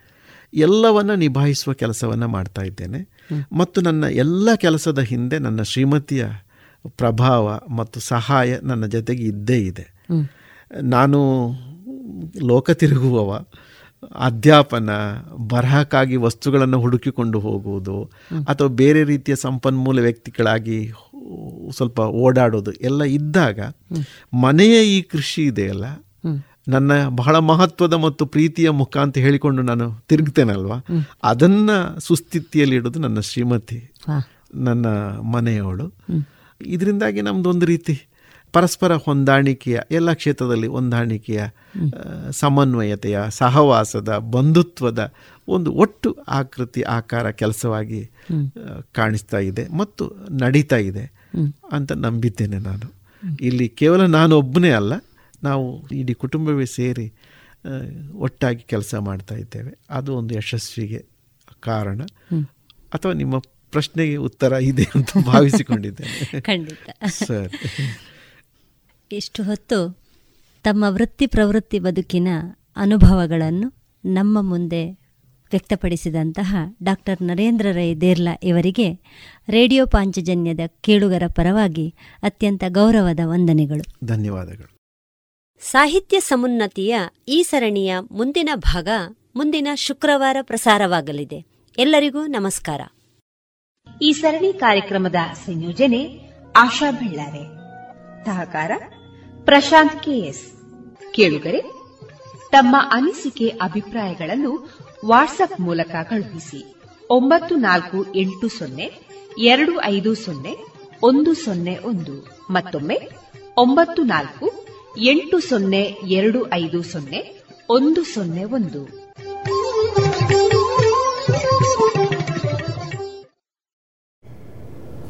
ಎಲ್ಲವನ್ನು ನಿಭಾಯಿಸುವ ಕೆಲಸವನ್ನು ಮಾಡ್ತಾ ಇದ್ದೇನೆ. ಮತ್ತು ನನ್ನ ಎಲ್ಲ ಕೆಲಸದ ಹಿಂದೆ ನನ್ನ ಶ್ರೀಮತಿಯ ಪ್ರಭಾವ ಮತ್ತು ಸಹಾಯ ನನ್ನ ಜೊತೆಗೆ ಇದ್ದೇ ಇದೆ. ನಾನು ಲೋಕ ತಿರುಗುವವ ಅಧ್ಯಾಪನ ಬರಹಕ್ಕಾಗಿ ವಸ್ತುಗಳನ್ನು ಹುಡುಕಿಕೊಂಡು ಹೋಗುವುದು ಅಥವಾ ಬೇರೆ ರೀತಿಯ ಸಂಪನ್ಮೂಲ ವ್ಯಕ್ತಿಗಳಾಗಿ ಸ್ವಲ್ಪ ಓಡಾಡೋದು ಎಲ್ಲ ಇದ್ದಾಗ ಮನೆಯ ಈ ಕೃಷಿ ಇದೆಯಲ್ಲ. ನನ್ನ ಬಹಳ ಮಹತ್ವದ ಮತ್ತು ಪ್ರೀತಿಯ ಮುಖ ಅಂತ ಹೇಳಿಕೊಂಡು ನಾನು ತಿರುಗ್ತೇನಲ್ವಾ? ಅದನ್ನು ಸುಸ್ಥಿತಿಯಲ್ಲಿ ಇಡೋದು ನನ್ನ ಶ್ರೀಮತಿ ನನ್ನ ಮನೆಯವಳು. ಇದರಿಂದಾಗಿ ನಮ್ದು ಒಂದು ರೀತಿ ಪರಸ್ಪರ ಹೊಂದಾಣಿಕೆಯ ಎಲ್ಲ ಕ್ಷೇತ್ರದಲ್ಲಿ ಹೊಂದಾಣಿಕೆಯ ಸಮನ್ವಯತೆಯ ಸಹವಾಸದ ಬಂಧುತ್ವದ ಒಂದು ಒಟ್ಟು ಆಕೃತಿ ಆಕಾರ ಕೆಲಸವಾಗಿ. ಕಾಣಿಸ್ತಾ ಇದೆ ಮತ್ತು ನಡೀತಾ ಇದೆ ಅಂತ ನಂಬಿದ್ದೇನೆ ನಾನು ಇಲ್ಲಿ ಕೇವಲ ನಾನು ಒಬ್ಬನೇ ಅಲ್ಲ ನಾವು ಇಡೀ ಕುಟುಂಬವೇ ಸೇರಿ ಒಟ್ಟಾಗಿ ಕೆಲಸ ಮಾಡ್ತಾ ಇದ್ದೇವೆ ಅದು ಒಂದು ಯಶಸ್ವಿಗೆ ಕಾರಣ. ಅಥವಾ ನಿಮ್ಮ ಪ್ರಶ್ನೆಗೆ ಉತ್ತರ ಇದೆ ಅಂತ ಭಾವಿಸಿಕೊಂಡಿದ್ದೇನೆ. [LAUGHS] ಖಂಡಿತ. ಸರ್. ಇಷ್ಟು ಹೊತ್ತು ತಮ್ಮ ವೃತ್ತಿ ಪ್ರವೃತ್ತಿ ಬದುಕಿನ ಅನುಭವಗಳನ್ನು ನಮ್ಮ ಮುಂದೆ ವ್ಯಕ್ತಪಡಿಸಿದಂತಹ ಡಾಕ್ಟರ್ ನರೇಂದ್ರ ರೈ ದೇರ್ಲಾ ಇವರಿಗೆ ರೇಡಿಯೋ ಪಾಂಚಜನ್ಯದ ಕೇಳುಗರ ಪರವಾಗಿ ಅತ್ಯಂತ ಗೌರವದ ವಂದನೆಗಳು. ಧನ್ಯವಾದಗಳು. ಸಾಹಿತ್ಯ ಸಮುನ್ನತಿಯ ಈ ಸರಣಿಯ ಮುಂದಿನ ಭಾಗ ಮುಂದಿನ ಶುಕ್ರವಾರ ಪ್ರಸಾರವಾಗಲಿದೆ. ಎಲ್ಲರಿಗೂ ನಮಸ್ಕಾರ. ಈ ಸರಣಿ ಕಾರ್ಯಕ್ರಮದ ಸಂಯೋಜನೆ ಆಶಾ ಬೆಳ್ಳಾರೆ. ಸಹಕಾರ ಪ್ರಶಾಂತ್ ಕೆಎಸ್. ಕೇಳುಗರೆ, ತಮ್ಮ ಅನಿಸಿಕೆ ಅಭಿಪ್ರಾಯಗಳನ್ನು ವಾಟ್ಸ್ಆಪ್ ಮೂಲಕ ಕಳುಹಿಸಿ ಒಂಬತ್ತು ನಾಲ್ಕು ಎಂಟು ಸೊನ್ನೆ ಎರಡು ಐದು ಸೊನ್ನೆ ಒಂದು ಸೊನ್ನೆ ಒಂದು ಮತ್ತೊಮ್ಮೆ ಒಂಬತ್ತು ನಾಲ್ಕು ಎಂಟು ಸೊನ್ನೆ ಎರಡು ಐದು ಸೊನ್ನೆ ಒಂದು ಸೊನ್ನೆ ಒಂದು.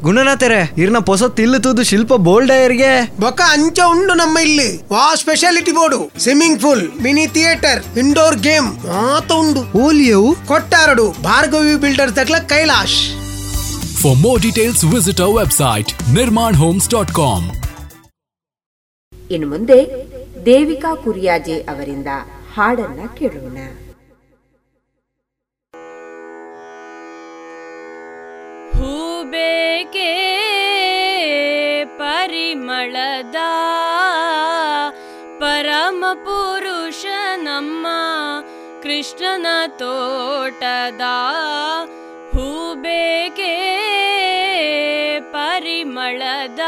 ಗುಣನಾಥರೇ ಇರ್ನ ಪೊಸ ತಿಲ್ಲು ತೂದು ಶಿಲ್ಪ ಬೋಲ್ಡಯರ್ಗೆ ಬೊಕ್ಕ ಅಂಚ ಉಂಡು ನಮ್ಮ ಇಲ್ಲಿ. ವಾ speciality board. Swimming pool mini theatre indoor game ಮಾತ ಉಂಡು. ಓಲಿಯವು? ಕೊಟ್ಟಾರಡು Bhargavi builder ದಕ್ಲ Kailash. For more details visit our website Nirmana homes dot com ಇನ್ನು ಮುಂದೆ ದೇವಿಕಾ ಕುರಿಯಾಜೆ ಅವರಿಂದ ಹಾಡನ್ನ ಕೇಳೋಣ. ಹೂಬೇಕೆ ಪರಿಮಳದ ಪರಮ ಪುರುಷ ನಮ್ಮ ಕೃಷ್ಣನ ತೋಟದ ಹೂಬೇಕೆ ಪರಿಮಳದ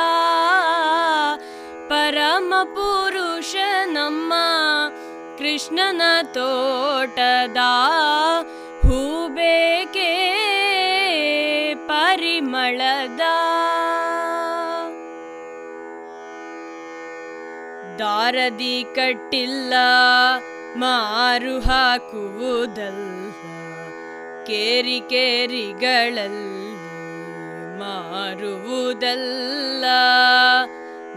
ಪರಮ ಪುರುಷ ನಮ್ಮ ಕೃಷ್ಣನ ತೋಟದ ಹೂಬೇಕೆ ಪರಿಮಳದ ದಾರದಿ ಕಟ್ಟಿಲ್ಲ ಮಾರು ಹಾಕುವುದಲ್ಲ ಕೇರಿ ಕೇರಿಗಳಲ್ಲಿ ಮಾರುವುದಲ್ಲ.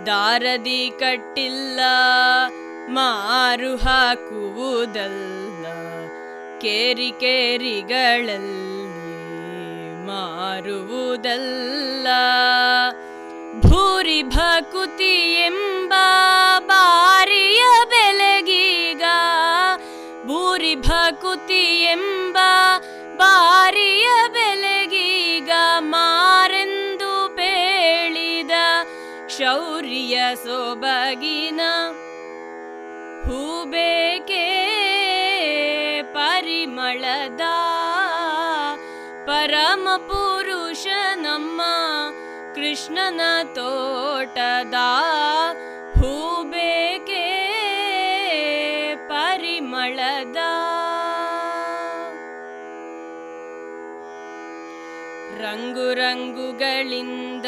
ದಾರದಿ ಕಟ್ಟಿಲ್ಲ ಮಾರು ಹಾಕುವುದಲ್ಲ ಕೇರಿ ಕೇರಿಗಳಲ್ಲಿ ಮಾರುವುದಲ್ಲ. ಭೂರಿ ಭಕುತಿ ಎಂಬ ಬಾರಿಯ ಬೆಲೆಗೀಗ. ಭೂರಿ ಭಕುತಿ ಎಂಬ ಬಾರಿಯ ಬೆಲೆಗೀಗ ಮಾರೆಂದು ಬೇಳಿದ ಶೌರ್ಯ ಸೊಬಗಿನ ಹೂಬೇಕೆ ಪರಿಮಳದ ಕೃಷ್ಣನ ತೋಟದ ಹೂಬೇಕೆ ಪರಿಮಳದ? ರಂಗು ರಂಗುಗಳಿಂದ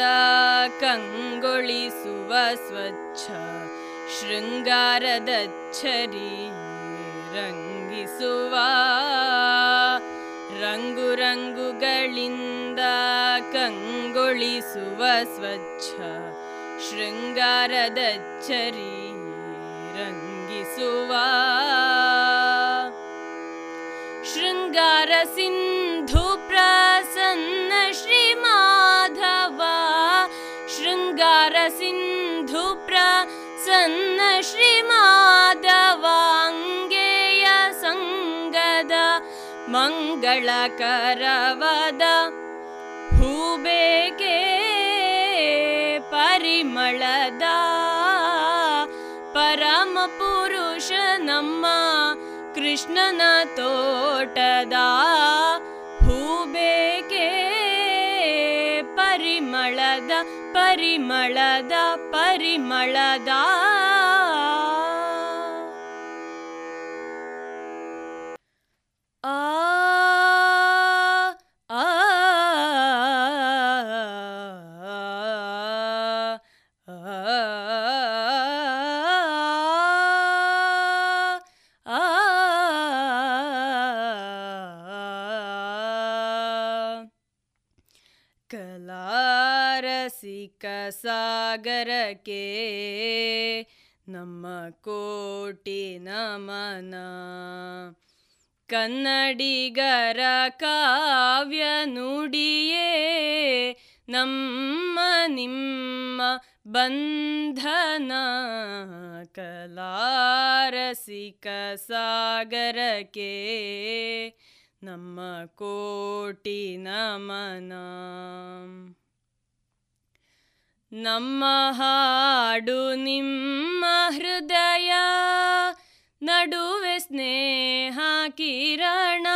ಕಂಗೊಳಿಸುವ ಸ್ವಚ್ಛ ಶೃಂಗಾರದ ಛರಿ ರಂಗಿಸುವ ರಂಗು ರಂಗುಗಳಿಂದ ಕಂಗೊಳಿಸುವ ಸ್ವಚ್ಛ ಶೃಂಗಾರದ ಛರಿ ರಂಗಿಸುವ ಶೃಂಗಾರ ಸಿಂಧು ಪ್ರಸನ್ನ ಶ್ರೀ ಮಾಧವ ಶೃಂಗಾರ ಸಿಂಧು ಪ್ರಸನ್ನ ಶ್ರೀ ಮಂಗಳಕರವದ ಹೂಬೇಕೆ ಪರಿಮಳದ ಪರಮ ಪುರುಷ ನಮ್ಮ ಕೃಷ್ಣನ ತೋಟದ ಹೂಬೇಕೆ ಪರಿಮಳದ ಪರಿಮಳದ ಪರಿಮಳದ ಸಾಗರಕ್ಕೆ ನಮ್ಮ ಕೋಟಿ ನಮನ ಕನ್ನಡಿಗರ ಕಾವ್ಯ ನುಡಿಯೇ ನಮ್ಮ ನಿಮ್ಮ ಬಂಧನ. ಕಲಾರಸಿಕ ಸಾಗರಕ್ಕೆ ನಮ್ಮ ಕೋಟಿ ನಮನ ನಮ್ಮ ಹಾಡು ನಿಮ್ಮ ಹೃದಯ, ನಡುವೆ ಸ್ನೇಹ, ಕಿರಣ.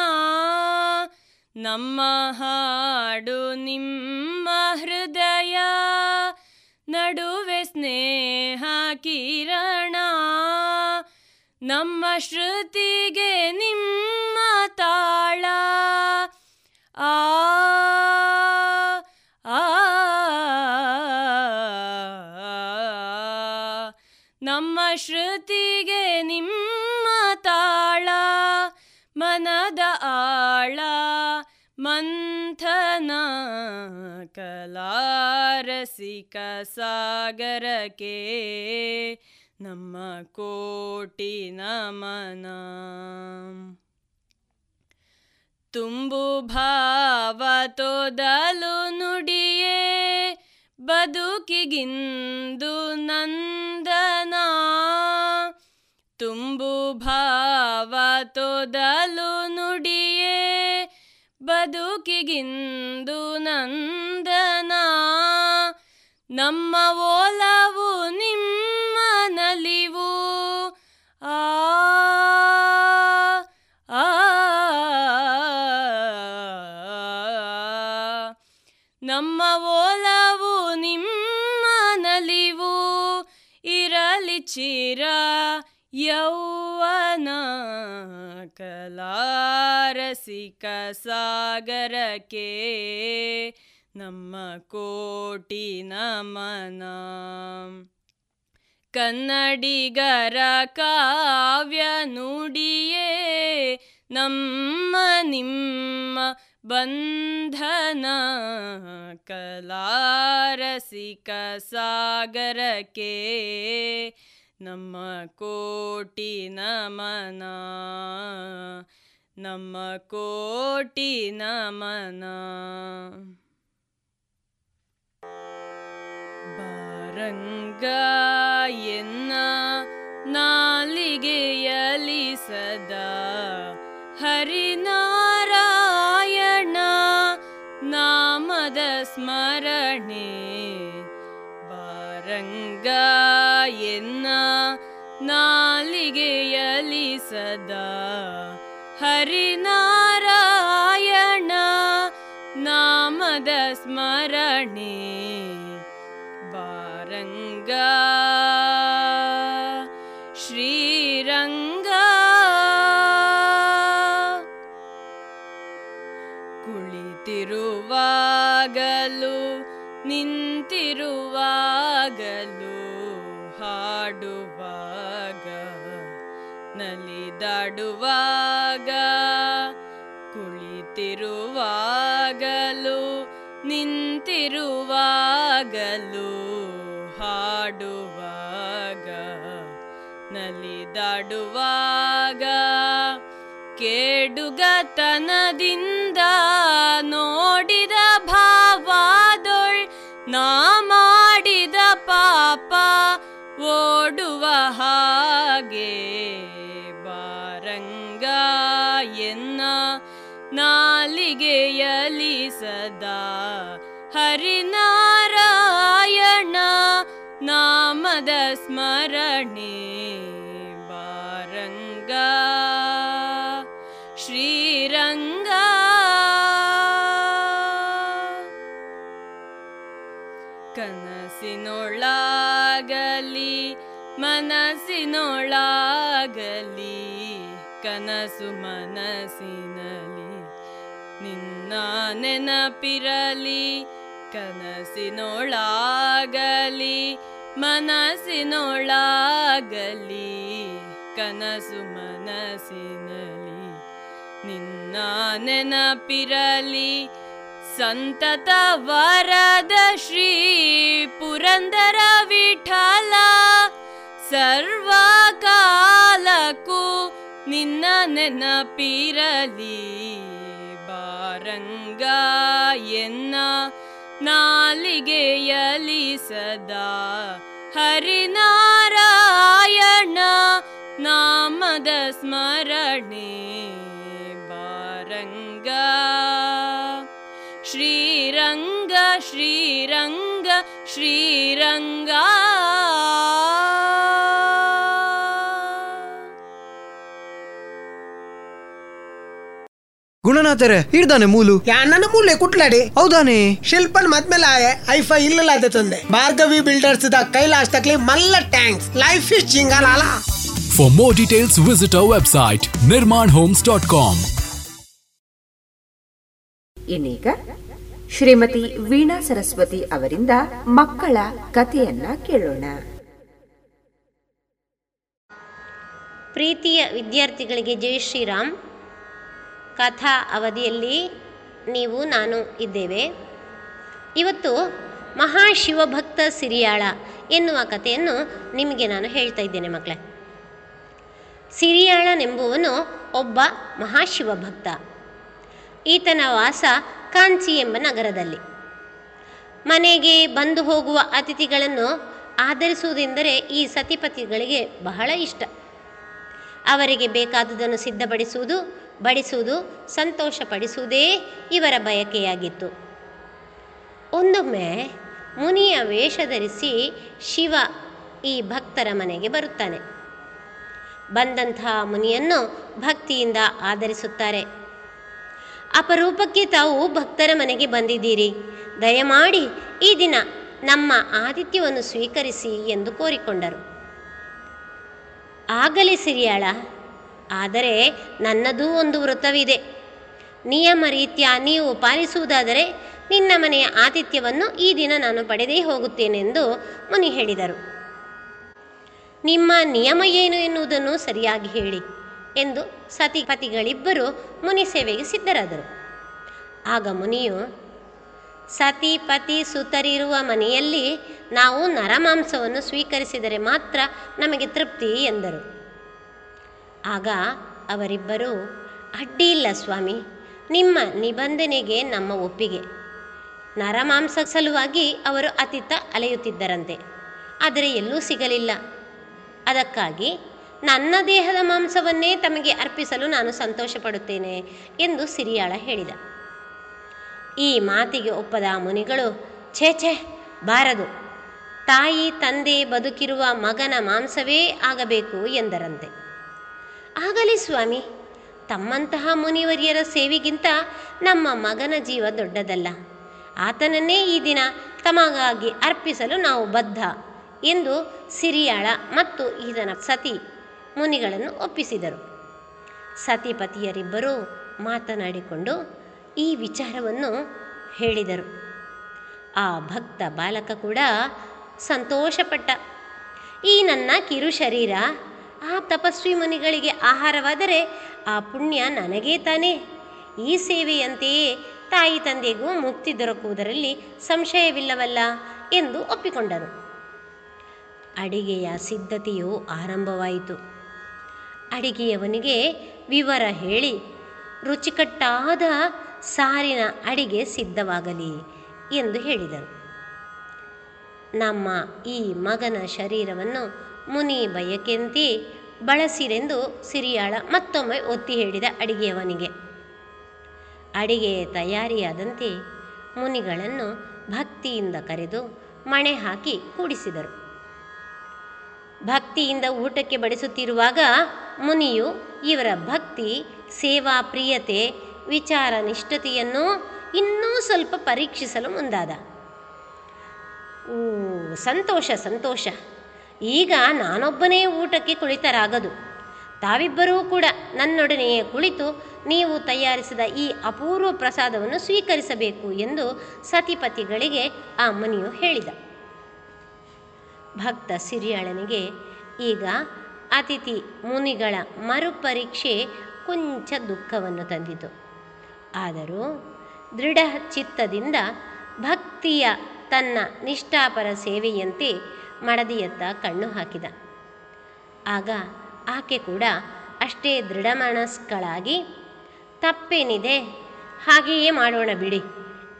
ನಮ್ಮ ಹಾಡು ನಿಮ್ಮ ಹೃದಯ, ನಡುವೆ ಸ್ನೇಹ, ಕಿರಣ. ನಮ್ಮ ಶ್ರುತಿಗೆ ನಿಮ್ಮ ತಾಳ. ಆ ನಮ್ಮ ಶ್ರುತಿಗೆ ನಿಮ್ಮ ತಾಳ ಮನದ ಆಳ ಮಂಥನ ಕಲಾರಸಿಕ ಸಾಗರಕ್ಕೆ ನಮ್ಮ ಕೋಟಿ ನಮನ. ತುಂಬು ಭಾವ ತೋದಲು ನುಡಿಯೇ, ಬದುಕಿಗಿಂದು ನಂದನ. ತುಂಬು ಭಾವ ತೋದಲು ನುಡಿಯೇ, ಬದುಕಿಗಿಂದು ನಂದನ. ನಮ್ಮ ಓಲವು ನಿಮ್ಮ ನಲಿವು ಚಿರ ಯೌವನ ಕಲಾರಸಿಕ ಸಾಗರಕ್ಕೆ ನಮ್ಮ ಕೋಟಿ ನಮನ ಕನ್ನಡಿಗರ ಕಾವ್ಯ ನುಡಿಯೇ ನಮ್ಮ ನಿಮ್ಮ ಬಂಧನ. ಕಲಾರಸಿಕ ಸಾಗರಕ್ಕೆ ನಮ್ಮ ಕೋಟಿ ನಮನ ನಮ್ಮ ಕೋಟಿ ನಮನ ಬಾರಂಗ ಎನ್ನ ನಾಲಿಗೆಯಲಿ ಸದಾ ಹರಿನಾರಾಯಣ ನಾಮದ ಸ್ಮರಣೆ. ನಾಲಿಗೆಯಲಿ ಸದಾ ನಲಿದಾಡುವಾಗ ಕುಳಿತಿರುವಾಗಲು ನಿಂತಿರುವಾಗಲು ಹಾಡುವಾಗ ನಲಿದಾಡುವಾಗ ಕೇಡುಗತನದಿಂದ ಸದಾ. ಹರಿನಾರಾಯಣ ನಾಮದ ಸ್ಮರಣೆ ಬಾರಂಗ. ಶ್ರೀರಂಗ. ಕನಸಿನೊಳಾಗಲಿ ಮನಸ್ಸಿನೊಳಾಗಲಿ ಕನಸು ನಿನ್ನ ನೆನಪಿರಲಿ ಕನಸಿನೊಳಾಗಲಿ ಮನಸ್ಸಿನೊಳಾಗಲಿ ಕನಸು ಮನಸ್ಸಿನಲಿ ನಿನ್ನ ನೆನಪಿರಲಿ ಸಂತತ ವರದ ಶ್ರೀ ಪುರಂದರ ವಿಠಲ, ಸರ್ವಕಾಲಕ್ಕೂ ನಿನ್ನ ನೆನಪಿರಲಿ ಬಾರಂಗ ಎನ್ನ ನಾಲಿಗೆಯಲಿ ಸದಾ ಹರಿನಾರಾಯಣ ನಾಮದ ಸ್ಮರಣೆ. ಬಾರಂಗ ಶ್ರೀರಂಗ ಶ್ರೀರಂಗ ಶ್ರೀರಂಗ. ಗುಣನಾಥರೇ ಹಿಡ್ದಾನೆ ಮೂಲು. ನನ್ನ ಮೂಲೆ ಕುಟ್ಲಾಡಿ. ಹೌದಾನೆ. ಶಿಲ್ಪನ್ ಮದ್ಮೇಲೆ ಆಯೆ ಐಫೈ ಇಲ್ಲ ತಂದೆ. ಭಾರ್ಗವಿ ಬಿಲ್ಡರ್ಸ್ ದ ಕೈಲಾಶ್ ತಕ್ಲಿ ಮಲ್ಲ thanks. Life is ಜಿಂಗಾಲಾಲ visit our website Nirmana homes dot com ಇನ್ನೀಗ ಶ್ರೀಮತಿ ವೀಣಾ ಸರಸ್ವತಿ ಅವರಿಂದ ಮಕ್ಕಳ ಕಥೆಯನ್ನ ಕೇಳೋಣ. ಪ್ರೀತಿಯ ವಿದ್ಯಾರ್ಥಿಗಳಿಗೆ ಜೈ ಶ್ರೀರಾಮ್. ಕಥಾ ಅವಧಿಯಲ್ಲಿ ನೀವು, ನಾನು ಇದ್ದೇವೆ. ಇವತ್ತು ಮಹಾಶಿವಭಕ್ತ ಸಿರಿಯಾಳ ಎನ್ನುವ ಕಥೆಯನ್ನು ನಿಮಗೆ ನಾನು ಹೇಳ್ತಾ ಇದ್ದೇನೆ ಮಕ್ಕಳೇ. ಸಿರಿಯಾಳನೆಂಬುವನು ಒಬ್ಬ ಮಹಾಶಿವಭಕ್ತ. ಈತನ ವಾಸ ಕಾಂಚಿ ಎಂಬ ನಗರದಲ್ಲಿ. ಮನೆಗೆ ಬಂದು ಹೋಗುವ ಅತಿಥಿಗಳನ್ನು ಆಧರಿಸುವುದೆಂದರೆ ಈ ಸತಿಪತಿಗಳಿಗೆ ಬಹಳ ಇಷ್ಟ. ಅವರಿಗೆ ಬೇಕಾದುದನ್ನು ಸಿದ್ಧಪಡಿಸುವುದು ಬಡಿಸುವುದು ಸಂತೋಷಪಡಿಸುವುದೇ ಇವರ ಬಯಕೆಯಾಗಿತ್ತು. ಒಂದೊಮ್ಮೆ ಮುನಿಯ ವೇಷ ಧರಿಸಿ ಶಿವ ಈ ಭಕ್ತರ ಮನೆಗೆ ಬರುತ್ತಾನೆ. ಬಂದಂತಹ ಮುನಿಯನ್ನು ಭಕ್ತಿಯಿಂದ ಆಧರಿಸುತ್ತಾರೆ. ಅಪರೂಪಕ್ಕೆ ತಾವು ಭಕ್ತರ ಮನೆಗೆ ಬಂದಿದ್ದೀರಿ. ದಯಮಾಡಿ ಈ ದಿನ ನಮ್ಮ ಆತಿಥ್ಯವನ್ನು ಸ್ವೀಕರಿಸಿ ಎಂದು ಕೋರಿಕೊಂಡರು. ಆಗಲೇ ಸಿರಿಯಾಳ ಆದರೆ ನನ್ನದೂ ಒಂದು ವೃತ್ತವಿದೆ. ನಿಯಮ ರೀತಿಯ ನೀವು ಪಾಲಿಸುವುದಾದರೆ ನಿನ್ನ ಮನೆಯ ಆತಿಥ್ಯವನ್ನು ಈ ದಿನ ನಾನು ಪಡೆದೇ ಹೋಗುತ್ತೇನೆಂದು ಮುನಿ ಹೇಳಿದರು. ನಿಮ್ಮ ನಿಯಮ ಏನು ಎನ್ನುವುದನ್ನು ಸರಿಯಾಗಿ ಹೇಳಿ ಎಂದು ಸತಿಪತಿಗಳಿಬ್ಬರು ಮುನಿ ಸೇವೆಗೆ ಸಿದ್ಧರಾದರು. ಆಗ ಮುನಿಯು ಸತಿ ಪತಿ ಸುತರಿರುವ ಮನೆಯಲ್ಲಿ ನಾವು ನರಮಾಂಸವನ್ನು ಸ್ವೀಕರಿಸಿದರೆ ಮಾತ್ರ ನಮಗೆ ತೃಪ್ತಿ ಎಂದರು. ಆಗ ಅವರಿಬ್ಬರು ಇಲ್ಲ ಸ್ವಾಮಿ, ನಿಮ್ಮ ನಿಬಂಧನೆಗೆ ನಮ್ಮ ಒಪ್ಪಿಗೆ. ನರಮಾಂಸ ಸಲುವಾಗಿ ಅವರು ಅತಿತ್ತ ಅಲೆಯುತ್ತಿದ್ದರಂತೆ, ಆದರೆ ಎಲ್ಲೂ ಸಿಗಲಿಲ್ಲ. ಅದಕ್ಕಾಗಿ, ನನ್ನ ದೇಹದ ಮಾಂಸವನ್ನೇ ತಮಗೆ ಅರ್ಪಿಸಲು ನಾನು ಸಂತೋಷಪಡುತ್ತೇನೆ ಎಂದು ಸಿರಿಯಾಳ ಹೇಳಿದ. ಈ ಮಾತಿಗೆ ಒಪ್ಪದ ಮುನಿಗಳು, ಛೇ ಛೇ, ಬಾರದು. ತಾಯಿ, ತಂದೆ ಬದುಕಿರುವ ಮಗನ ಮಾಂಸವೇ ಆಗಬೇಕು ಎಂದರಂತೆ. ಆಗಲಿ ಸ್ವಾಮಿ, ತಮ್ಮಂತಹ ಮುನಿವರಿಯರ ಸೇವೆಗಿಂತ ನಮ್ಮ ಮಗನ ಜೀವ ದೊಡ್ಡದಲ್ಲ. ಆತನನ್ನೇ ಈ ದಿನ ತಮಗಾಗಿ ಅರ್ಪಿಸಲು ನಾವು ಬದ್ಧ ಎಂದು ಸಿರಿಯಾಳ ಮತ್ತು ಈತನ ಸತಿ ಮುನಿಗಳನ್ನು ಒಪ್ಪಿಸಿದರು. ಸತಿಪತಿಯರಿಬ್ಬರೂ ಮಾತನಾಡಿಕೊಂಡು ಈ ವಿಚಾರವನ್ನು ಹೇಳಿದರು. ಆ ಭಕ್ತ ಬಾಲಕ ಕೂಡ ಸಂತೋಷಪಟ್ಟ. ಈ ನನ್ನ ಕಿರು ಶರೀರ ಆ ತಪಸ್ವಿ ಮುನಿಗಳಿಗೆ ಆಹಾರವಾದರೆ ಆ ಪುಣ್ಯ ನನಗೇ ತಾನೇ. ಈ ಸೇವೆಯಂತೆಯೇ ತಾಯಿ ತಂದೆಗೂ ಮುಕ್ತಿ ದೊರಕುವುದರಲ್ಲಿ ಸಂಶಯವಿಲ್ಲವಲ್ಲ ಎಂದು ಒಪ್ಪಿಕೊಂಡನು ಅಡಿಗೆಯ ಸಿದ್ಧತೆಯು ಆರಂಭವಾಯಿತು. ಅಡಿಗೆಯವನಿಗೆ ವಿವರ ಹೇಳಿ, ರುಚಿಕಟ್ಟಾದ ಸಾರಿನ ಅಡಿಗೆ ಸಿದ್ಧವಾಗಲಿ ಎಂದು ಹೇಳಿದರು. ನಮ್ಮ ಈ ಮಗನ ಶರೀರವನ್ನು ಮುನಿ ಬಯಕೆಂತಿ ಬಳಸಿರೆಂದು ಸಿರಿಯಾಳ ಮತ್ತೊಮ್ಮೆ ಒತ್ತಿ ಹೇಳಿದ ಅಡಿಗೆಯವನಿಗೆ. ಅಡಿಗೆ ತಯಾರಿಯಾದಂತೆ ಮುನಿಗಳನ್ನು ಭಕ್ತಿಯಿಂದ ಕರೆದು ಮಣೆ ಹಾಕಿ ಕೂಡಿಸಿದರು. ಭಕ್ತಿಯಿಂದ ಊಟಕ್ಕೆ ಬಡಿಸುತ್ತಿರುವಾಗ ಮುನಿಯು ಇವರ ಭಕ್ತಿ, ಸೇವಾ, ಪ್ರಿಯತೆ, ವಿಚಾರ ನಿಷ್ಠತೆಯನ್ನು ಇನ್ನೂ ಸ್ವಲ್ಪ ಪರೀಕ್ಷಿಸಲು ಮುಂದಾದ. ಸಂತೋಷ ಸಂತೋಷ. ಈಗ ನಾನೊಬ್ಬನೇ ಊಟಕ್ಕೆ ಕುಳಿತರಾಗದು. ತಾವಿಬ್ಬರೂ ಕೂಡ ನನ್ನೊಡನೆಯೇ ಕುಳಿತು ನೀವು ತಯಾರಿಸಿದ ಈ ಅಪೂರ್ವ ಪ್ರಸಾದವನ್ನು ಸ್ವೀಕರಿಸಬೇಕು ಎಂದು ಸತಿಪತಿಗಳಿಗೆ ಆ ಮುನಿಯು ಹೇಳಿದ. ಭಕ್ತ ಸಿರಿಯಾಳನಿಗೆ ಈಗ ಅತಿಥಿ ಮುನಿಗಳ ಮರುಪರೀಕ್ಷೆ ಕೊಂಚ ದುಃಖವನ್ನು ತಂದಿತು. ಆದರೂ ದೃಢ ಚಿತ್ತದಿಂದ ಭಕ್ತಿಯ ತನ್ನ ನಿಷ್ಠಾಪರ ಸೇವೆಯಂತೆ ಮಡದಿಯತ್ತ ಕಣ್ಣು ಹಾಕಿದ. ಆಗ ಆಕೆ ಕೂಡ ಅಷ್ಟೇ ದೃಢಮನಸ್ಕಳಾಗಿ, ತಪ್ಪೇನಿದೆ ಹಾಗೆಯೇ ಮಾಡೋಣ ಬಿಡಿ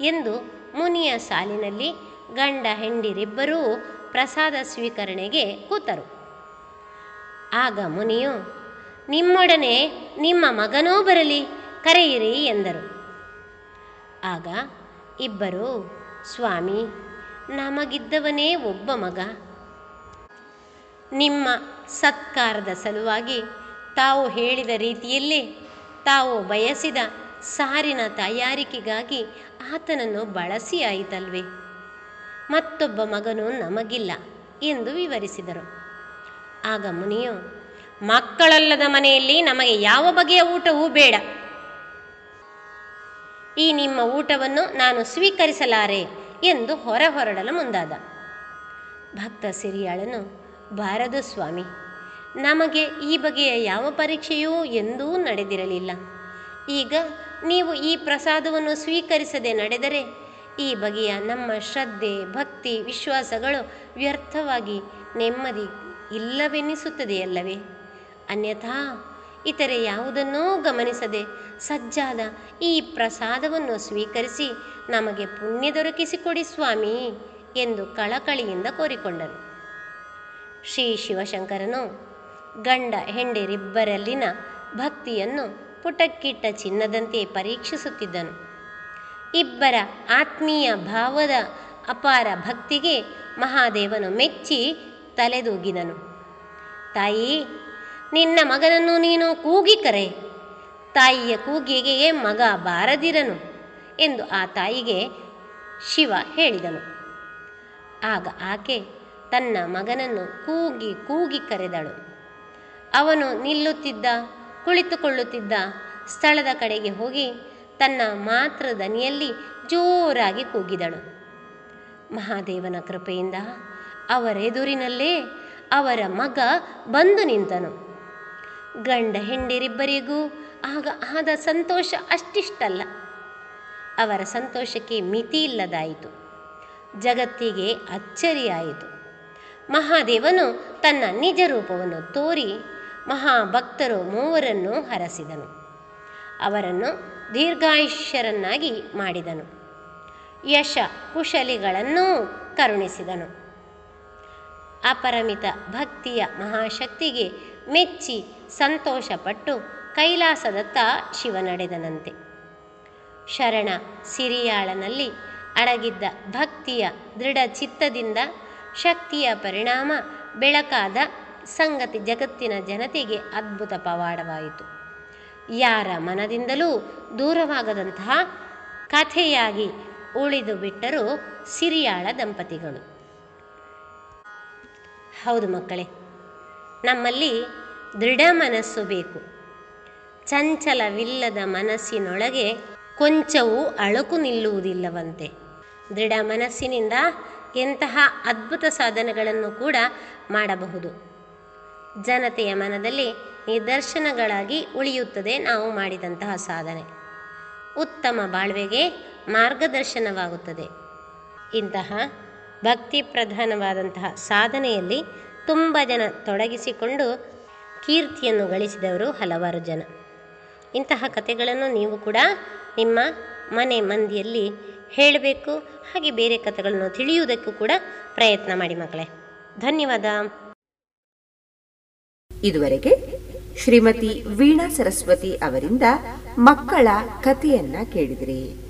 ಎಂದು ಮುನಿಯ ಸಾಲಿನಲ್ಲಿ ಗಂಡ ಹೆಂಡಿರಿಬ್ಬರೂ ಪ್ರಸಾದ ಸ್ವೀಕರಣೆಗೆ ಕೂತರು. ಆಗ ಮುನಿಯು, ನಿಮ್ಮೊಡನೆ ನಿಮ್ಮ ಮಗನೂ ಬರಲಿ, ಕರೆಯಿರಿ ಎಂದರು. ಆಗ ಇಬ್ಬರು, ಸ್ವಾಮಿ, ನಮಗಿದ್ದವನೇ ಒಬ್ಬ ಮಗ ನಿಮ್ಮ ಸತ್ಕಾರದ ಸಲುವಾಗಿ ತಾವು ಹೇಳಿದ ರೀತಿಯಲ್ಲೇ ತಾವು ಬಯಸಿದ ಸಾರಿನ ತಯಾರಿಕೆಗಾಗಿ ಆತನನ್ನು ಬಳಸಿ ಆಯಿತಲ್ವೇ? ಮತ್ತೊಬ್ಬ ಮಗನು ನಮಗಿಲ್ಲ ಎಂದು ವಿವರಿಸಿದರು. ಆಗ ಮುನಿಯು, ಮಕ್ಕಳಲ್ಲದ ಮನೆಯಲ್ಲಿ ನಮಗೆ ಯಾವ ಬಗೆಯ ಊಟವೂ ಬೇಡ. ಈ ನಿಮ್ಮ ಊಟವನ್ನು ನಾನು ಸ್ವೀಕರಿಸಲಾರೆ ಎಂದು ಹೊರ ಹೊರಡಲು ಮುಂದಾದ. ಭಕ್ತ ಸಿರಿಯಾಳನು ಬಾರದು ಸ್ವಾಮಿ. ನಮಗೆ ಈ ಬಗೆಯ ಯಾವ ಪರೀಕ್ಷೆಯೂ ಎಂದೂ ನಡೆದಿರಲಿಲ್ಲ. ಈಗ ನೀವು ಈ ಪ್ರಸಾದವನ್ನು ಸ್ವೀಕರಿಸದೆ ನಡೆದರೆ ಈ ಬಗೆಯ ನಮ್ಮ ಶ್ರದ್ಧೆ, ಭಕ್ತಿ, ವಿಶ್ವಾಸಗಳು ವ್ಯರ್ಥವಾಗಿ ನೆಮ್ಮದಿ ಇಲ್ಲವೆನಿಸುತ್ತದೆಯಲ್ಲವೇ? ಅನ್ಯಥಾ ಇತರೆ ಯಾವುದನ್ನೂ ಗಮನಿಸದೆ ಸಜ್ಜಾದ ಈ ಪ್ರಸಾದವನ್ನು ಸ್ವೀಕರಿಸಿ ನಮಗೆ ಪುಣ್ಯ ದೊರಕಿಸಿಕೊಡಿ ಸ್ವಾಮಿ ಎಂದು ಕಳಕಳಿಯಿಂದ ಕೋರಿಕೊಂಡನು ಶ್ರೀ ಶಿವಶಂಕರನು ಗಂಡ ಹೆಂಡಿರಿಬ್ಬರಲ್ಲಿನ ಭಕ್ತಿಯನ್ನು ಪುಟಕ್ಕಿಟ್ಟ ಚಿನ್ನದಂತೆ ಪರೀಕ್ಷಿಸುತ್ತಿದ್ದನು. ಇಬ್ಬರ ಆತ್ಮೀಯ ಭಾವದ ಅಪಾರ ಭಕ್ತಿಗೆ ಮಹಾದೇವನು ಮೆಚ್ಚಿ ತಲೆದೂಗಿದನು. ತಾಯಿ, ನಿನ್ನ ಮಗನನ್ನು ನೀನು ಕೂಗಿ ಕರೆ. ತಾಯಿಯ ಕೂಗಿಗೆ ಮಗ ಬಾರದಿರನು ಎಂದು ಆ ತಾಯಿಗೆ ಶಿವ ಹೇಳಿದನು. ಆಗ ಆಕೆ ತನ್ನ ಮಗನನ್ನು ಕೂಗಿ ಕೂಗಿ ಕರೆದಳು. ಅವನು ನಿಲ್ಲುತ್ತಿದ್ದ, ಕುಳಿತುಕೊಳ್ಳುತ್ತಿದ್ದ ಸ್ಥಳದ ಕಡೆಗೆ ಹೋಗಿ ತನ್ನ ಮಾತೃ ದನಿಯಲ್ಲಿ ಜೋರಾಗಿ ಕೂಗಿದಳು. ಮಹಾದೇವನ ಕೃಪೆಯಿಂದ ಅವರೆದುರಿನಲ್ಲೇ ಅವರ ಮಗ ಬಂದು ನಿಂತನು. ಗಂಡ ಹೆಂಡಿರಿಬ್ಬರಿಗೂ ಆಗ ಆದ ಸಂತೋಷ ಅಷ್ಟಿಷ್ಟಲ್ಲ. ಅವರ ಸಂತೋಷಕ್ಕೆ ಮಿತಿ ಇಲ್ಲದಾಯಿತು ಜಗತ್ತಿಗೆ ಅಚ್ಚರಿಯಾಯಿತು. ಮಹಾದೇವನು ತನ್ನ ನಿಜ ರೂಪವನ್ನು ತೋರಿ ಮಹಾಭಕ್ತರು ಮೂವರನ್ನು ಹರಸಿದನು. ಅವರನ್ನು ದೀರ್ಘಾಯುಷ್ಯರನ್ನಾಗಿ ಮಾಡಿದನು. ಯಶ ಕುಶಲಿಗಳನ್ನೂ ಕರುಣಿಸಿದನು. ಅಪರಮಿತ ಭಕ್ತಿಯ ಮಹಾಶಕ್ತಿಗೆ ಮೆಚ್ಚಿ ಸಂತೋಷಪಟ್ಟು ಕೈಲಾಸದತ್ತ ಶಿವ ನಡೆದನಂತೆ ಶರಣ ಸಿರಿಯಾಳನಲ್ಲಿ ಅಡಗಿದ್ದ ಭಕ್ತಿಯ ದೃಢ ಚಿತ್ತದಿಂದ ಶಕ್ತಿಯ ಪರಿಣಾಮ ಬೆಳಕಾದ ಸಂಗತಿ ಜಗತ್ತಿನ ಜನತೆಗೆ ಅದ್ಭುತ ಪವಾಡವಾಯಿತು. ಯಾರ ಮನದಿಂದಲೂ ದೂರವಾಗದಂತಹ ಕಥೆಯಾಗಿ ಉಳಿದು ಬಿಟ್ಟರು ಸಿರಿಯಾಳ ದಂಪತಿಗಳು. ಹೌದು ಮಕ್ಕಳೇ, ನಮ್ಮಲ್ಲಿ ದೃಢ ಮನಸ್ಸು ಬೇಕು. ಚಂಚಲವಿಲ್ಲದ ಮನಸ್ಸಿನೊಳಗೆ ಕೊಂಚವೂ ಅಳುಕು ನಿಲ್ಲುವುದಿಲ್ಲವಂತೆ. ದೃಢ ಮನಸ್ಸಿನಿಂದ ಎಂತಹ ಅದ್ಭುತ ಸಾಧನೆಗಳನ್ನು ಕೂಡ ಮಾಡಬಹುದು. ಜನತೆಯ ಮನದಲ್ಲಿ ನಿದರ್ಶನಗಳಾಗಿ ಉಳಿಯುತ್ತದೆ ನಾವು ಮಾಡಿದಂತಹ ಸಾಧನೆ. ಉತ್ತಮ ಬಾಳ್ವೆಗೆ ಮಾರ್ಗದರ್ಶನವಾಗುತ್ತದೆ. ಇಂತಹ ಭಕ್ತಿ ಪ್ರಧಾನವಾದಂತಹ ಸಾಧನೆಯಲ್ಲಿ ತುಂಬ ಜನ ತೊಡಗಿಸಿಕೊಂಡು ಕೀರ್ತಿಯನ್ನು ಗಳಿಸಿದವರು ಹಲವಾರು ಜನ. ಇಂತಹ ಕಥೆಗಳನ್ನು ನೀವು ಕೂಡ ನಿಮ್ಮ ಮನೆ ಮಂದಿಯಲ್ಲಿ ಹೇಳಬೇಕು. ಹಾಗೆ ಬೇರೆ ಕಥೆಗಳನ್ನು ತಿಳಿಯುವುದಕ್ಕೂ ಕೂಡ ಪ್ರಯತ್ನ ಮಾಡಿ ಮಕ್ಕಳೇ. ಧನ್ಯವಾದ. ಇದುವರೆಗೆ ಶ್ರೀಮತಿ ವೀಣಾ ಸರಸ್ವತಿ ಅವರಿಂದ ಮಕ್ಕಳ ಕಥೆಯನ್ನ ಕೇಳಿದಿರಿ.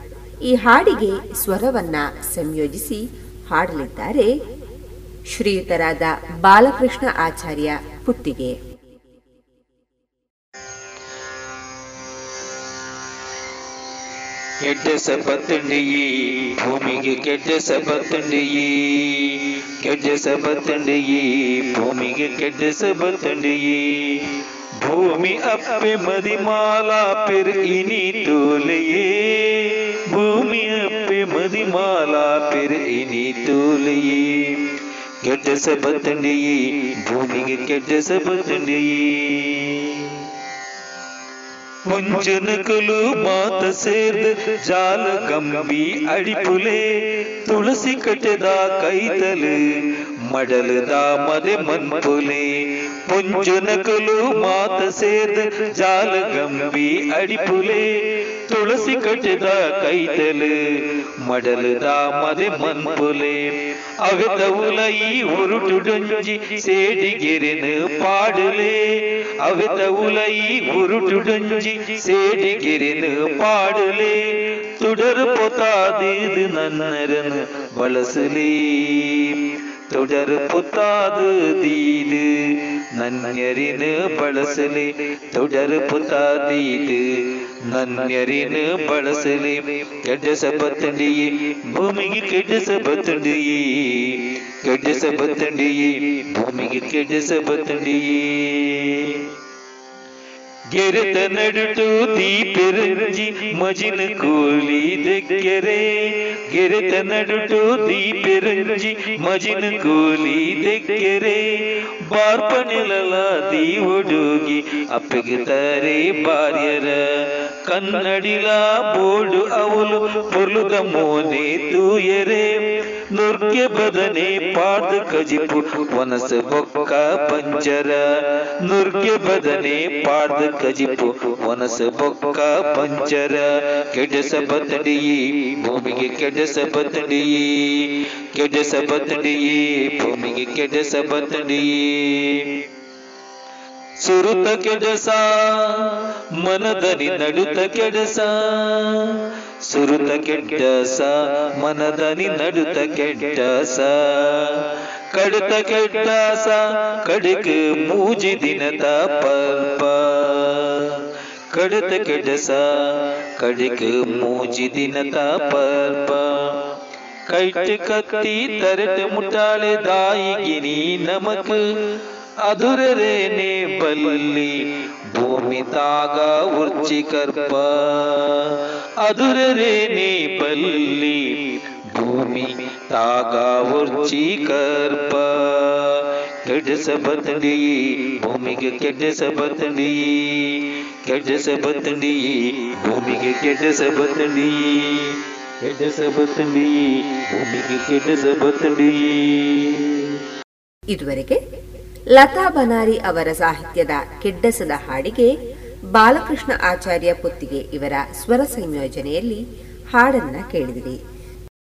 ಈ ಹಾಡಿಗೆ ಸ್ವರವನ್ನ ಸಂಯೋಜಿಸಿ ಹಾಡಲಿದ್ದಾರೆ ಶ್ರೀಯುತರಾದ ಬಾಲಕೃಷ್ಣ ಆಚಾರ್ಯ ಪುತ್ತಿಗೆ. ಕೆಟ್ಟ ಸಪತ್ತಂಡಿಯಿ ಭೂಮಿಗೆ ಕೆಟ್ಟ ಸಪತ್ತಂಡಿಯಿ ಕೆಟ್ಟ ಸಪತ್ತಂಡಿಯಿ ಭೂಮಿಗೆ ಕೆಟ್ಟ ಸಬತ್ತಂಡಿಯಿ ಭೂಮಿ ಅಪ್ಪೆ ಮದಿಮಾಲಾ ಪೆರ್ ಇನಿ ತೋಲೆಯೇ ಭೂಮಿ ಅಪ್ಪೆ ಮದಿಮಾಲಾ ಪೆರ್ ಇನಿ ತೋಲೆಯೇ ಕೆಡ್ಡ ಸಬತ್ತಂಡಿಯಿ ಭೂಮಿಗೆ ಕೆಡ್ಡ ಸಬತ್ತಂಡಿಯಿ ಮುಂಜನಕಲು ಮಾತ ಸೇರ್ದ ಜಾಲ ಗಂಬಿ ಅಡಿಪುಲೆ ತುಳಸಿ ಕಟ್ಟದ ಕೈತಲು ಮಡಲದ ಮದೆ ಮನ್ಪುಲೆ ಮುಂಜನಕಲು ಮಾತ ಸೇರ್ದ ಜಾಲ ಗಂಬಿ ಅಡಿಪುಲೆ ತುಳಸಿ ಕಟ್ಟದ ಕೈತಲು ಮಡಲದ ಮದೆ ಮನ್ಪುಲೆ ಅಗತ ಉಲೈ ಉರುಟುಡಂಜಿ ಸೇಡಿಗೆರೆನು ಪಾಡಲೆ ಅಗತ ಉಲೈ ಉರುಟುಡಂಜಿ ಸೇಡಿಗೆರೆನು ಪಾಡಲೆ ತುಡರು ಪೊತಾದಿದು ನನ್ನರನು ಬಳಸಲಿ തുടർപ്പുത്താത് ദീത് നന്യരിന് പളസലി. തുടർപ്പുത്താതീത് നന്യരിന് പളസലി. കെട്ടസപത്തണ്ടി ഭൂമിക്ക് കെട്ടസപത്തണ്ടി കെട്ടസപത്തണ്ടി ഭൂമിക്ക് ಕೆಡ್ಡ ಸಬತ್ತಂಡಿಯಿ ಗೆರೆತ ನಡುಟು ದೀಪೆರಂಜಿ ಮಜಿನ ಕೂಲಿ ದೆಗ್ಗೆರೆ. ಗೆರೆತ ನಡುಟು ದೀಪೆರಂಜಿ ಮಜಿನ ಕೂಲಿ ದೆಗ್ಗೆರೆ. ಬಾರ್ಪನೆಲಲ ದೀ ಹುಡುಗಿ ಅಪ್ಪಗಿತಾರೆ ಬಾರ್ಯರ ಕನ್ನಡಿಲ ಬೋಡು ಅವಲು ಪೊರ್ಲುದ ಮೋನೆ ತೂಯರೆ. ನುರ್ಗೆ ಬದನೆ ಪಾದ ಕಜಿಪು ವನಸ ಬೊಕ್ಕ ಪಂಜರ ನುರ್ಗೆ ಬದನೆ ಪಾದ ಕಜಿಪು, ವನಸ ಬೊಕ್ಕ ಪಂಚರ, ಕೆಡಸ ಬತ್ತಡಿಯಿ ಭೂಮಿಗೆ ಕೆಡಸ ಬತ್ತಡಿಯಿ ಕೆಡಸ ಬತ್ತಡಿಯಿ ಭೂಮಿಗೆ ಕೆಡಸ ಬತ್ತಡಿಯಿ ಸುರುತ ಕೆಡಸ, ಮನದನಿ ನಡುತ ಕೆಡಸ, ಸುರುತ ಕೆಡ್ಡಸ, ಮನದನಿ ನಡುತ ಕೆಡ್ಡಸ. ಕಡುತ ಕೆಡ್ಡಸ ಕಡುಕು ಮೂಜಿ ದಿನದ ಪಲ್ಪ ಕಡತ ಕೆಡಸ ಕಡುಕು ಮೂಜಿ ದಿನದ ಪಲ್ಪ ಕೈಟ್ ಕತ್ತಿ ತರಟ ಮುಟ್ಟಾಳೆ ದಾಯಿಗಿನಿ ನಮಕ್ ಅದುರರೇನೆ ಬಲ್ಲಿ ಭೂಮಿ ತಾಗ ಉರ್ಚಿ ಕರ್ಪ. ಅದುರರೇನೆ ಬಲ್ಲಿ ಭೂಮಿ, ತಾಗ, ಉರ್ಚಿ, ಕರ್ಪ. ಕೆಡ್ಸ ಬತ್ತಡಿ, ಭೂಮಿಗೆ ಕೆಡಸ ಬತ್ತಡಿ. ಕೆಡಸ ಬತ್ತಡಿ, ಭೂಮಿಗೆ ಕೆಡಸ ಬತ್ತಡಿ. ಕೆಡಸ ಬತ್ತಡಿ, ಭೂಮಿಗೆ ಕೆಡಸ ಬತ್ತಡಿ. ಇದುವರೆಗೆ ಲತಾ ಬನಾರಿ ಅವರ ಸಾಹಿತ್ಯದ ಕೆಡ್ಡಸದ ಹಾಡಿಗೆ ಬಾಲಕೃಷ್ಣ ಆಚಾರ್ಯ ಪುತ್ತಿಗೆ ಇವರ ಸ್ವರ ಸಂಯೋಜನೆಯಲ್ಲಿ ಹಾಡನ್ನ ಕೇಳಿದಿರಿ.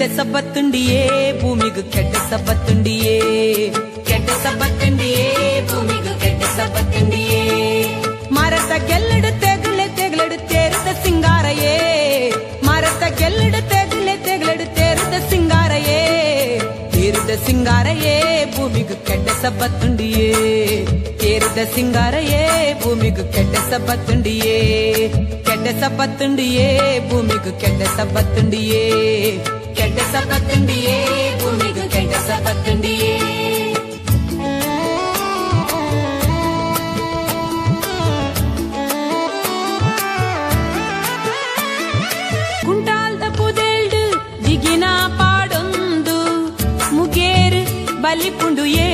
ಕೆಡ್ಡ ಸಬ್ಬತ್ತುಂಡಿಯೇ ಭೂಮಿಗೂ ಕೆಡ್ಡ ಸಬ್ಬತ್ತುಂಡಿಯೇ ಕೆಡ್ಡ ಸಬ್ಬತ್ತುಂಡಿಯೇ ಭೂಮಿಗೂ ಕೆಡ್ಡ ಸಬ್ಬತ್ತುಂಡಿಯೇ ಮರತ ಗೆಲ್ಲಡು ತೆಗಳೆ ತೆಗಳೆಡು ತೇರದ ಸಿಂಗಾರಯೇ ಮರತ ಗೆಲ್ಲಡು ತೆಗಳೆ ತೆಗಳೆಡು ತೇರದ ಸಿಂಗಾರಯೇ ತೇರದ ಸಿಂಗಾರಯೇ ಭೂಮಿಗೂ ಕೆಡ್ಡ ಸಬ್ಬತ್ತುಂಡಿಯೇ ತೇರದ ಸಿಂಗಾರಯೇ ಭೂಮಿಗೂ ಕೆಡ್ಡ ಸಬ್ಬತ್ತುಂಡಿಯೇ ಕೆಡ್ಡ ಸಬ್ಬತ್ತುಂಡಿಯೇ ಭೂಮಿಗೂ ಕೆಡ್ಡ ಸಬ್ಬತ್ತುಂಡಿಯೇ ಕೆಡ್ಡ ಸಬ್ಬತ್ತುಂಡಿಯೇ ಭೂಮಿಗೂ ಕೆಡ್ಡ ಸಬ್ಬತ್ತುಂಡಿಯೇ ಕುಂಟಾಲ್ದ ಪುದೆಲ್ಡು ದಿಗಿನ ಪಾಡೊಂದು ಮುಗೇರು ಬಲಿಪುಂಡು ಏ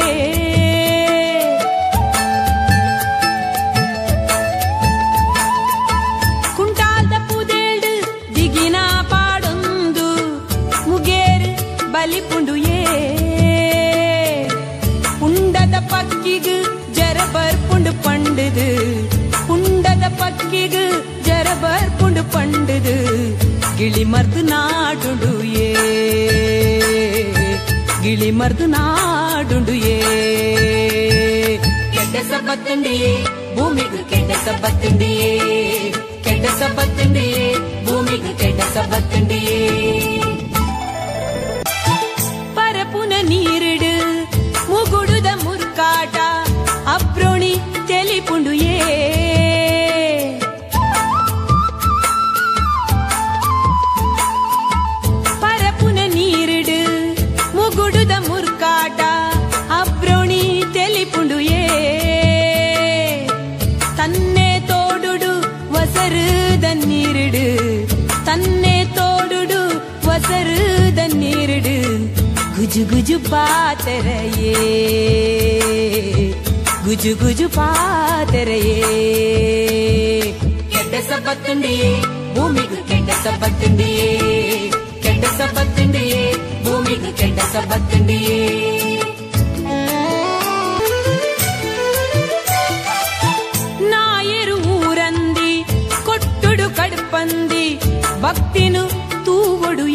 బరబర్ పుండు పండుదు గిళి మర్దు నాడుండు ఏ గిళి మర్దు నాడుండు ఏ కెడ్డ సబ్బత్తుండి భూమికి కెడ్డ సబ్బత్తుండి కెడ్డ సబ్బత్తుండి భూమికి కెడ్డ సబ్బత్తుండి పరపున నీరుడు ముగుడుద ముర్కాట అప్రోణి తెలిపుండు ఏ ಗುಜು ಗುಜು ಪಾತೆರೆಯೇ ಗುಜು ಗುಜು ಪಾತೆರೆಯೇ ಕೆಡ್ಡ ಸಬ್ಬತ್ತುಂಡಿಯೇ ಭೂಮಿಗೂ ಕೆಡ್ಡ ಸಬ್ಬತ್ತುಂಡಿಯೇ ಕೆಡ್ಡ ಸಬ್ಬತ್ತುಂಡಿಯೇ ಭೂಮಿಗೂ ಕೆಡ್ಡ ಸಬ್ಬತ್ತುಂಡಿಯೇ ನಾಯರು ಊರಂದಿ ಕೊಟ್ಟುಡು ಕಡುಪಂದಿ ಭಕ್ತಿನು ತೂವೊಡು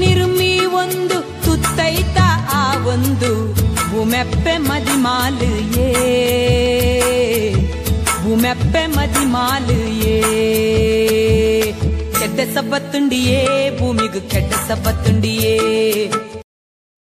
ಮೂಜಿ ನಿರುಮ್ಮಿ ಒಂದು ತುತ್ತೈತ ಆ ಒಂದು ಭೂಮೆಪ್ಪೆ ಮದಿಮಾಲು ಏ ಭೂಮೆಪ್ಪೆ ಮದಿಮಾಲು ಏ ಕೆಡ್ಡ ಸಬ್ಬತ್ತುಂಡಿಯೇ ಭೂಮಿಗೂ ಕೆಡ್ಡ ಸಬ್ಬತ್ತುಂಡಿಯೇ